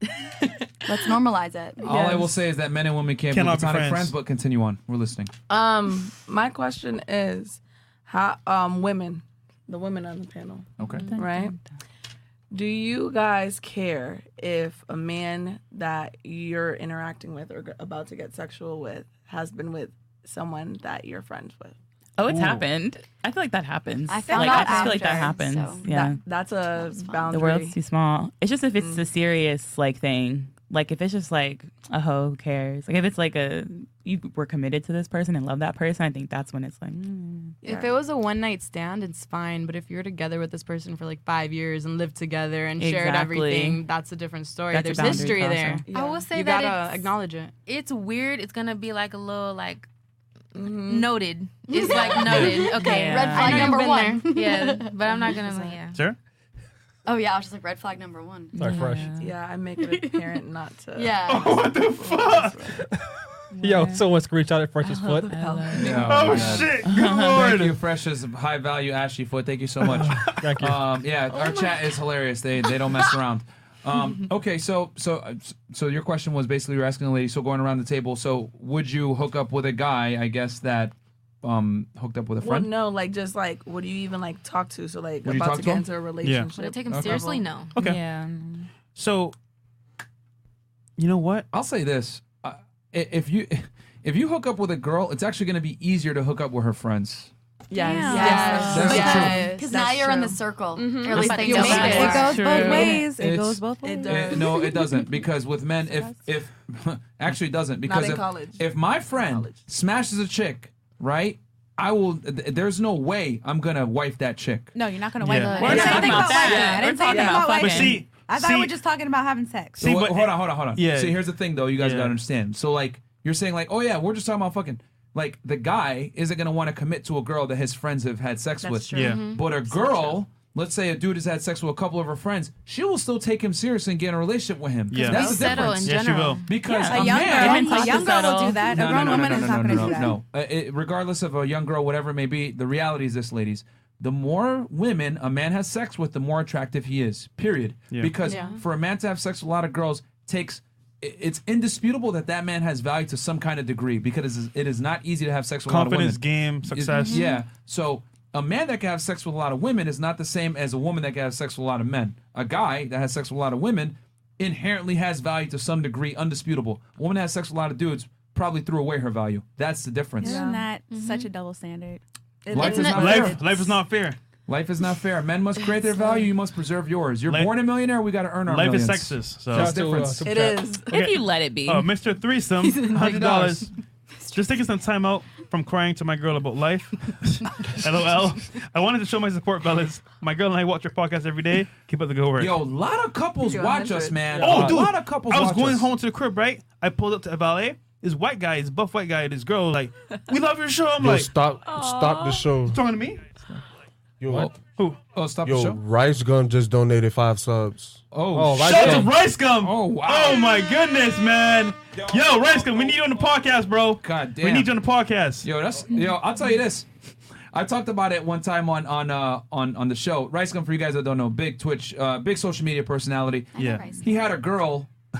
Let's normalize it. All I will say is that men and women can't Cannot be be platonic friends. friends, but continue on. We're listening. Um, my question is, how um women, the women on the panel, Okay. right? Do you guys care if a man that you're interacting with or g- about to get sexual with has been with someone that you're friends with? Oh, it's Ooh. happened. I feel like that happens. I found like, I just feel like that happens. so yeah. That, that's a boundary. the world's too small. It's just if it's Mm. a serious like thing. Like if it's just like a hoe, who cares? Like if it's like a you were committed to this person and love that person, I think that's when it's like. mm. If it was a one night stand, it's fine. But if you're together with this person for like five years and lived together and shared everything, that's a different story. That's a There's history there. crosser. I will say you that gotta it's- acknowledge it. It's weird. It's gonna be like a little like Mm-hmm. noted. It's like noted. Okay, Yeah. Red flag number one. there. Yeah, but I'm not gonna. like, Yeah. Sir? Oh yeah, I was just like red flag number one. Sorry, fresh. Yeah, I make it apparent not to. Yeah. what the fuck? Yo, someone screenshotted Fresh's foot. Oh, Oh, shit. Good lord. Thank you, Fresh's high value Ashley foot. Thank you so much. Thank you. Um, yeah, our chat is hilarious. They they don't mess around. Um, okay, so so uh, so your question was basically you're asking a lady. So going around the table. So would you hook up with a guy? I guess that um hooked up with a Well, friend. no, like just like, what do you even like talk to? So like Would you about to to get him? into a relationship. Would I take him Okay. seriously? No. Okay. Yeah. So, you know what? I'll say this: uh, i- if you if you hook up with a girl, it's actually going to be easier to hook up with her friends. Yes. Yes. That's yes. true. Because now you're in the circle. Mhm. Or at least they you know it. It goes True. both ways. It It's- goes both It ways. does. Uh, no, it doesn't because with men, if if actually it doesn't because in if, college. if my friend College. smashes a chick, right? I will. th- There's no way I'm gonna wife that chick. No, you're not gonna Yeah. wipe We're it. not didn't talking about about that. wiping. I didn't We're think talking about about wiping. But see, I thought see, we were just talking about having sex. See, So, but- hold on, hold on, hold on. Yeah. See, here's the thing, though. You guys Yeah. gotta understand. So, like, you're saying, like, oh yeah, we're just talking about fucking. Like, the guy isn't gonna want to commit to a girl that his friends have had sex That's with. true. Yeah. But a girl, let's say a dude has had sex with a couple of her friends, she will still take him seriously and get in a relationship with him. Yeah. That's We the settle difference. in Yes, you general. will. Because Yeah. a, A young man, girl, a young girl will do that. A no, grown no, no, woman no, is no, not going to no, do that. no. Uh, it, regardless of a young girl, whatever it may be, the reality is this, ladies. The more women a man has sex with, the more attractive he is. Period. Yeah. Because Yeah. for a man to have sex with a lot of girls takes. I- It's indisputable that that man has value to some kind of degree because it is, it is not easy to have sex with confidence, a lot of women. game, success. Yeah. So a man that can have sex with a lot of women is not the same as a woman that can have sex with a lot of men. A guy that has sex with a lot of women inherently has value to some degree, undisputable. A woman that has sex with a lot of dudes probably threw away her value. That's the difference. Isn't that such mm-hmm. a double standard? It Life is. is not. Life, life is not fair. Life is not fair. Men must create their value. You must preserve yours. You're Life- born a millionaire. We got to earn our Life is millions. sexist. So, That's Shout to, uh, difference. Super It Chat. is. If you let it be. uh, Mr. Threesome, hundred dollars. Just taking some time out from crying to my girl about life. LOL. I wanted to show my support, fellas. My girl and I watch your podcast every day. Keep up the good work. Yo, a lot of couples You're watch 100. us, man. Oh, a dude. lot of couples. I was watch going us. home to the crib, right? I pulled up to a valet. This white guy, this buff white guy, this girl, like, we love your show. I'm Yo, like, stop, stop the show. talking to me? Yo, What? Who? Oh, stop the yo, show. Rice Gum just donated five subs. Oh, Oh. Rice Shout out Gum. to Rice Gum. Oh, wow. Oh my goodness, man. Yo, Rice Gum, we need you on the podcast, bro. God damn. We need you on the podcast. Yo, that's yo. I'll tell you this. I talked about it one time on on uh on on the show. Rice Gum, for you guys that don't know, big Twitch, uh, big social media personality. Yeah. He had a girl.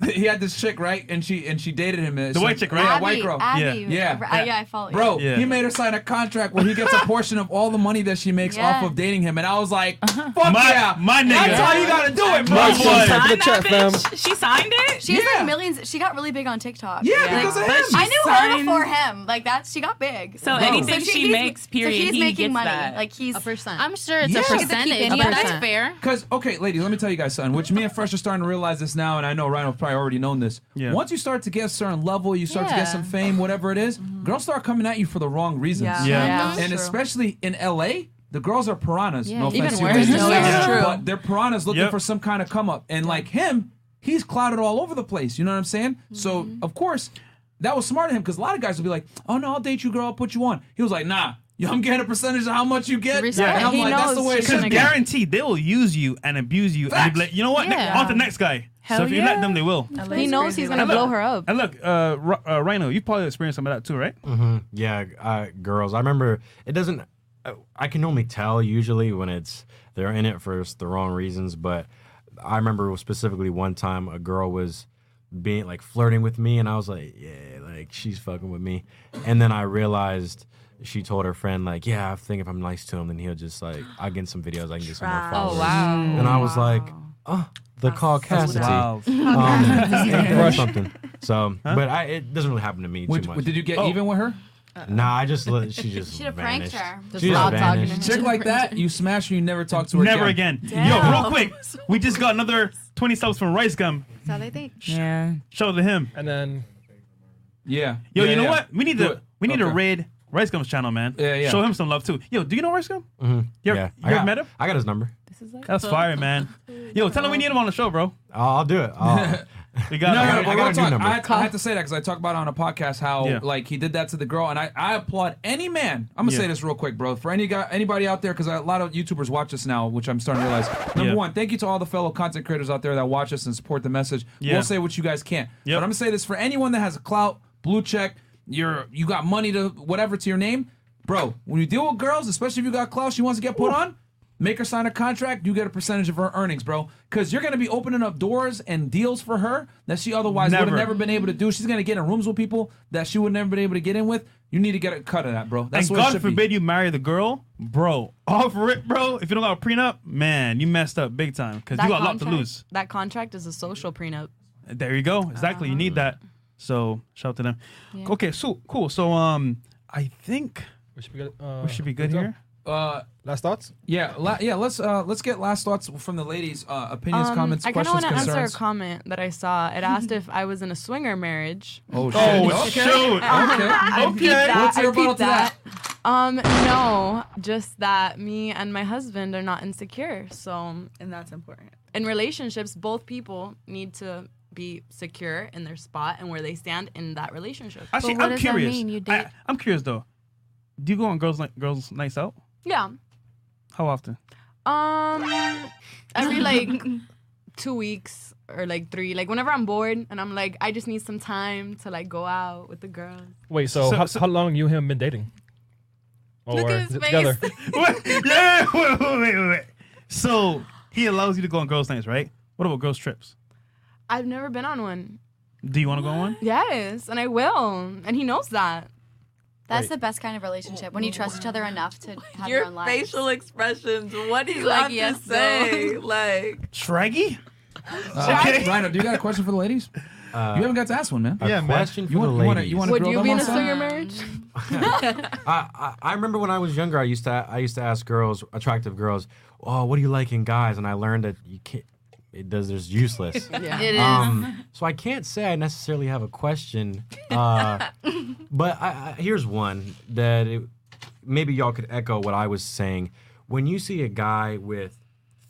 he had this chick, right? And she and she dated him. The white chick, right? Yeah, white girl. Abby, yeah, whatever. Uh, yeah, I follow you. Bro, Yeah. he made her sign a contract where he gets a portion of all the money that she makes Yeah. off of dating him, and I was like, Uh-huh. "Fuck My- yeah, my nigga. That's how you gotta do it, bro." My boy. Type the chat, fam. She signed it. She has Yeah. like millions. She got really big on TikTok. Yeah, Like, because of him. I knew her before him. Like that's she got big. So Bro. anything So she he's- makes, period, so he's he making gets money. that. Like he's A percent. I'm sure it's Yeah. a She gets to keep percentage, any but that's fair. Because okay, ladies, let me tell you guys something. Which me and Fresh are starting to realize this now, and I know Ryan's probably already known this. Yeah. Once you start to get a certain level, you start to get some fame, whatever it is, mm-hmm. girls start coming at you for the wrong reasons. Yeah. Yeah. Yeah, and especially in LA, the girls are piranhas. Yeah, no even offense to you, worse. No, it's Yeah. true. But they're piranhas looking Yep. for some kind of come up. And like him, he's clouded all over the place. You know what I'm saying? So mm-hmm. of course, that was smart of him because a lot of guys would be like, "Oh no, I'll date you, girl. I'll put you on." He was like, "Nah, yo, I'm getting a percentage of how much you get." Yeah. And I'm He like, "That's the knows way it she's should Because gonna get- guaranteed they will use you and abuse you, and you'll be like, you know what? Yeah. On to the next guy. So Hell if you let them, they will. He knows he's gonna And look- blow her up. And look, uh, Ri- uh, Rhino, you probably experienced some of that too, right? hmm Yeah, uh, girls. I remember it doesn't. I can only tell usually when it's they're in it for s- the wrong reasons. But I remember specifically one time a girl was being like flirting with me, and I was like, yeah, like she's fucking with me. And then I realized she told her friend like, yeah, I think if I'm nice to him, then he'll just like I get some videos, I can get some more Trash. followers. Oh, wow. And I was like, oh, the caucasity. Wow. Um, ain't that something. So, but I, it doesn't really happen to me Would- too much. did you get Oh. even with her? Nah, I just let she just Should have pranked vanished. her. She Just just loud talking vanished. Chick like that, you smash her, you never talk to her Never again. Yo, real quick, we just got another 20 subs from Rice Gum. That's how they think. Yeah. Show to him. And then Yeah. Yo, Yeah, you know yeah. what? We need Do to it. we need to Okay. raid Rice Gum's channel, man. Yeah, yeah. Show him some love too. Yo, do you know Rice Gum? Mhm. You ever, yeah, you I ever got, met him? I got his number. That's fire, man. Yo, tell him we need him on the show, bro. I'll, I'll do it. I'll, We got no, I no, got- but I real got a new talk, number. I, had, I had to say that because I talk about it on a podcast how Yeah. like he did that to the girl, and I, I applaud any man. I'm gonna Yeah. say this real quick, bro. For any guy, anybody out there, because a lot of YouTubers watch us now, which I'm starting to realize. Number Yeah. one, thank you to all the fellow content creators out there that watch us and support the message. Yeah. We'll say what you guys can't, Yep. but I'm gonna say this for anyone that has a clout, blue check, you're you got money to whatever to your name, bro. When you deal with girls, especially if you got clout, she wants to get put on. Make her sign a contract. You get a percentage of her earnings, bro. Because you're gonna be opening up doors and deals for her that she otherwise would have Never. never been able to do. She's gonna get in rooms with people that she would never been able to get in with. You need to get a cut of that, bro. That's and what it God should be. forbid you marry the girl, bro. Off rip, bro. If you don't got a prenup, man, you messed up big time because you got a lot to lose. That contract is a social prenup. There you go. Exactly. You need that. So shout out to them. Okay, so cool. So um, I think we should be good. Uh, we should be good go. here. Uh, Last thoughts? yeah, la- yeah. Let's uh, let's get last thoughts from the ladies. Uh, opinions, Um, comments, I kind of want to answer a comment that I saw. It asked if I was in a swinger marriage. Oh, shit. Oh, Okay. shoot. Okay. I Okay. peeped that. What's I your rebuttal peeped to that? Um, no, just that me and my husband are not insecure. So, And that's important. in relationships, both people need to be secure in their spot and where they stand in that relationship. Actually, what I'm does that curious. mean? You I, date- I'm curious though. Do you go on girls night girls nights out? Yeah. How often? Um, every like two weeks or like three, like whenever I'm bored and I'm like, I just need some time to like go out with the girls. Wait, so, So- how, so- how long you and him been dating? Look Or at his is face. together? What? yeah. Wait, wait, wait, wait, wait. So he allows you to go on girls nights, right? What about girls trips? I've never been on one. Do you want to go on one? Yes, and I will, and he knows that. That's Wait. the best kind of relationship when you trust each other enough to have your, Your own lives. facial expressions. What do you Like, have yes, to say? Like, Shraggy? Uh, Rhino, do you got a question for the ladies? Uh, you haven't got to ask one, man. a Yeah, man. question for You want, the you want, you want to Would you be in a something? swinger marriage? I, I I remember when I was younger, I used to I used to ask girls, attractive girls, "Oh, what do you like in guys?" And I learned that you can't. It does. There's useless. Yeah. It is. Um, so I can't say I necessarily have a question, uh, but I, I, here's one that it, maybe y'all could echo what I was saying. When you see a guy with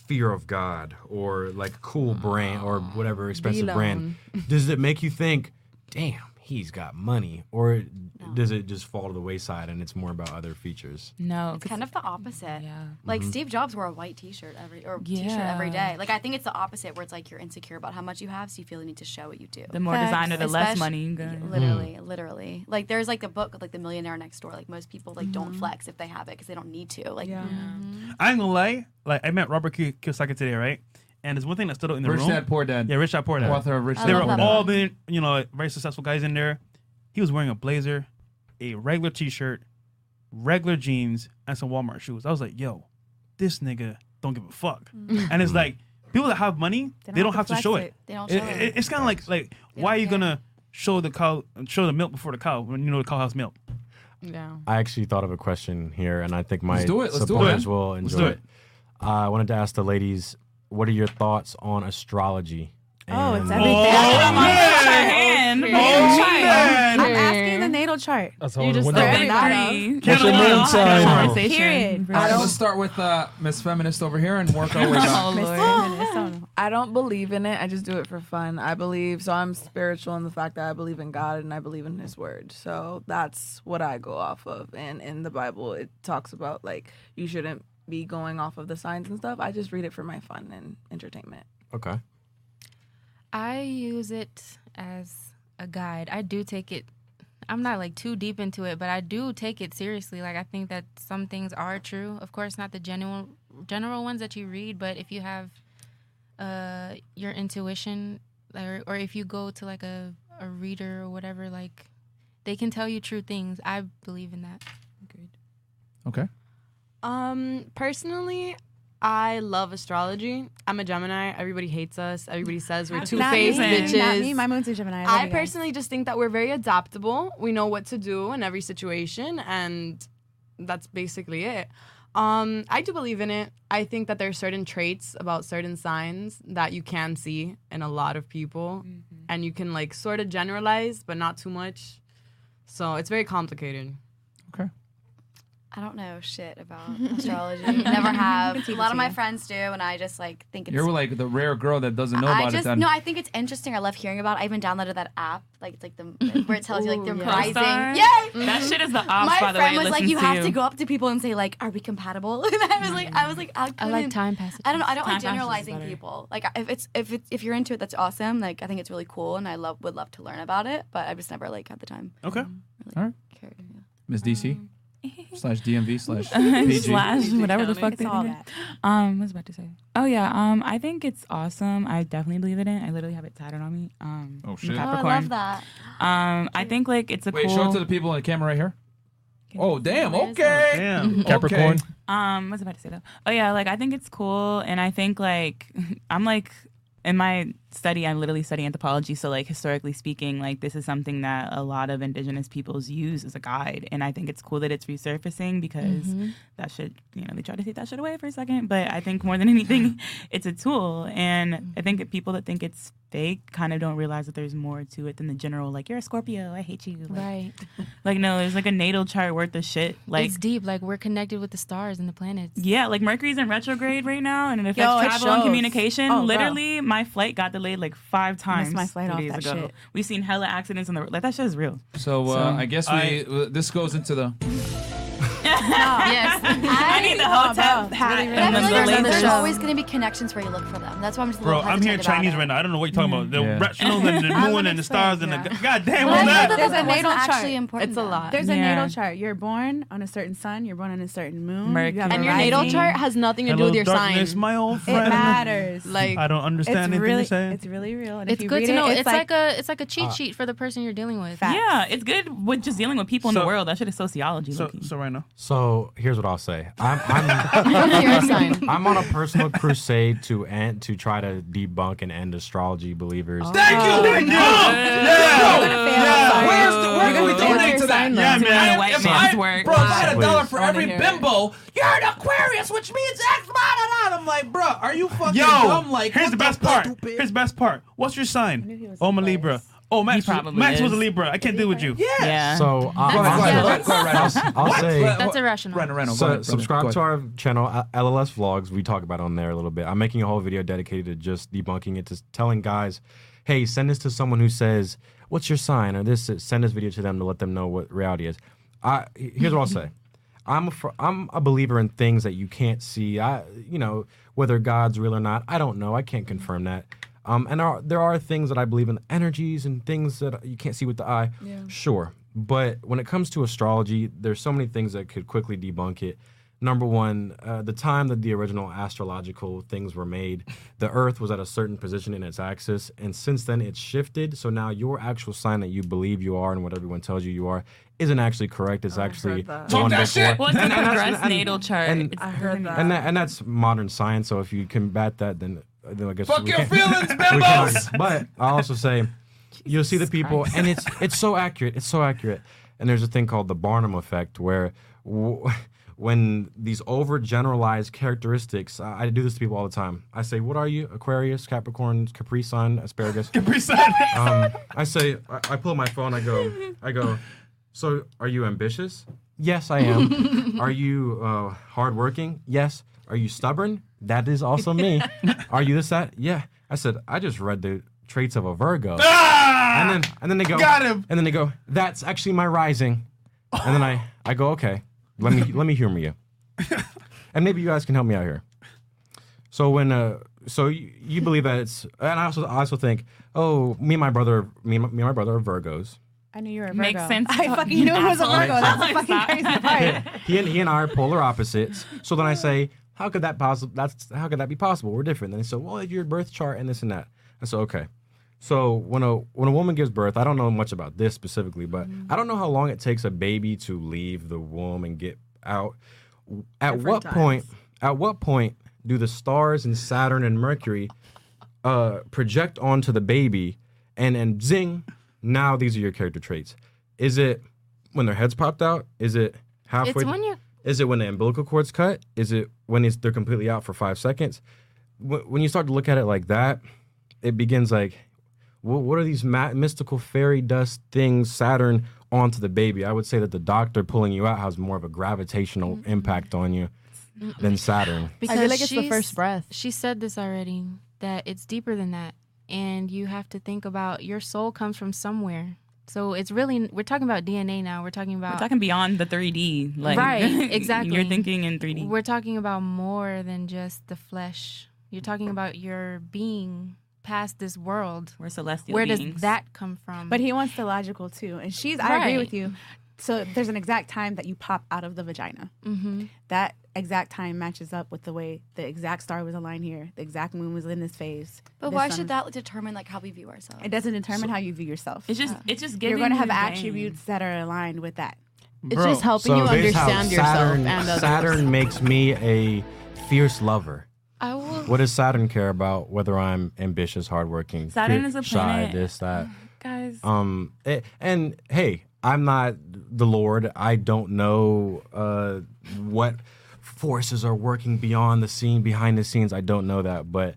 fear of God or like cool brand or whatever expensive brand, does it make you think, "Damn, he's got money," or does it just fall to the wayside and it's more about other features? No, It's kind of the opposite. Yeah. Like mm-hmm. Steve Jobs wore a white T-shirt every or T-shirt every Yeah. day. Like I think it's the opposite, where it's like you're insecure about how much you have, so you feel the need to show what you do. The more designer, the less money you got. Literally, mm. literally. Like there's like the book like the millionaire next door. Like most people like Mm-hmm. don't flex if they have it because they don't need to. Like mm-hmm. I ain't gonna lie. Like I met Robert Ki- Kiyosaki today, right? And there's one thing that stood out in the Rich room. Dad, Poor Dad. Yeah, Rich Dad, Poor Dad. Author of Rich They Dad, were Poor all been, you know, very successful guys in there. He was wearing a blazer, a regular T-shirt, regular jeans, and some Walmart shoes. I was like, yo, this nigga don't give a fuck. Mhm. And it's like people that have money, they don't, have, to flex show it. it. They don't show it- it. It's kind of like like why are you gonna show the cow, show the milk before the cow when you know the cow has milk? Yeah. I actually thought of a question here, and I think my Let's do it, let's do it, supporters man. will Let's enjoy do it. Uh, I wanted to ask the ladies, what are your thoughts on astrology? Oh, it's everything. Oh, man. man. Oh, man. I'm asking the natal chart. That's you all just the throw window. everybody. What's your moon sign? Period. All right, let's start with uh, Miss Feminist over here and work our way Oh. I don't believe in it. I just do it for fun. I believe so. I'm spiritual in the fact that I believe in God and I believe in His Word. So that's what I go off of. And in the Bible, it talks about like you shouldn't be going off of the signs and stuff. I just read it for my fun and entertainment. Okay. I use it as a guide. I do take it. I'm not like too deep into it, but I do take it seriously. Like I think that some things are true. Of course, not the genuine general ones that you read, but if you have uh your intuition or or if you go to like a a reader or whatever, like they can tell you true things. I believe in that. Agreed. Okay. Um, personally, I love astrology. I'm a Gemini. Everybody hates us. Everybody says we're two faced bitches. Not me. My moon's a Gemini. I I personally just think that we're very adaptable. We know what to do in every situation, and that's basically it. Um, I do believe in it. I think that there are certain traits about certain signs that you can see in a lot of people, and you can like sort of generalize, but not too much. So it's very complicated. I don't know shit about astrology. Never have. A lot of my friends do, and I just like think it's. You're like the rare girl that doesn't know I about just it. Then no, I think it's interesting. I love hearing about. it. I even downloaded that app, like it's like the where it tells you like the Ooh, yeah. rising. Star? Yay! That shit is the ops, My by the friend way, was like, you to have you. to go up to people and say like, are we compatible? And I was like, I was like, I, I like time passage. I don't know. I don't Time like generalizing people. Like if it's if it's if you're into it, that's awesome. Like I think it's really cool, and I love would love to learn about it, but I just never like had the time. Okay. All right. Cared, yeah. Miss DC um, slash DMV slash PG. slash whatever the fuck they all did. Um, what was about to say? Oh yeah. Um, I think it's awesome. I definitely believe in it. I literally have it tatted on me. Um, Oh, I'm shit. Oh, I Oh, I Capricorn. love that. Um, I think like it's a Wait, cool. show it to the people on the camera right here. Oh damn! Where's Okay. Damn. Capricorn. Okay. Um, what was about to say though? Oh yeah, like I think it's cool, and I think like I'm like in my study, I literally study anthropology. So like historically speaking, like this is something that a lot of indigenous peoples use as a guide, and I think it's cool that it's resurfacing because Mhm. that should you know they try to take that shit away for a second, but I think more than anything, it's a tool, and I think that people that think it's fake kind of don't realize that there's more to it than the general like you're a Scorpio, I hate you, like, Right. Like no, there's like a natal chart worth of shit, like it's deep. Like we're connected with the stars and the planets. yeah, like Mercury's in retrograde right now, and it affects Yo, it travel and communication. Oh, bro. Literally, my flight got delayed like five times. my flight off days that ago. shit. We've seen hella accidents on the road. like that shit is real. So, uh, I guess we I- this goes into the yes, I need the hotep hat But I and feel like the there's, there's always going to be connections where you look for them. That's why I'm just a Bro, little I'm hearing hesitant about Chinese right now. I don't know what you're talking about. The Yeah. rational and the moon and the stars and explain, the yeah. God damn But I that. that There's a natal chart. important. It's a lot. There's a natal chart. You're born on a certain sun. You're born on a certain moon. Mercury. You have a And your natal chart has nothing to do with your darkness, sign. my old It friend. matters. Like I don't understand it's anything really, you're saying. it's really real. And It's good to know. It's, like, a it's like a cheat uh, sheet for the person you're dealing with. Yeah, it's good with just dealing with people in the world. That shit is sociology. so, low-key. so right now. So here's what I'll say. I'm I'm. I'm on a personal crusade to end to try to debunk and end astrology believers. Oh. Thank you. Thank you. Yeah. Where's the where can we donate to that? Yeah, then? man. Doing white If man's I- work. Bro, if I had a dollar for every bimbo, you're an Aquarius, which means X, blah, blah, blah. I'm like, bro, are you fucking Yo, dumb? Like, here's the best fuck, part. stupid? Here's the best part. What's your sign? Oh, I'm a Libra. Oh, Max, He was, probably Max was a is. Libra. I can't deal with you. Yeah. Yeah. So uh, Go ahead, go ahead, I'll, go ahead, I'll, I'll say That's irrational. Reno, Reno, go So ahead, subscribe to our channel, uh, LLS Vlogs. We talk about it on there a little bit. I'm making a whole video dedicated to just debunking it, to telling guys, hey, send this to someone who says, "What's your sign?" or this. Send this video to them to let them know what reality is. I here's what I'll say. I'm a, fr- I'm a believer in things that you can't see. I you know whether God's real or not. I don't know. I can't confirm that. Um, and are, there are things that I believe in, energies and things that you can't see with the eye. Yeah. Sure, but when it comes to astrology, there's so many things that could quickly debunk it number one, uh, the time that the original astrological things were made, the Earth was at a certain position in its axis, and since then it's shifted. So now your actual sign that you believe you are and what everyone tells you you are isn't actually correct. It's actually that. one before. shit. Well, it's And- a and and- natal chart. And, I heard that. And, that, and that's modern science. So if you combat that, then, then I guess Fuck we your can't- feelings, we bimbos! But I also say you'll see the people, and it's it's so accurate. It's so accurate. And there's a thing called the Barnum effect, where w- when these overgeneralized characteristics, I, I do this to people all the time. I say, "What are you? Aquarius, Capricorn, Capri Sun, Asparagus." Capri Sun. um, I say, I, I pull up my phone. I go, I go. So, are you ambitious? Yes, I am. are you uh, hardworking? Yes. Are you stubborn? That is also me. are you this that? Yeah. I said, I just read the traits of a Virgo. Ah! And then and then they go, Got him. And then they go, that's actually my rising. And then I I go, okay, let me let me humor you, and maybe you guys can help me out here. So when uh, so you, you believe that it's, and I also I also think, oh, me and my brother, me and my, me and my brother are Virgos. I knew you were a Virgo. Makes sense. I fucking knew it was a Virgo. That's the fucking crazy part. he and he and I are polar opposites. So then I say, how could that possible? That's how could that be possible? We're different. Then they said, well, your birth chart and this and that. I said, okay. So when a when a woman gives birth, I don't know much about this specifically, but I don't know how long it takes a baby to leave the womb and get out. At Different what times. point? At what point do the stars and Saturn and Mercury uh, project onto the baby, and and zing, now these are your character traits. Is it when their heads popped out? Is it halfway? when you're- Is it when the umbilical cord's cut? Is it when it's, they're completely out for five seconds? When you start to look at it like that, it begins like, wh- what are these ma- mystical fairy dust things, Saturn onto the baby? I would say that the doctor pulling you out has more of a gravitational mm-hmm. impact on you than Saturn. Because I feel like it's the first breath. She said this already that it's deeper than that, and you have to think about your soul comes from somewhere. So it's really we're talking about DNA now. We're talking about We're talking beyond the 3D. Like, right, exactly. You're thinking in 3D. We're talking about more than just the flesh. You're talking about your being past this world. We're celestial Where beings. does that come from? But he wants the logical too, and she's. I agree with you. So there's an exact time that you pop out of the vagina. Mm-hmm. That exact time matches up with the way the exact star was aligned here. The exact moon was in this phase. But this why sun should that determine like how we view ourselves? It doesn't determine how you view yourself. It's just- it's just giving You're going to have you vein. attributes that are aligned with that. Bro, it's just helping so understand is how Saturn, Saturn makes me a fierce lover. I will. What does Saturn care about? Whether I'm ambitious, hardworking, Saturn fe- is a shy, planet- this, that. Guys. Um, eh, and hey, I'm not the Lord. I don't know uh, what forces are working beyond the scene, behind the scenes. I don't know that, but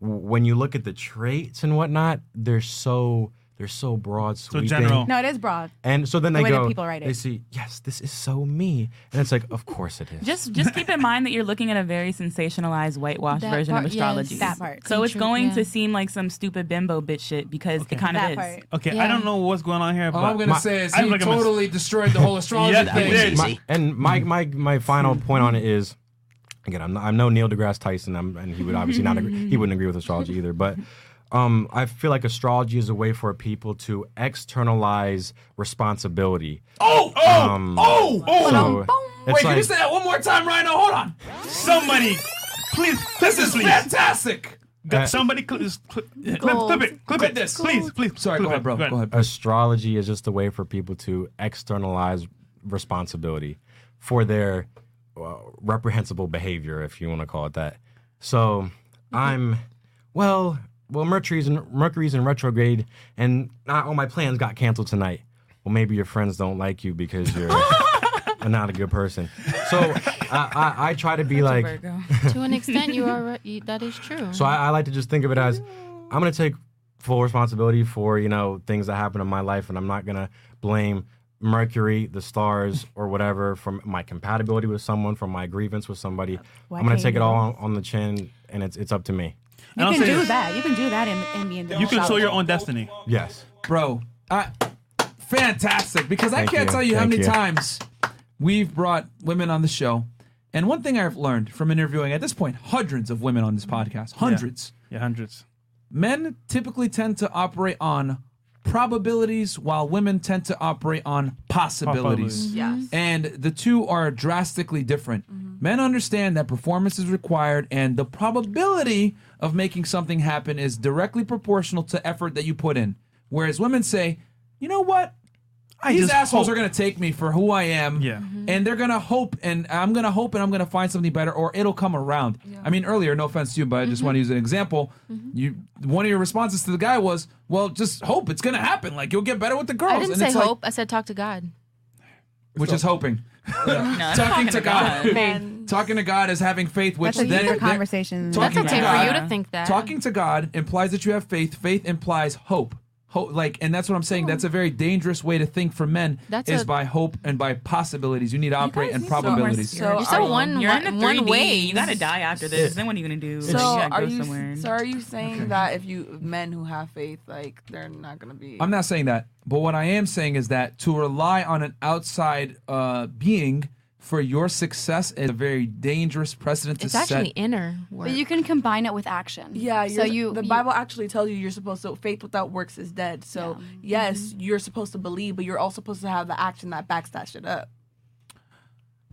when you look at the traits and whatnot, they're so they're so broad, sweeping. general. No, it is broad. And so then The they way that go, people write it. they it. see, yes, this is so me, and it's like, of course it is. Just just keep in mind that you're looking at a very sensationalized whitewashed That version part- of yes, astrology. that part. So it's True, going yeah. to seem like some stupid bimbo bitch shit because it kind of is. Okay, I don't know what's going on here. All but I'm gonna my- say is I he like I'm totally destroyed the whole astrology Yeah, thing. he did. My- and my my my final point on it is, again, I'm, not, I'm no Neil deGrasse Tyson, I'm, and he would obviously not agree, he wouldn't agree with astrology either. But um, I feel like astrology is a way for people to externalize responsibility. Oh, oh, Um, oh, oh. so Wait, it's can you say that one more time, Rhino? Hold on. Somebody, please, This is please. fantastic. Got somebody cl- cl- clip, clip it, clip, it, this. please, please. Sorry, go ahead, bro. Go ahead. Astrology is just a way for people to externalize responsibility for their uh, reprehensible behavior, if you want to call it that. So I'm, well, well, Mercury's in, Mercury's in retrograde, and not all my plans got canceled tonight. Well, maybe your friends don't like you because you're not a good person. So I, I, I try to be like, to an extent, you are right. You, that is true. so I, I like to just think of it as I'm gonna take full responsibility for you know things that happen in my life, and I'm not gonna blame Mercury, the stars, or whatever from my compatibility with someone, from my grievance with somebody. Why I'm gonna can't take you it all on, on the chin, and it's it's up to me. You can do that. You can do that in and be in You control your own destiny. Yes. Bro, I, fantastic. Because I can't you. tell you how Thank many you. times we've brought women on the show. And one thing I've learned from interviewing at this point hundreds of women on this podcast, hundreds. Yeah, hundreds. Men typically tend to operate on probabilities while women tend to operate on possibilities. Possibilities. Yes. Mm-hmm. And the two are drastically different. Mm-hmm. Men understand that performance is required and the probability of making something happen is directly proportional to effort that you put in. Whereas women say, you know what? These just assholes hope." are going to take me for who I am. Yeah. Mm-hmm. And they're going to hope, and I'm going to hope, and I'm going to find something better, or it'll come around. I mean, earlier, no offense to you, but I just mm-hmm. want to use an example. Mm-hmm. You, one of your responses to the guy was, "Well, just hope it's going to happen. Like you'll get better with the girls." I didn't and say it's like- hope. I said talk to God. which is hoping. it's talking talking to to God. God. Talking to God is having faith, which That's a then different then- conversation. talking That's okay to for God- you to think that. Talking to God implies that you have faith. Faith implies hope. Hope, like, and that's what I'm saying. That's a very dangerous way to think for men. That's is a- by hope and by possibilities. You need to operate in probabilities. So You said are- one- You're in the one 3D. way. You gotta die after this. Then what are you gonna do? So You are go you? somewhere. So are you saying Okay. that if you men who have faith, like they're not gonna be? I'm not saying that, but what I am saying is that to rely on an outside uh, being for your success is a very dangerous precedent to It's set. It's actually inner work. But you can combine it with action. Yeah, So you're- the you- Bible actually tells you you're supposed to faith without works is dead. So yes, you're supposed to believe, but you're also supposed to have the action that backs that shit up.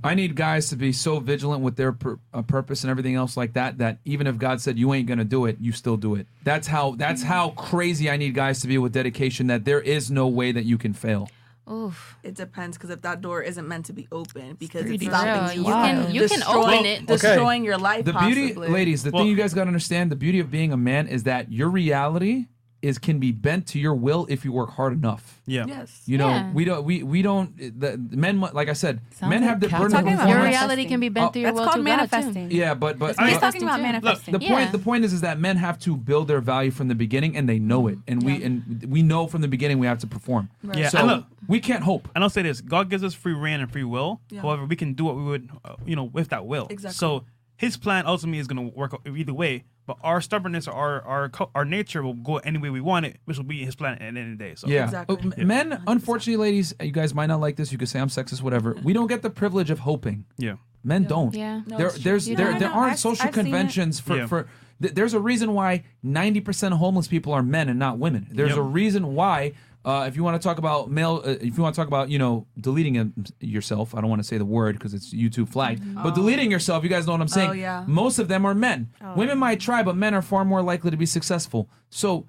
I need guys to be so vigilant with their pur- uh, purpose and everything else like that that even if God said you ain't gonna do it, you still do it. That's how that's how crazy I need guys to be with dedication. That there is no way that you can fail. Oof. It depends because if that door isn't meant to be open because pretty it's stopping you, You can- from you can destroying- open it. destroying your life. The beauty, possibly. ladies, the thing you guys gotta understand: the beauty of being a man is that your reality is can be bent to your will if you work hard enough. Yeah. Yes. You know, Yeah. we don't. We we don't. The men, like I said, men have the burden of Talking about your reality can be bent Oh, through your That's will called to God, too. manifesting. Yeah, but but He's but- talking about manifesting. The point the point is is that men have to build their value from the beginning and they know it. And we and we know from the beginning we have to perform. Yeah, So and look- we can't hope. And I'll say this: God gives us free reign and free will. Yeah. However, we can do what we would, uh, you know, with that will. Exactly. So His plan ultimately is going to work either way. But our stubbornness, or our our our nature will go any way we want it, which will be His plan at the end of the day. So yeah. Uh, m- Men, unfortunately, ladies, you guys might not like this. You could say I'm sexist, whatever. We don't get the privilege of hoping. Yeah. Men don't. Yeah. No, there, there's You there, don't. there I aren't I've- social I've conventions for Yeah. for. th- There's a reason why 90% of homeless people are men and not women. There's Yep. a reason why. Uh, if you want to talk about male, uh, if you want to talk about, you know, deleting um, yourself, I don't want to say the word because it's YouTube flagged, but deleting yourself, you guys know what I'm saying. Oh, yeah. Most of them are men. Women might try, but men are far more likely to be successful. So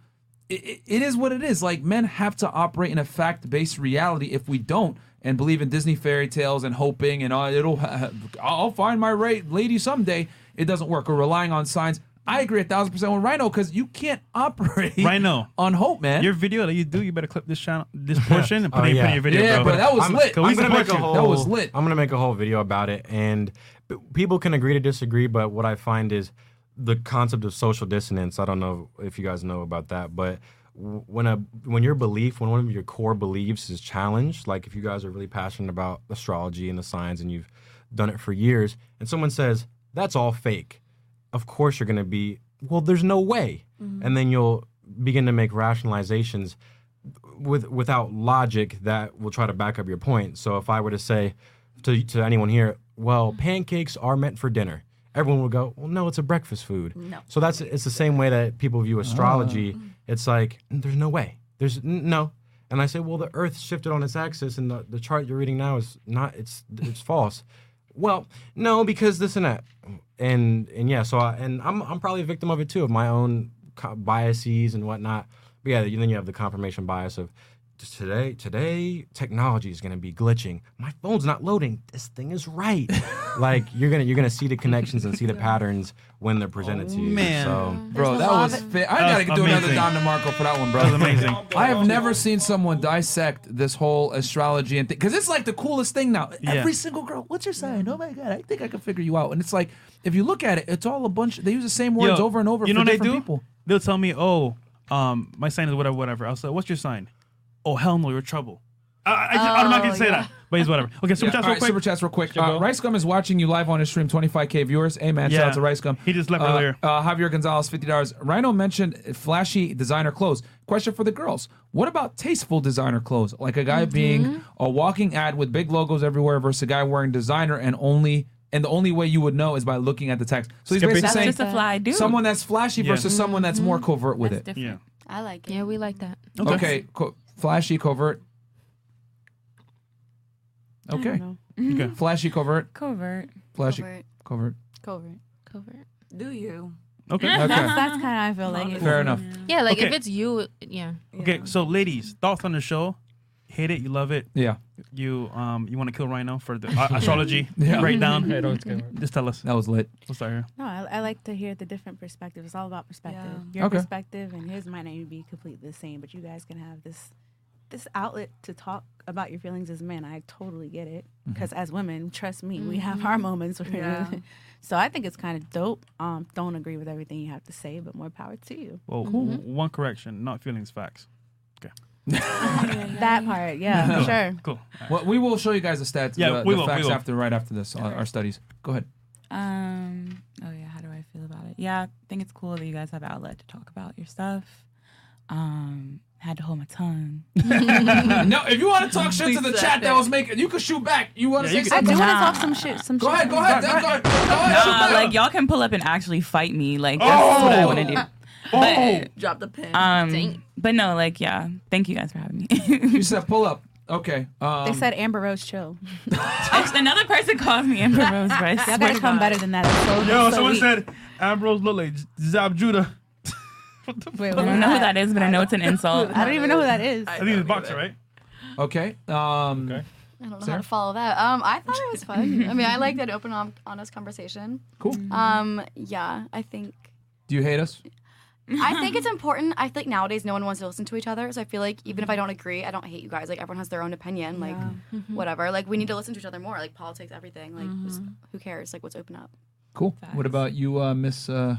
it, it is what it is. Like men have to operate in a fact-based reality. If we don't and believe in Disney fairy tales and hoping and uh, it'll, I'll find my right lady someday. It doesn't work. Or relying on signs. I agree a thousand percent with Rhino because you can't operate Rhino on hope, man. Your video that you do, you better clip this channel, this portion, and oh, put Oh, it in your video. Yeah, bro, that was I'm, lit. I'm gonna make a whole. That was lit. I'm gonna make a whole video about it, and people can agree to disagree. But what I find is the concept of social dissonance. I don't know if you guys know about that, but when a when your belief, when one of your core beliefs is challenged, like if you guys are really passionate about astrology and the signs, and you've done it for years, and someone says that's all fake, of course you're gonna be well. There's no way, mm-hmm. and then you'll begin to make rationalizations with without logic that will try to back up your point. So if I were to say to to anyone here, well, mm-hmm. pancakes are meant for dinner, everyone would go, well, no, it's a breakfast food. No. So that's it's the same way that people view ah. astrology. Mm-hmm. It's like there's no way. There's n- no. And I say, well, the Earth shifted on its axis, and the, the chart you're reading now is not. It's it's false. Well, no, because this and that, and and yeah. So I, and I'm I'm probably a victim of it too, of my own co- biases and whatnot. But yeah, then you have the confirmation bias of today. Today, technology is going to be glitching. My phone's not loading. This thing is right. like you're gonna you're gonna see the connections and see the patterns when they're presented to you. man. So Bro, that was fa- I gotta was do another amazing. Don DeMarco for that one, bro. That was amazing. I have never seen someone dissect this whole astrology and thing because it's like the coolest thing now. Yeah. Every single girl, what's your sign? Oh my god, I think I can figure you out. And it's like if you look at it, it's all a bunch. They use the same words Yo, over and over You for know what they different do? people. They'll tell me, "Oh, um, my sign is whatever, whatever." I'll say, "What's your sign?" Oh, hell no, you're trouble. I, I, I'm not gonna Oh, say yeah. that, but it's whatever. Okay, super Yeah, chats all real right, quick. Super chats real quick. Uh. Rice Gum is watching you live on his stream. 25k viewers. Hey man, shout Yeah. out to Rice Gum. He just left uh, earlier. Uh, Javier Gonzalez, fifty dollars. Rhino mentioned flashy designer clothes. Question for the girls: What about tasteful designer clothes? Like a guy being a walking ad with big logos everywhere versus a guy wearing designer and only. And the only way you would know is by looking at the text. So he's Skippy. basically That's saying just a fly dude. someone that's flashy Yeah. versus someone that's more covert with it. Yeah. I like it. Yeah, we like that. Okay, co- flashy covert. Okay. Okay. Flashy covert. Covert. Flashy. Covert. Covert. Covert. Covert. Do you? Okay. Okay. That's, that's kind of I feel like. Fair enough. Yeah, like if Okay. it's you, yeah. Okay, so ladies, thoughts on the show? Hate it? You love it? Yeah. You um you want to kill Rhino for the uh, astrology Yeah. breakdown? Hey, don't scare me. Just tell us. That was lit. We'll start here. No, I, I like to hear the different perspectives. It's all about perspective. Yeah. Your Okay. perspective and his might not even be completely the same, but you guys can have this this outlet to talk about your feelings as men. I totally get it because as women, trust me, we have our moments. Where Yeah. so I think it's kind of dope. Um, don't agree with everything you have to say, but more power to you. Well, one correction, not feelings, facts. Okay. That part, yeah, for sure. Cool. Well, we will show you guys the stats, Yeah, the, we the will, we facts will. after, right after this, uh, our studies. Go ahead. Um. Oh yeah. How do I feel about it? Yeah, I think it's cool that you guys have outlet to talk about your stuff. Um. Had to hold my tongue. no, if you want to talk shit to the chat that was making, you can shoot back. You want to Yeah, say you I do want to talk some shit. Some Go shit. ahead, go ahead, Deb, go ahead. Go ahead, Nah, like y'all can pull up and actually fight me. Like that's what I want to do. Oh, Drop the pen. Um. But no, like yeah. Thank you guys for having me. You said pull up. Okay. Um, They said Amber Rose chill. Actually, Another person called me Amber Rose, but I Y'all swear gotta come better than that. It's so, yo, so someone weak. said Ambrose look like Zab Judah. Wait, I don't know who that is, but I know it's an insult. I don't even know who that is. I think it's a boxer, right? Okay. Um, Okay. I don't know how to follow that. Um, I thought it was fun. I mean, I like that open, honest conversation. Cool. Um, yeah, I think Do you hate us? I think it's important. I think nowadays no one wants to listen to each other, so I feel like even if I don't agree, I don't hate you guys. Like everyone has their own opinion. Like whatever. Like we need to listen to each other more. Like politics, everything. Like just, who cares? Like let's open up. Cool. What about you, uh, Miss uh,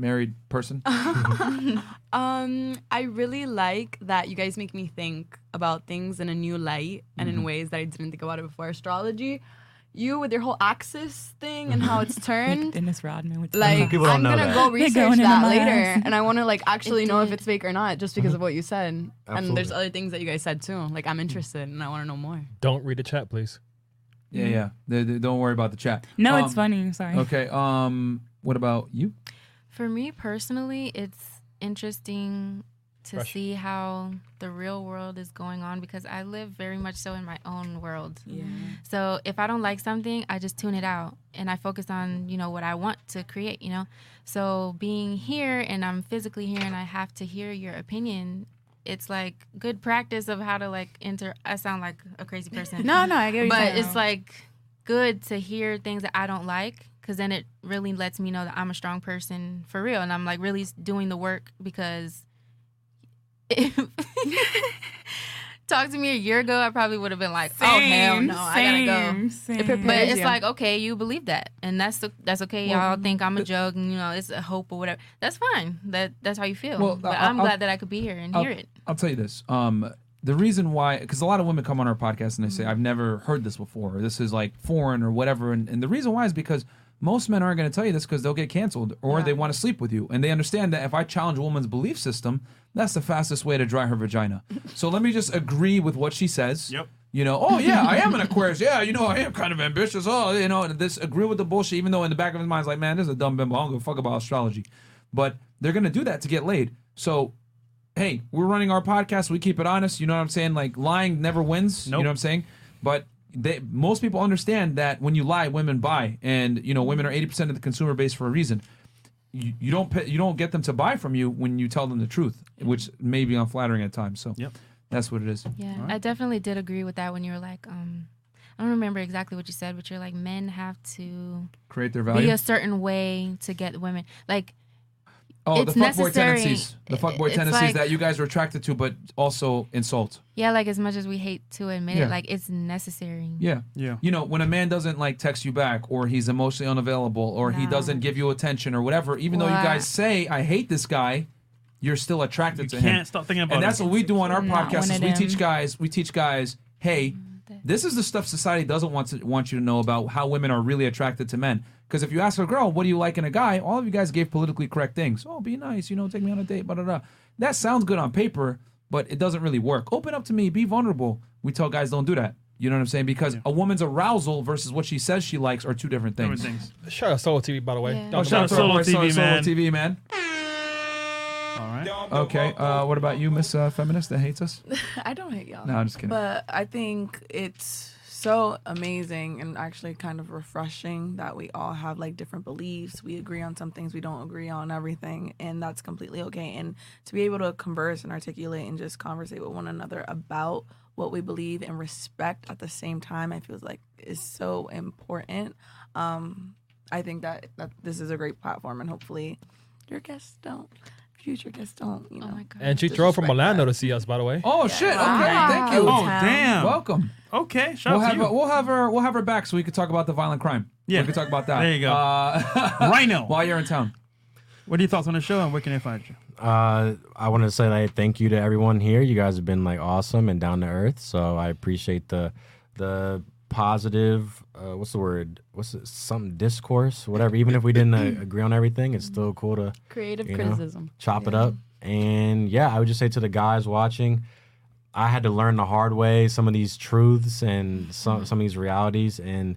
Married Person? Um, I really like that you guys make me think about things in a new light and Mm-hmm. in ways that I didn't think about it before. Astrology, you with your whole axis thing and how it's turned. Dennis Rodman. With Like People I'm gonna that. go research that later, and I want to like actually know if it's fake or not, just because of what you said. And there's other things that you guys said too. Like I'm interested and I want to know more. Don't read the chat, please. Yeah, yeah. They- they- don't worry about the chat. No, Um, it's funny. Sorry. Okay. Um, what about you? For me personally, it's interesting to Fresh. see how the real world is going on because I live very much so in my own world. Yeah. So if I don't like something, I just tune it out and I focus on, you know, what I want to create, you know. So being here and I'm physically here and I have to hear your opinion, it's like good practice of how to like enter I sound like a crazy person. No, no, I get what you're But saying. it's like good to hear things that I don't like because then it really lets me know that I'm a strong person for real and I'm like really doing the work because if talk to me a year ago I probably would have been like oh hell Same, no I gotta go same, same. It but it's you. like okay you believe that and that's the, that's okay y'all think I'm a joke and you know it's a hope or whatever that's fine that that's how you feel Well, but I'll- I'm I'll- glad that I could be here and I'll, hear it I'll tell you this. Um, the reason why, because a lot of women come on our podcast and they say, "I've never heard this before," or "This is like foreign," or whatever. And, and the reason why is because most men aren't going to tell you this because they'll get canceled or they want to sleep with you, and they understand that if I challenge a woman's belief system, that's the fastest way to dry her vagina. so let me just agree with what she says. Yep. You know, oh yeah, I am an Aquarius. Yeah, you know, I am kind of ambitious. Oh, you know, and this agree with the bullshit, even though in the back of his mind's like, man, this is a dumb bimbo. I don't give a fuck about astrology. But they're gonna do that to get laid. So hey, we're running our podcast. We keep it honest. You know what I'm saying? Like lying never wins. You know what I'm saying? But they, most people understand that when you lie, women buy, and you know women are 80 percent of the consumer base for a reason. You, you don't pay, you don't get them to buy from you when you tell them the truth, which may be unflattering at times. So Yep. that's what it is. Yeah, Alright. I definitely did agree with that when you were like, um, I don't remember exactly what you said, but you're like, men have to Create their value, be value. a certain way to get women. Like, Oh, it's the fuckboy necessary. tendencies. The fuckboy It's tendencies like- that you guys are attracted to, but also insult. yeah, like as much as we hate to admit Yeah. it, like it's necessary. Yeah. Yeah. You know, when a man doesn't like text you back or he's emotionally unavailable or he doesn't give you attention or whatever, even though you guys say, I hate this guy, you're still attracted to him. Can't stop thinking about and it. that's what we do on our Not podcast is we teach guys, we teach guys, hey, this is the stuff society doesn't want to want you to know about how women are really attracted to men. Because if you ask a girl, what do you like in a guy? All of you guys gave politically correct things. Oh, be nice, you know, take me on a date, blah, blah, blah. That sounds good on paper, but it doesn't really work. Open up to me, be vulnerable. We tell guys don't do that. You know what I'm saying? Because a woman's arousal versus what she says she likes are two different things. Different things. Shout out Solo TV, by the way. Yeah. Oh, shout out to Solo boy, TV, Solo man. TV, man. All right. Okay. Uh, what about you, Miss uh, Feminist that hates us? I don't hate y'all. No, I'm just kidding. But I think it's so amazing and actually kind of refreshing that we all have like different beliefs. We agree on some things, we don't agree on everything, and that's completely okay. And to be able to converse and articulate and just conversate with one another about what we believe and respect at the same time, I feel like is so important. Um, I think that, that this is a great platform, and hopefully, your guests don't, future guests don't, you know. And she drove from Orlando to see us, by the way. Oh shit! Okay, thank you. Oh, damn. Welcome. Okay, shout We'll out have to you. her, we'll have her we'll have her back so we could talk about the violent crime. Yeah. we could talk about that. There you go. Uh, Rhino. While you're in town. What are your thoughts on the show and where can they find you? Uh, I want to say like thank you to everyone here. You guys have been like awesome and down to earth. So I appreciate the the positive. Uh, what's the word? What's it? Some discourse, whatever. Even if we didn't uh, agree on everything, it's still cool to Creative you know, criticism. chop it up. And yeah, I would just say to the guys watching, I had to learn the hard way some of these truths and some some of these realities. And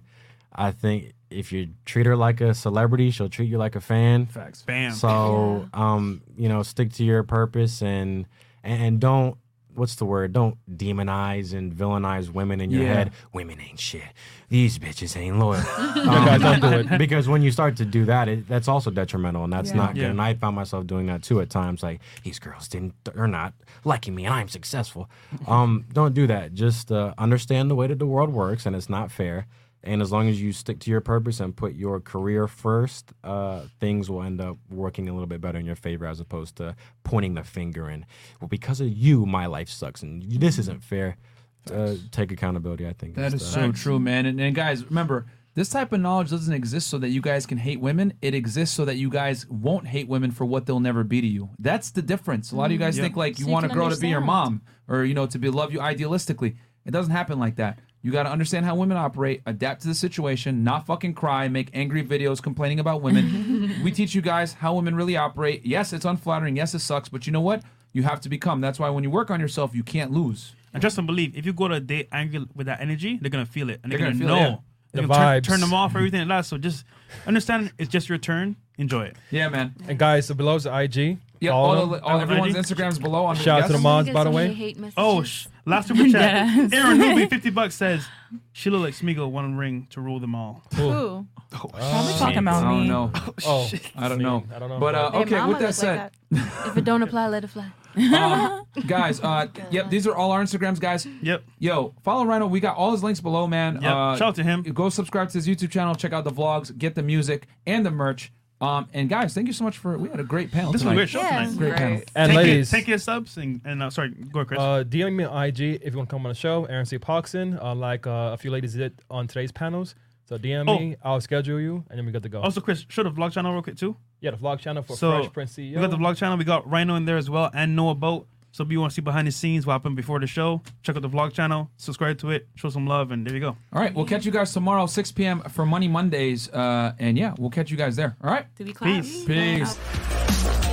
I think if you treat her like a celebrity, she'll treat you like a fan. Facts. Bam. So um, you know, stick to your purpose and and, and don't what's the word? Don't demonize and villainize women in your Yeah. head. Women ain't shit. These bitches ain't loyal. guys, don't do it. Because when you start to do that, it, that's also detrimental, and that's Yeah. not good. Yeah. And I found myself doing that too at times. Like these girls didn't, they're not liking me, and I'm successful. Um, don't do that. Just uh, understand the way that the world works, and it's not fair. And as long as you stick to your purpose and put your career first, uh, things will end up working a little bit better in your favor as opposed to pointing the finger and, well, because of you, my life sucks and this isn't fair. Uh, take accountability, I think. That is the- so true, man. And, and guys, remember, this type of knowledge doesn't exist so that you guys can hate women. It exists so that you guys won't hate women for what they'll never be to you. That's the difference. A lot of you guys Mhm. think like you So you want a can girl to be your mom or you know to be love you idealistically. It doesn't happen like that. You got to understand how women operate, adapt to the situation, not fucking cry, make angry videos complaining about women. we teach you guys how women really operate. Yes, it's unflattering. Yes, it sucks, but you know what? You have to become. That's why when you work on yourself, you can't lose. And trust and believe, if you go to a date angry with that energy, they're gonna feel it, and they're, They're gonna, gonna feel it, know. yeah. They're The gonna turn, vibes. turn them off, or everything like that. So just understand, it's just your turn. Enjoy it. Yeah, man. And guys, so below's the IG. Yeah, Follow all, them. the, all everyone's Instagrams below. On the Shout out to the yes? moms, by the way. Oh, sh- last super chat. Deadass. Aaron Newby, fifty bucks says she look like Smeagol, one ring to rule them all. Who? Probably talking about I don't know. Oh, I don't know. I don't know. But uh, Their okay, mama with that look said, like if it don't apply, let it fly. um, guys, uh, yep, these are all our Instagrams, guys. Yep. Yo, follow Rhino. We got all his links below, man. Yep. Uh, Shout out to him. Go subscribe to his YouTube channel. Check out the vlogs. Get the music and the merch. Um, and guys, thank you so much for. We had a great panel. This was a tonight. great show Yeah, tonight. Great panel. And Take ladies, your, take your subs and, and uh, sorry, go ahead, Chris. Uh, DM me on IG if you want to come on the show. Aaron C. Poxon, uh, like uh, a few ladies did on today's panels. So DM me, I'll schedule you, and then we got to go. also, Chris, show the vlog channel real quick too. yeah, the vlog channel for So Fresh Prince CEO. we got the vlog channel. We got Rhino in there as well, and Noah Boat. So if you want to see behind the scenes what happened before the show, check out the vlog channel, subscribe to it, show some love, and there you go. All right, we'll catch you guys tomorrow, 6 p.m. for Money Mondays. Uh, and yeah, we'll catch you guys there. All right. Do we clap? Peace. Peace.